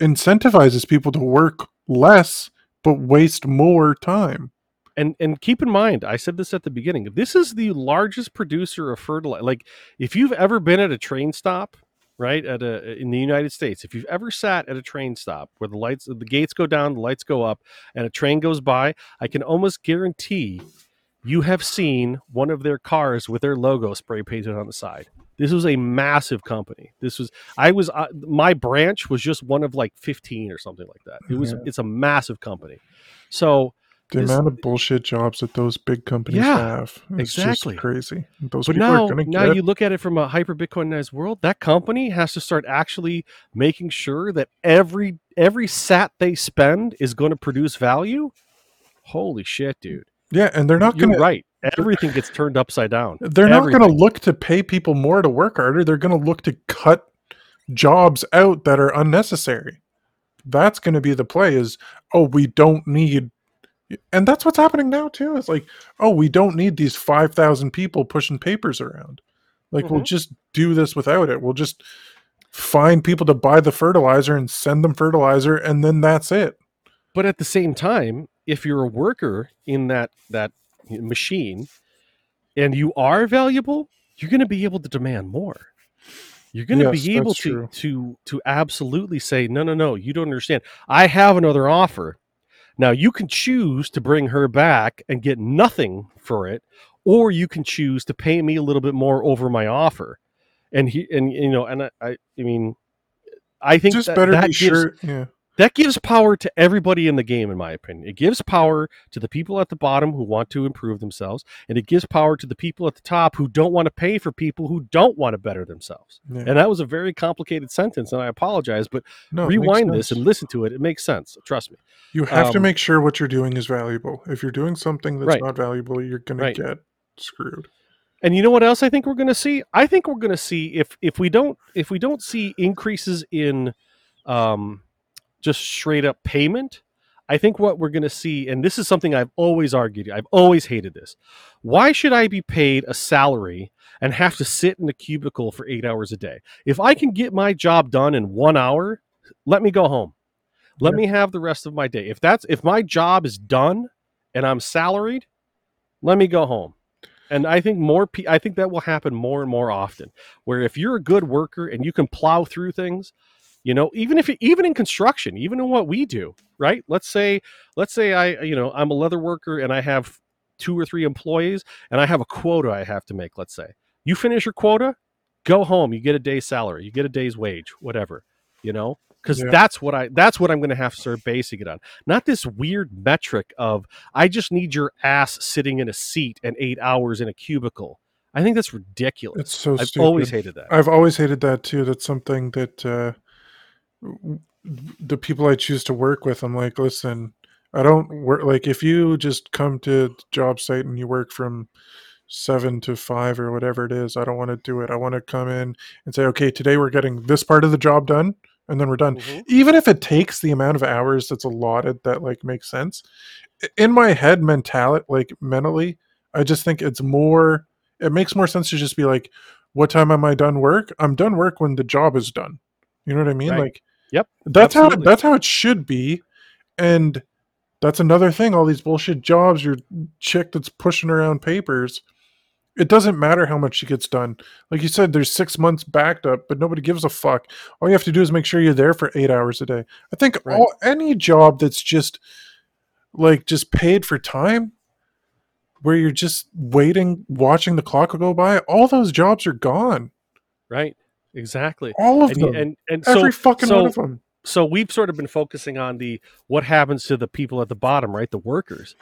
B: incentivizes people to work less but waste more time.
A: and and keep in mind i said this at the beginning this is the largest producer of fertilizer like if you've ever been at a train stop right at a in the united states if you've ever sat at a train stop where the lights the gates go down the lights go up and a train goes by i can almost guarantee you have seen one of their cars with their logo spray painted on the side this was a massive company this was i was uh, my branch was just one of like 15 or something like that it was
B: Yeah.
A: it's a massive company so
B: The
A: This-
B: amount of bullshit jobs that those big companies
A: Yeah,
B: have is
A: exactly.
B: just crazy. Those
A: but now, now you look at it from a hyper Bitcoinized world. That company has to start actually making sure that every every sat they spend is going to produce value. Holy shit, dude!
B: Yeah, and they're not going to
A: right. Everything gets turned upside down.
B: they're not going to look to pay people more to work harder. They're going to look to cut jobs out that are unnecessary. That's going to be the play is oh, we don't need and that's what's happening now too. It's like, oh, we don't need these 5,000 people pushing papers around. Like we'll
A: Mhm.
B: just do this without it. We'll just find people to buy the fertilizer and send them fertilizer and then that's it.
A: But at the same time, if you're a worker in that that machine and you are valuable, you're going to be able to demand more. You're going to
B: Yes,
A: be able to
B: true.
A: to to absolutely say no, no, no. You don't understand. I have another offer. Now you can choose to bring her back and get nothing for it, or you can choose to pay me a little bit more over my offer. And he and you know, and I, I, I mean, I think
B: just
A: that,
B: better
A: that
B: be
A: gives,
B: sure. Yeah.
A: That gives power to everybody in the game in my opinion it gives power to the people at the bottom who want to improve themselves and it gives power to the people at the top who don't want to pay for people who don't want to better themselves
B: yeah.
A: and that was a very complicated sentence and i apologize but
B: No,
A: rewind this and listen to it it makes sense trust me
B: You have to
A: Um,
B: make sure what you're doing is valuable. If you're doing something that's
A: Right.
B: not valuable, you're going
A: Right.
B: to get screwed.
A: and you know what else i think we're going to see i think we're going to see if if we don't if we don't see increases in um just straight up payment i think what we're going to see and this is something i've always argued i've always hated this why should i be paid a salary and have to sit in a cubicle for eight hours a day if i can get my job done in one hour let me go home let
B: Yeah.
A: me have the rest of my day if that's if my job is done and i'm salaried let me go home and I think more. I think that will happen more and more often. Where if you're a good worker and you can plow through things, you know, even if even in construction, even in what we do, right? Let's say, let's say I, you know, I'm a leather worker and I have two or three employees and I have a quota I have to make. Let's say you finish your quota, go home. You get a day's salary. You get a day's wage, whatever. You know, because
B: Yeah.
A: that's what I that's what I'm going to have to start basing it on. Not this weird metric of I just need your ass sitting in a seat and eight hours in a cubicle. I think that's ridiculous.
B: It's so
A: I've
B: stupid.
A: always hated that.
B: I've always hated that too. That's something that uh, the people I choose to work with, I'm like, listen, I don't work. Like, if you just come to the job site and you work from seven to five or whatever it is, I don't want to do it. I want to come in and say, okay, today we're getting this part of the job done, and then we're done.
A: Mhm.
B: Even if it takes the amount of hours that's allotted, that like makes sense. In my head, mentality, like mentally, I just think it's more. It makes more sense to just be like, what time am I done work? I'm done work when the job is done. You know what I mean?
A: Right.
B: Like,
A: Yep,
B: that's how that's how it should be. And that's another thing. All these bullshit jobs, your chick that's pushing around papers. It doesn't matter how much she gets done. Like you said, there's six months backed up, but nobody gives a fuck. All you have to do is make sure you're there for eight hours a day. I think
A: Right.
B: all any job that's just like just paid for time, where you're just waiting, watching the clock go by, all those jobs are gone.
A: Right. Exactly.
B: All of
A: And,
B: them.
A: and and so
B: Every fucking
A: so,
B: one of them.
A: so we've sort of been focusing on the what happens to the people at the bottom, right? The workers.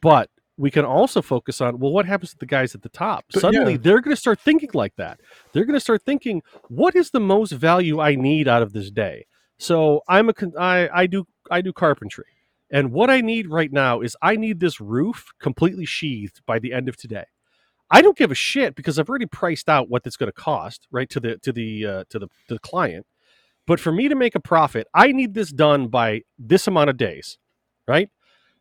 A: But we can also focus on well what happens to the guys at the top
B: But,
A: suddenly
B: yeah.
A: they're going to start thinking like that they're going to start thinking what is the most value i need out of this day so i'm a I, I do i do carpentry and what i need right now is i need this roof completely sheathed by the end of today i don't give a shit because i've already priced out what it's going to cost right to the to the uh, to the to the client but for me to make a profit i need this done by this amount of days right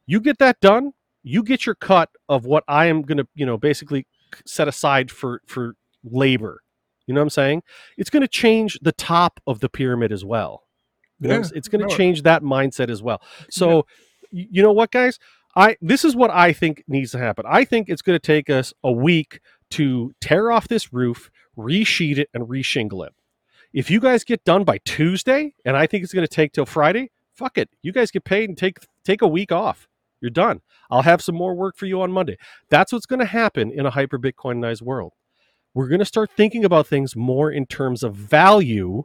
A: you get that done you get your cut of what I am going to, you know, basically set aside for for labor. You know what I'm saying? It's going to change the top of the pyramid as well. You
B: Yeah,
A: it's, going to
B: no.
A: change that mindset as well. So, y- you know what, guys? I this is what I think needs to happen. I think it's going to take us a week to tear off this roof, resheet it, and reshingle it. If you guys get done by Tuesday, and I think it's going to take till Friday, fuck it. You guys get paid and take take a week off. You're done. I'll have some more work for you on Monday. That's what's going to happen in a hyper Bitcoinized world. We're going to start thinking about things more in terms of value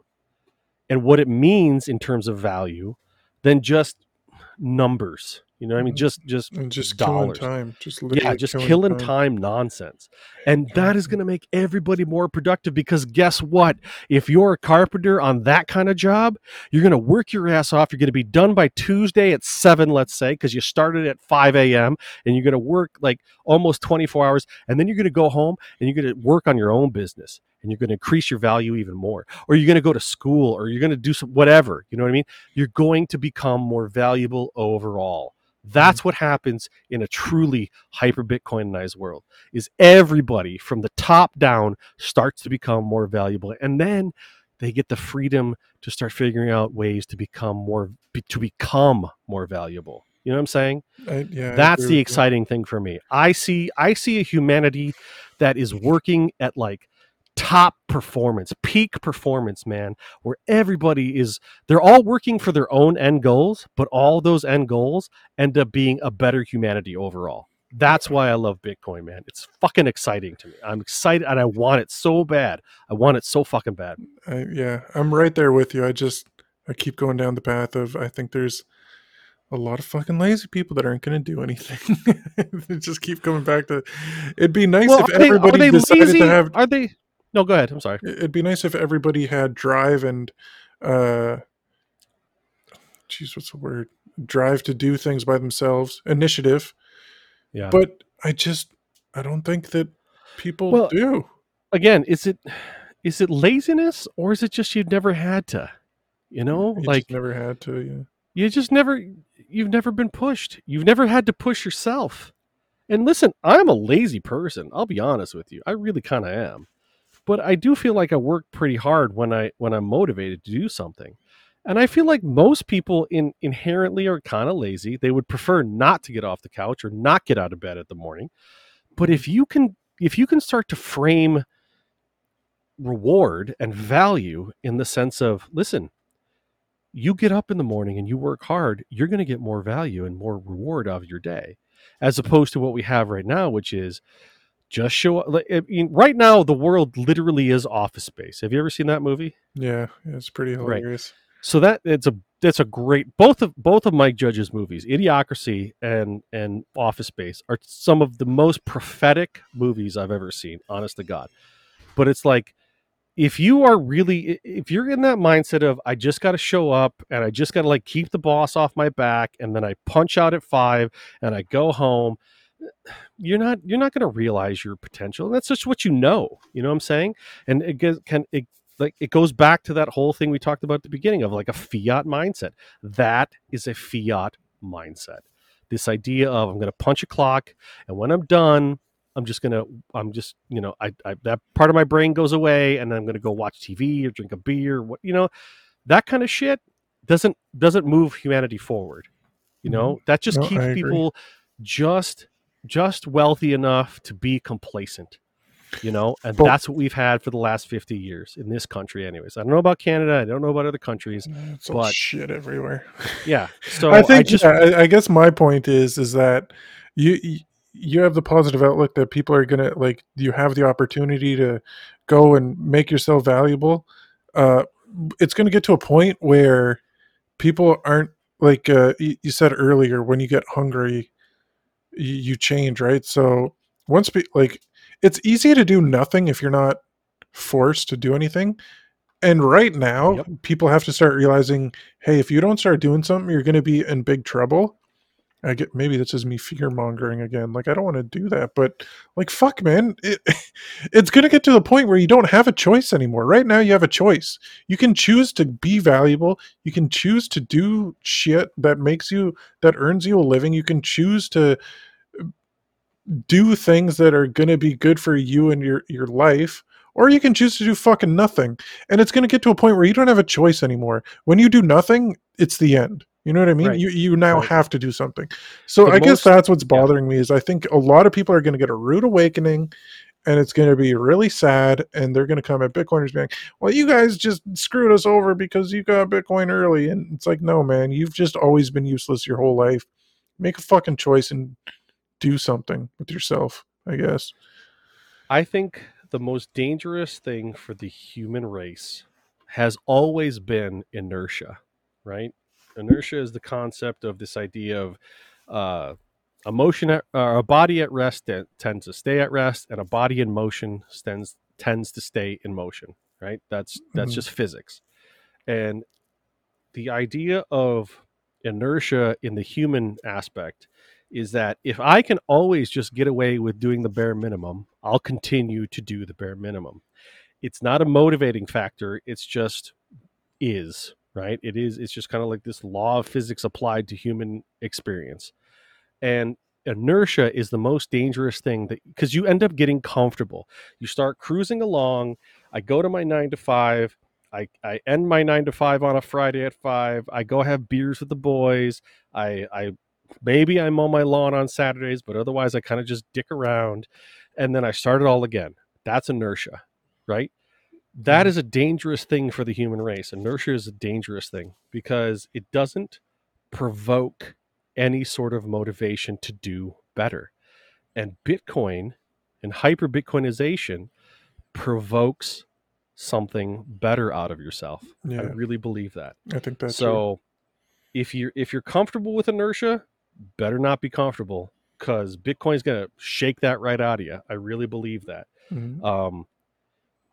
A: and what it means in terms of value than just numbers. You know what I mean?
B: Mhm.
A: Just just
B: and just
A: dollars.
B: killing time. Just
A: yeah, just killing time nonsense. And that is going to make everybody more productive because guess what? If you're a carpenter on that kind of job, you're going to work your ass off. You're going to be done by Tuesday at seven, let's say, because you started at 5 a.m. and you're going to work like almost 24 hours. And then you're going to go home and you're going to work on your own business and you're going to increase your value even more. Or you're going to go to school or you're going to do some whatever. You know what I mean? You're going to become more valuable overall. That's what happens in a truly hyper Bitcoinized world is everybody from the top down starts to become more valuable and then they get the freedom to start figuring out ways to become more to become more valuable you know what i'm saying
B: I, yeah,
A: that's the exciting thing for me i see i see a humanity that is working at like top performance peak performance man where everybody is they're all working for their own end goals but all those end goals end up being a better humanity overall that's why i love bitcoin man it's fucking exciting to me i'm excited and i want it so bad i want it so fucking bad
B: I, yeah, I'm right there with you. I just I keep going down the path of I think there's a lot of fucking lazy people that aren't going to do anything. They just keep coming back to. It'd be nice
A: well
B: if
A: are they, are
B: everybody
A: they
B: decided
A: lazy
B: to have.
A: are they no go ahead i'm sorry
B: It'd be nice if everybody had drive and, uh, geez, what's the word? Drive to do things by themselves, initiative.
A: yeah
B: But I just I don't think that people
A: Well,
B: do.
A: again is it is it laziness or is it just you've never had to you know
B: You
A: like
B: never had to. Yeah.
A: you just never you've never been pushed you've never had to push yourself and listen i'm a lazy person i'll be honest with you i really kind of am but i do feel like i work pretty hard when i when i'm motivated to do something. And i feel like most people in inherently are kind of lazy. They would prefer not to get off the couch or not get out of bed at the morning. But if you can if you can start to frame reward and value in the sense of listen you get up in the morning and you work hard, you're going to get more value and more reward out of your day, as opposed to what we have right now, which is just show up. like, I mean, right now, the world literally is office space. Have you ever seen that movie?
B: Yeah, it's pretty
A: Right.
B: hilarious.
A: So that it's a that's a great both of both of Mike Judge's movies, Idiocracy and and Office Space, are some of the most prophetic movies I've ever seen. Honest to God, but it's like if you are really if you're in that mindset of I just got to show up and I just got to like keep the boss off my back and then I punch out at five and I go home, you're not you're not going to realize your potential. That's just what you know. You know what I'm saying? And it gets, can it like it goes back to that whole thing we talked about at the beginning of like a fiat mindset. That is a fiat mindset. This idea of I'm going to punch a clock and when I'm done, I'm just gonna I'm just you know I, I that part of my brain goes away and then I'm gonna go watch TV or drink a beer. Or what you know that kind of shit doesn't doesn't move humanity forward. You know mm-hmm. that just
B: No,
A: keeps people just just wealthy enough to be complacent. You know, and
B: Well-
A: that's what we've had for the last 50 years in this country, anyways. I don't know about Canada. I don't know about other countries.
B: It's all
A: But-
B: shit everywhere.
A: Yeah. So
B: I think
A: just
B: yeah, I, I guess my point is is that you you- have the positive outlook that people are gonna like you have the opportunity to go and make yourself valuable. Uh, it's gonna get to a point where people aren't like uh, you said earlier when you get hungry. You, change, right? So once pe- like it's easy to do nothing if you're not forced to do anything. And right now,
A: Yep.
B: people have to start realizing, hey, if you don't start doing something, you're going to be in big trouble. I get maybe this is me fear mongering again. Like I don't want to do that, but like fuck, man, it, it's to get to the point where you don't have a choice anymore. Right now, you have a choice. You can choose to be valuable. You can choose to do shit that makes you that earns you a living. You can choose to uh, do things that are to be good for you and your your life or you can choose to do fucking nothing and it's going to get to a point where you don't have a choice anymore when you do nothing it's the end you know what i mean
A: Right.
B: you you now
A: Right.
B: have to do something so
A: The
B: i guess that's what's bothering me is i think a lot of people are going to get a rude awakening and it's going to be really sad and they're going to come at bitcoiners being well you guys just screwed us over because you got bitcoin early and it's like no man you've just always been useless your whole life make a fucking choice and do something with yourself i guess
A: I think the most dangerous thing for the human race has always been inertia, right? Inertia is the concept of this idea of uh, a motion at, uh, a body at rest that tends to stay at rest, and a body in motion tends tends to stay in motion, right? That's that's
B: Mhm.
A: just physics, and the idea of inertia in the human aspect is that if I can always just get away with doing the bare minimum, I'll continue to do the bare minimum. It's not a motivating factor, it's just is, right? It is it's just kind of like this law of physics applied to human experience. And inertia is the most dangerous thing that because you end up getting comfortable. You start cruising along. I go to my 9 to 5. I, I end my nine to five on a Friday at five. I go have beers with the boys. I, I maybe I mow my lawn on Saturdays, but otherwise I kind of just dick around and then I start it all again. That's inertia, right? That
B: Mhm.
A: is a dangerous thing for the human race. Inertia is a dangerous thing because it doesn't provoke any sort of motivation to do better. And Bitcoin and hyper Bitcoinization provokes something better out of yourself. I really believe that
B: I think that's true.
A: so if you're if you're comfortable with inertia better not be comfortable because bitcoin's gonna shake that right out of you i really believe that
B: Mhm.
A: um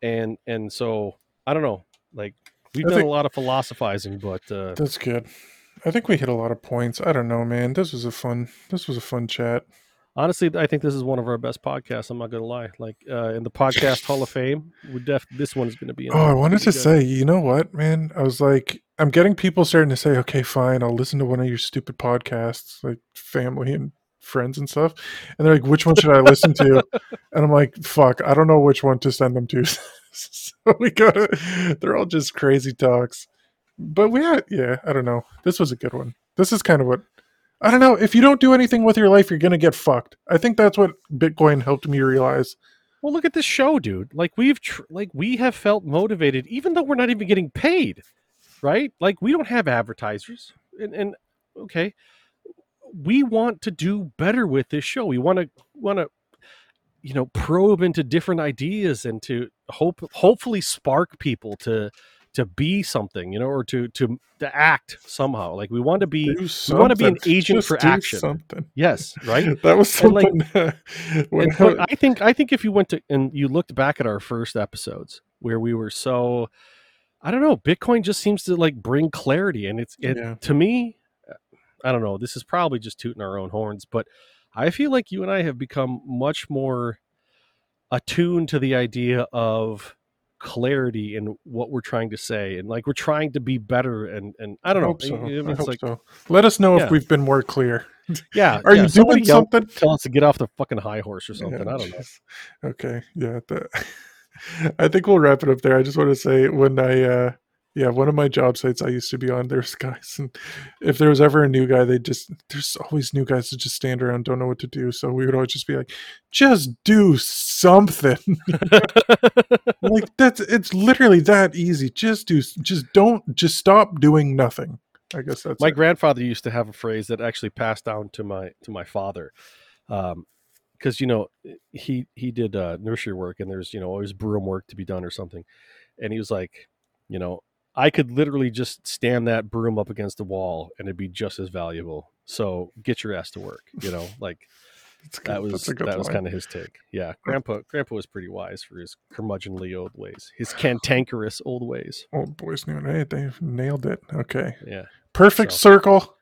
A: and and so i don't know like we've
B: I
A: done a lot of philosophizing but uh
B: That's good. I think we hit a lot of points. I don't know, man. This was a fun. This was a fun chat.
A: honestly i think this is one of our best podcasts i'm not gonna lie like uh in the podcast hall of fame we def this one is gonna be
B: Oh. I wanted
A: gonna good.
B: say, you know what, man? I was like, I'm getting people starting to say, okay, fine, I'll listen to one of your stupid podcasts, like family and friends and stuff. And they're like, which one should I listen to? And I'm like, fuck, I don't know which one to send them to. so we gotta, they're all just crazy talks. But we had, yeah, I don't know. This was a good one. This is kind of what, I don't know. If you don't do anything with your life, you're going to get fucked. I think that's what Bitcoin helped me realize.
A: well look at this show dude like we've tr- like we have felt motivated even though we're not even getting paid right like we don't have advertisers and, and okay we want to do better with this show we want to want to you know probe into different ideas and to hope hopefully spark people to to be something you know or to to to act somehow like we want to be we wanna be an agent
B: Just
A: for action.
B: Something.
A: yes right
B: That was
A: And, like-
B: something.
A: and,
B: I-
A: I think I think if you went to and you looked back at our first episodes where we were so I don't know, Bitcoin just seems to like bring clarity and it's it
B: Yeah.
A: to me I don't know, this is probably just tooting our own horns, but I feel like you and I have become much more attuned to the idea of clarity in what we're trying to say and like we're trying to be better and and I don't know.
B: hope so.
A: I mean,
B: I
A: like
B: so. Let us know
A: Yeah.
B: if we've been more clear.
A: yeah,
B: Are
A: yeah,
B: you doing something?
A: Tell us to get off the fucking high horse or something.
B: Yeah,
A: I don't know.
B: Okay. Yeah. The, I think we'll wrap it up there. I just want to say when I, uh, yeah, one of my job sites I used to be on, there's guys, and if there was ever a new guy, they just, there's always new guys that just stand around, don't know what to do. So we would always just be like, just do something. like that's, it's literally that easy. Just do, just don't, just stop doing nothing. I guess that's
A: my
B: it.
A: grandfather used to have a phrase that actually passed down to my to my father um because you know he he did uh nursery work and there's you know always broom work to be done or something and he was like you know i could literally just stand that broom up against the wall and it'd be just as valuable so get your ass to work you know like
B: good.
A: That was
B: That's a good
A: that was kind of his take. Yeah, grandpa grandpa was pretty wise for his curmudgeonly old ways, his cantankerous old ways.
B: Old boys knew it. Hey, they nailed it. Okay.
A: Yeah,
B: Perfect
A: So-
B: circle.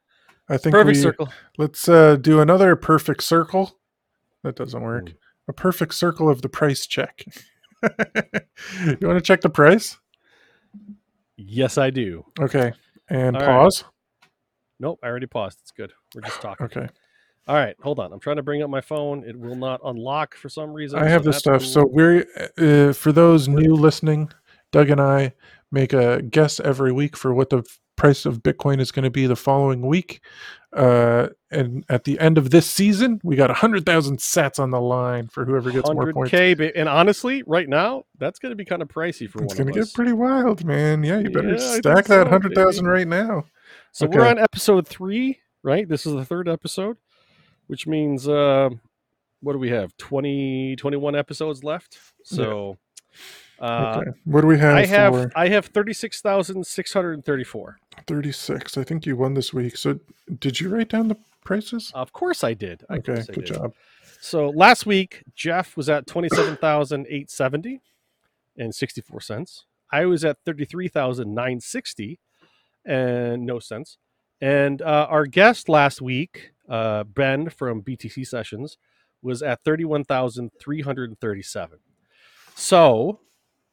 B: I think
A: perfect
B: we,
A: circle.
B: Let's uh, do another perfect circle. That doesn't work.
A: Mm.
B: A perfect circle of the price check. you want to check the price?
A: Yes, I do.
B: Okay. And
A: All right.
B: pause.
A: Nope, I already paused. It's good. We're just talking.
B: Okay.
A: All right, hold on. I'm trying to bring up my phone. It will not unlock for some reason.
B: I have
A: so
B: the stuff.
A: cool.
B: So we're uh, for those new listening, Doug and I make a guess every week for what the price of Bitcoin is going to be the following week. Uh, and at the end of this season, we got a hundred thousand sats on the line for whoever gets more points.
A: 100k, ba- and honestly, right now that's going to be kind of pricey for
B: It's
A: one of us.
B: It's going to get pretty wild, man. Yeah, you better
A: Yeah,
B: stack that
A: so,
B: hundred thousand right now.
A: So we're on episode three, right? This is the third episode, which means uh, what do we have? 20, 21 episodes left. So uh,
B: okay. What do we have?
A: I have
B: for
A: I have thirty six thousand six hundred and thirty four.
B: thirty-six. I think you won this week. So did you write down the prices?
A: Of course I did. Of
B: Okay,
A: I
B: good
A: did.
B: job.
A: So last week Jeff was at twenty seven thousand eight seventy and sixty four cents. I was at thirty three thousand nine sixty and no cents. And uh, our guest last week, uh, Ben from BTC Sessions, was at thirty one thousand three hundred and thirty seven. So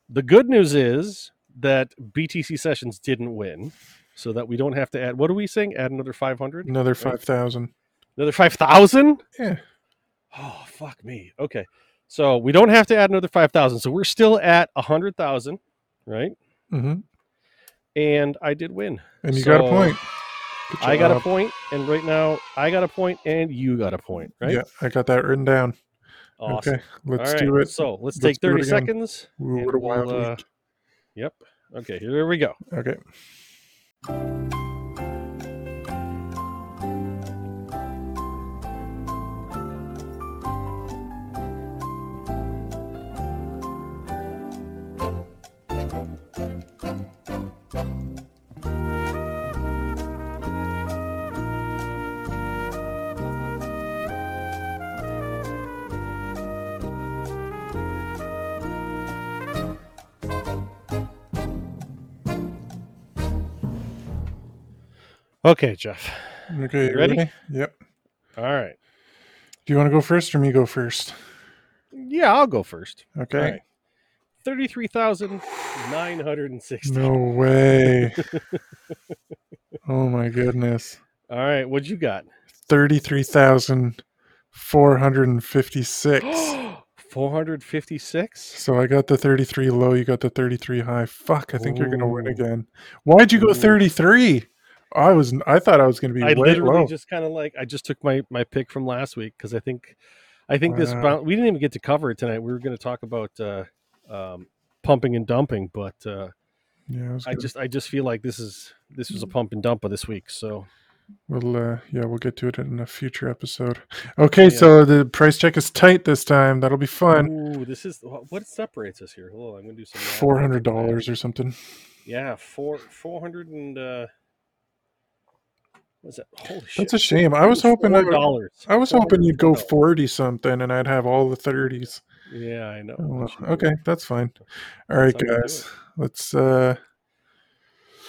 A: the good news is that BTC Sessions didn't win, so that we don't have to add. What are we saying? Add another five hundred.
B: Another five thousand.
A: Another five thousand.
B: Yeah.
A: Oh fuck me. Okay. So we don't have to add another five thousand. So we're still at a hundred thousand, right?
B: hmm
A: And I did win.
B: And you got a point.
A: I got a point, and right now I got a point, and you got a point, right?
B: Yeah, I got that written down.
A: Awesome.
B: Okay, let's
A: All right,
B: do it.
A: So let's,
B: Let's
A: take thirty seconds.
B: Ooh,
A: and
B: what a wild
A: we'll, uh. Yep. Okay. Here we go.
B: Okay.
A: Okay, Jeff.
B: Okay,
A: ready?
B: ready? Yep.
A: All right.
B: Do you want to go first or me go first?
A: Yeah, I'll go first.
B: Okay.
A: Right. Thirty-three thousand nine hundred and sixty.
B: No way. oh my goodness.
A: All right. What'd you got?
B: 33,456.
A: 456
B: so I got the 33 low, you got the 33 high. Fuck, I think you're going to win again. Why'd you go
A: Ooh.
B: 33? I was I thought I was going to be
A: i
B: way
A: literally
B: low.
A: just kind of like i just took my my pick from last week because i think i think this bound, we didn't even get to cover it tonight we were going to talk about uh um pumping and dumping but uh
B: yeah, I, was
A: i
B: gonna-
A: just i just feel like this is this was a pump and dump of this week so
B: We'll uh yeah, we'll get to it in a future episode. Okay,
A: Yeah.
B: so the price check is tight this time. That'll be fun.
A: Ooh, this is what separates us here hold on i'm gonna do some
B: Four hundred dollars or something.
A: yeah four 400 and that? Holy shit
B: That's a shame. I was hoping I, I was hoping you'd go forty something and I'd have all the thirties.
A: yeah i know.
B: Oh, well, okay, that's fine. All right, guys. Let's uh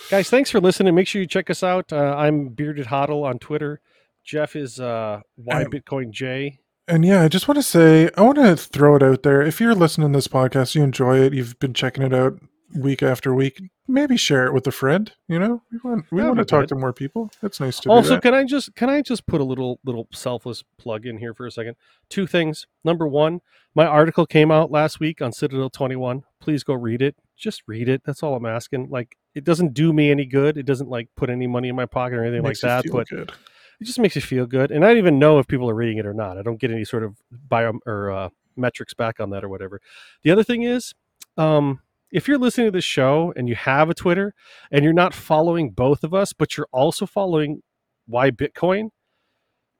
A: guys thanks for listening. Make sure you check us out. Uh, i'm bearded hodl on twitter. Jeff is uh why bitcoin j.
B: and yeah, I just want to say I want to throw it out there. If you're listening to this podcast, you enjoy it, you've been checking it out week after week, maybe share it with a friend, you know? We want we
A: That'd
B: want to talk
A: good.
B: to more people. It's nice to do
A: also can i just can i just put a little little selfless plug in here for a second? Two things. Number one my article came out last week on citadel 21 please go read it. Just read it. That's all i'm asking. Like it doesn't do me any good. It doesn't like put any money in my pocket or anything like that but
B: good.
A: it just makes you feel good. And i don't even know if people are reading it or not. I don't get any sort of bio or uh, metrics back on that or whatever. The other thing is um, if you're listening to this show and you have a twitter and you're not following both of us but you're also following why bitcoin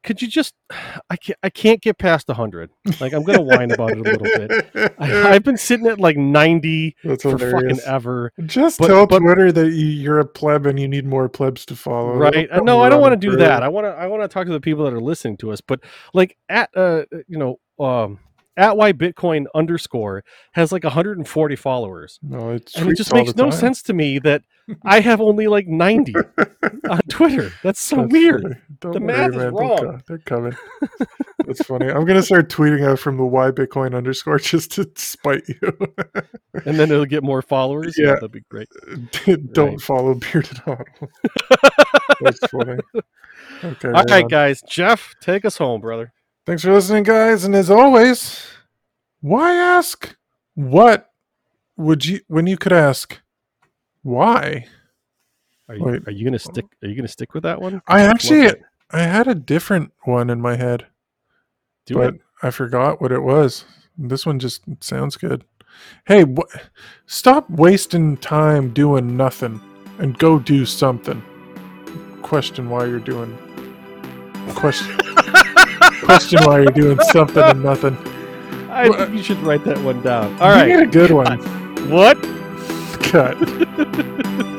A: could you just? I can't. I can't get past hundred. Like I'm gonna whine about it a little bit. I, I've been sitting at like ninety
B: That's
A: for fucking ever.
B: Just
A: but-
B: tell
A: but-
B: Twitter that you, you're a pleb and you need more plebs to follow.
A: Right? Uh,
B: Don't
A: No, I don't want to do that. I want to. I want to talk to the people that are listening to us. But like at uh, you know, um, at why Bitcoin underscore has like 140 followers,
B: No, it's
A: and it just makes no sense to me that I have only like 90 on Twitter. That's so weird.
B: Don't
A: The
B: worry,
A: math is
B: man. They're
A: wrong.
B: They're coming. That's funny. I'm gonna start tweeting out from the Y Bitcoin underscore just to spite you.
A: And then it'll get more followers.
B: Yeah.
A: Oh, that'd be great.
B: Don't
A: Right.
B: follow Bearded. That's funny. Okay.
A: All
B: right
A: right,
B: on.
A: guys. Jeff, take us home, brother.
B: Thanks for listening, guys. And as always, why ask what would you when you could ask why?
A: Are you,
B: Wait.
A: are you gonna stick? Are you gonna stick with that one?
B: I actually. I had a different one in my head,
A: do
B: but
A: it.
B: I forgot what it was. This one just sounds good. Hey, wh- stop wasting time doing nothing and go do something. Question why you're doing question question why you're doing something and nothing.
A: I think you should write that one down. All
B: You
A: right.
B: need a good one.
A: What?
B: Cut.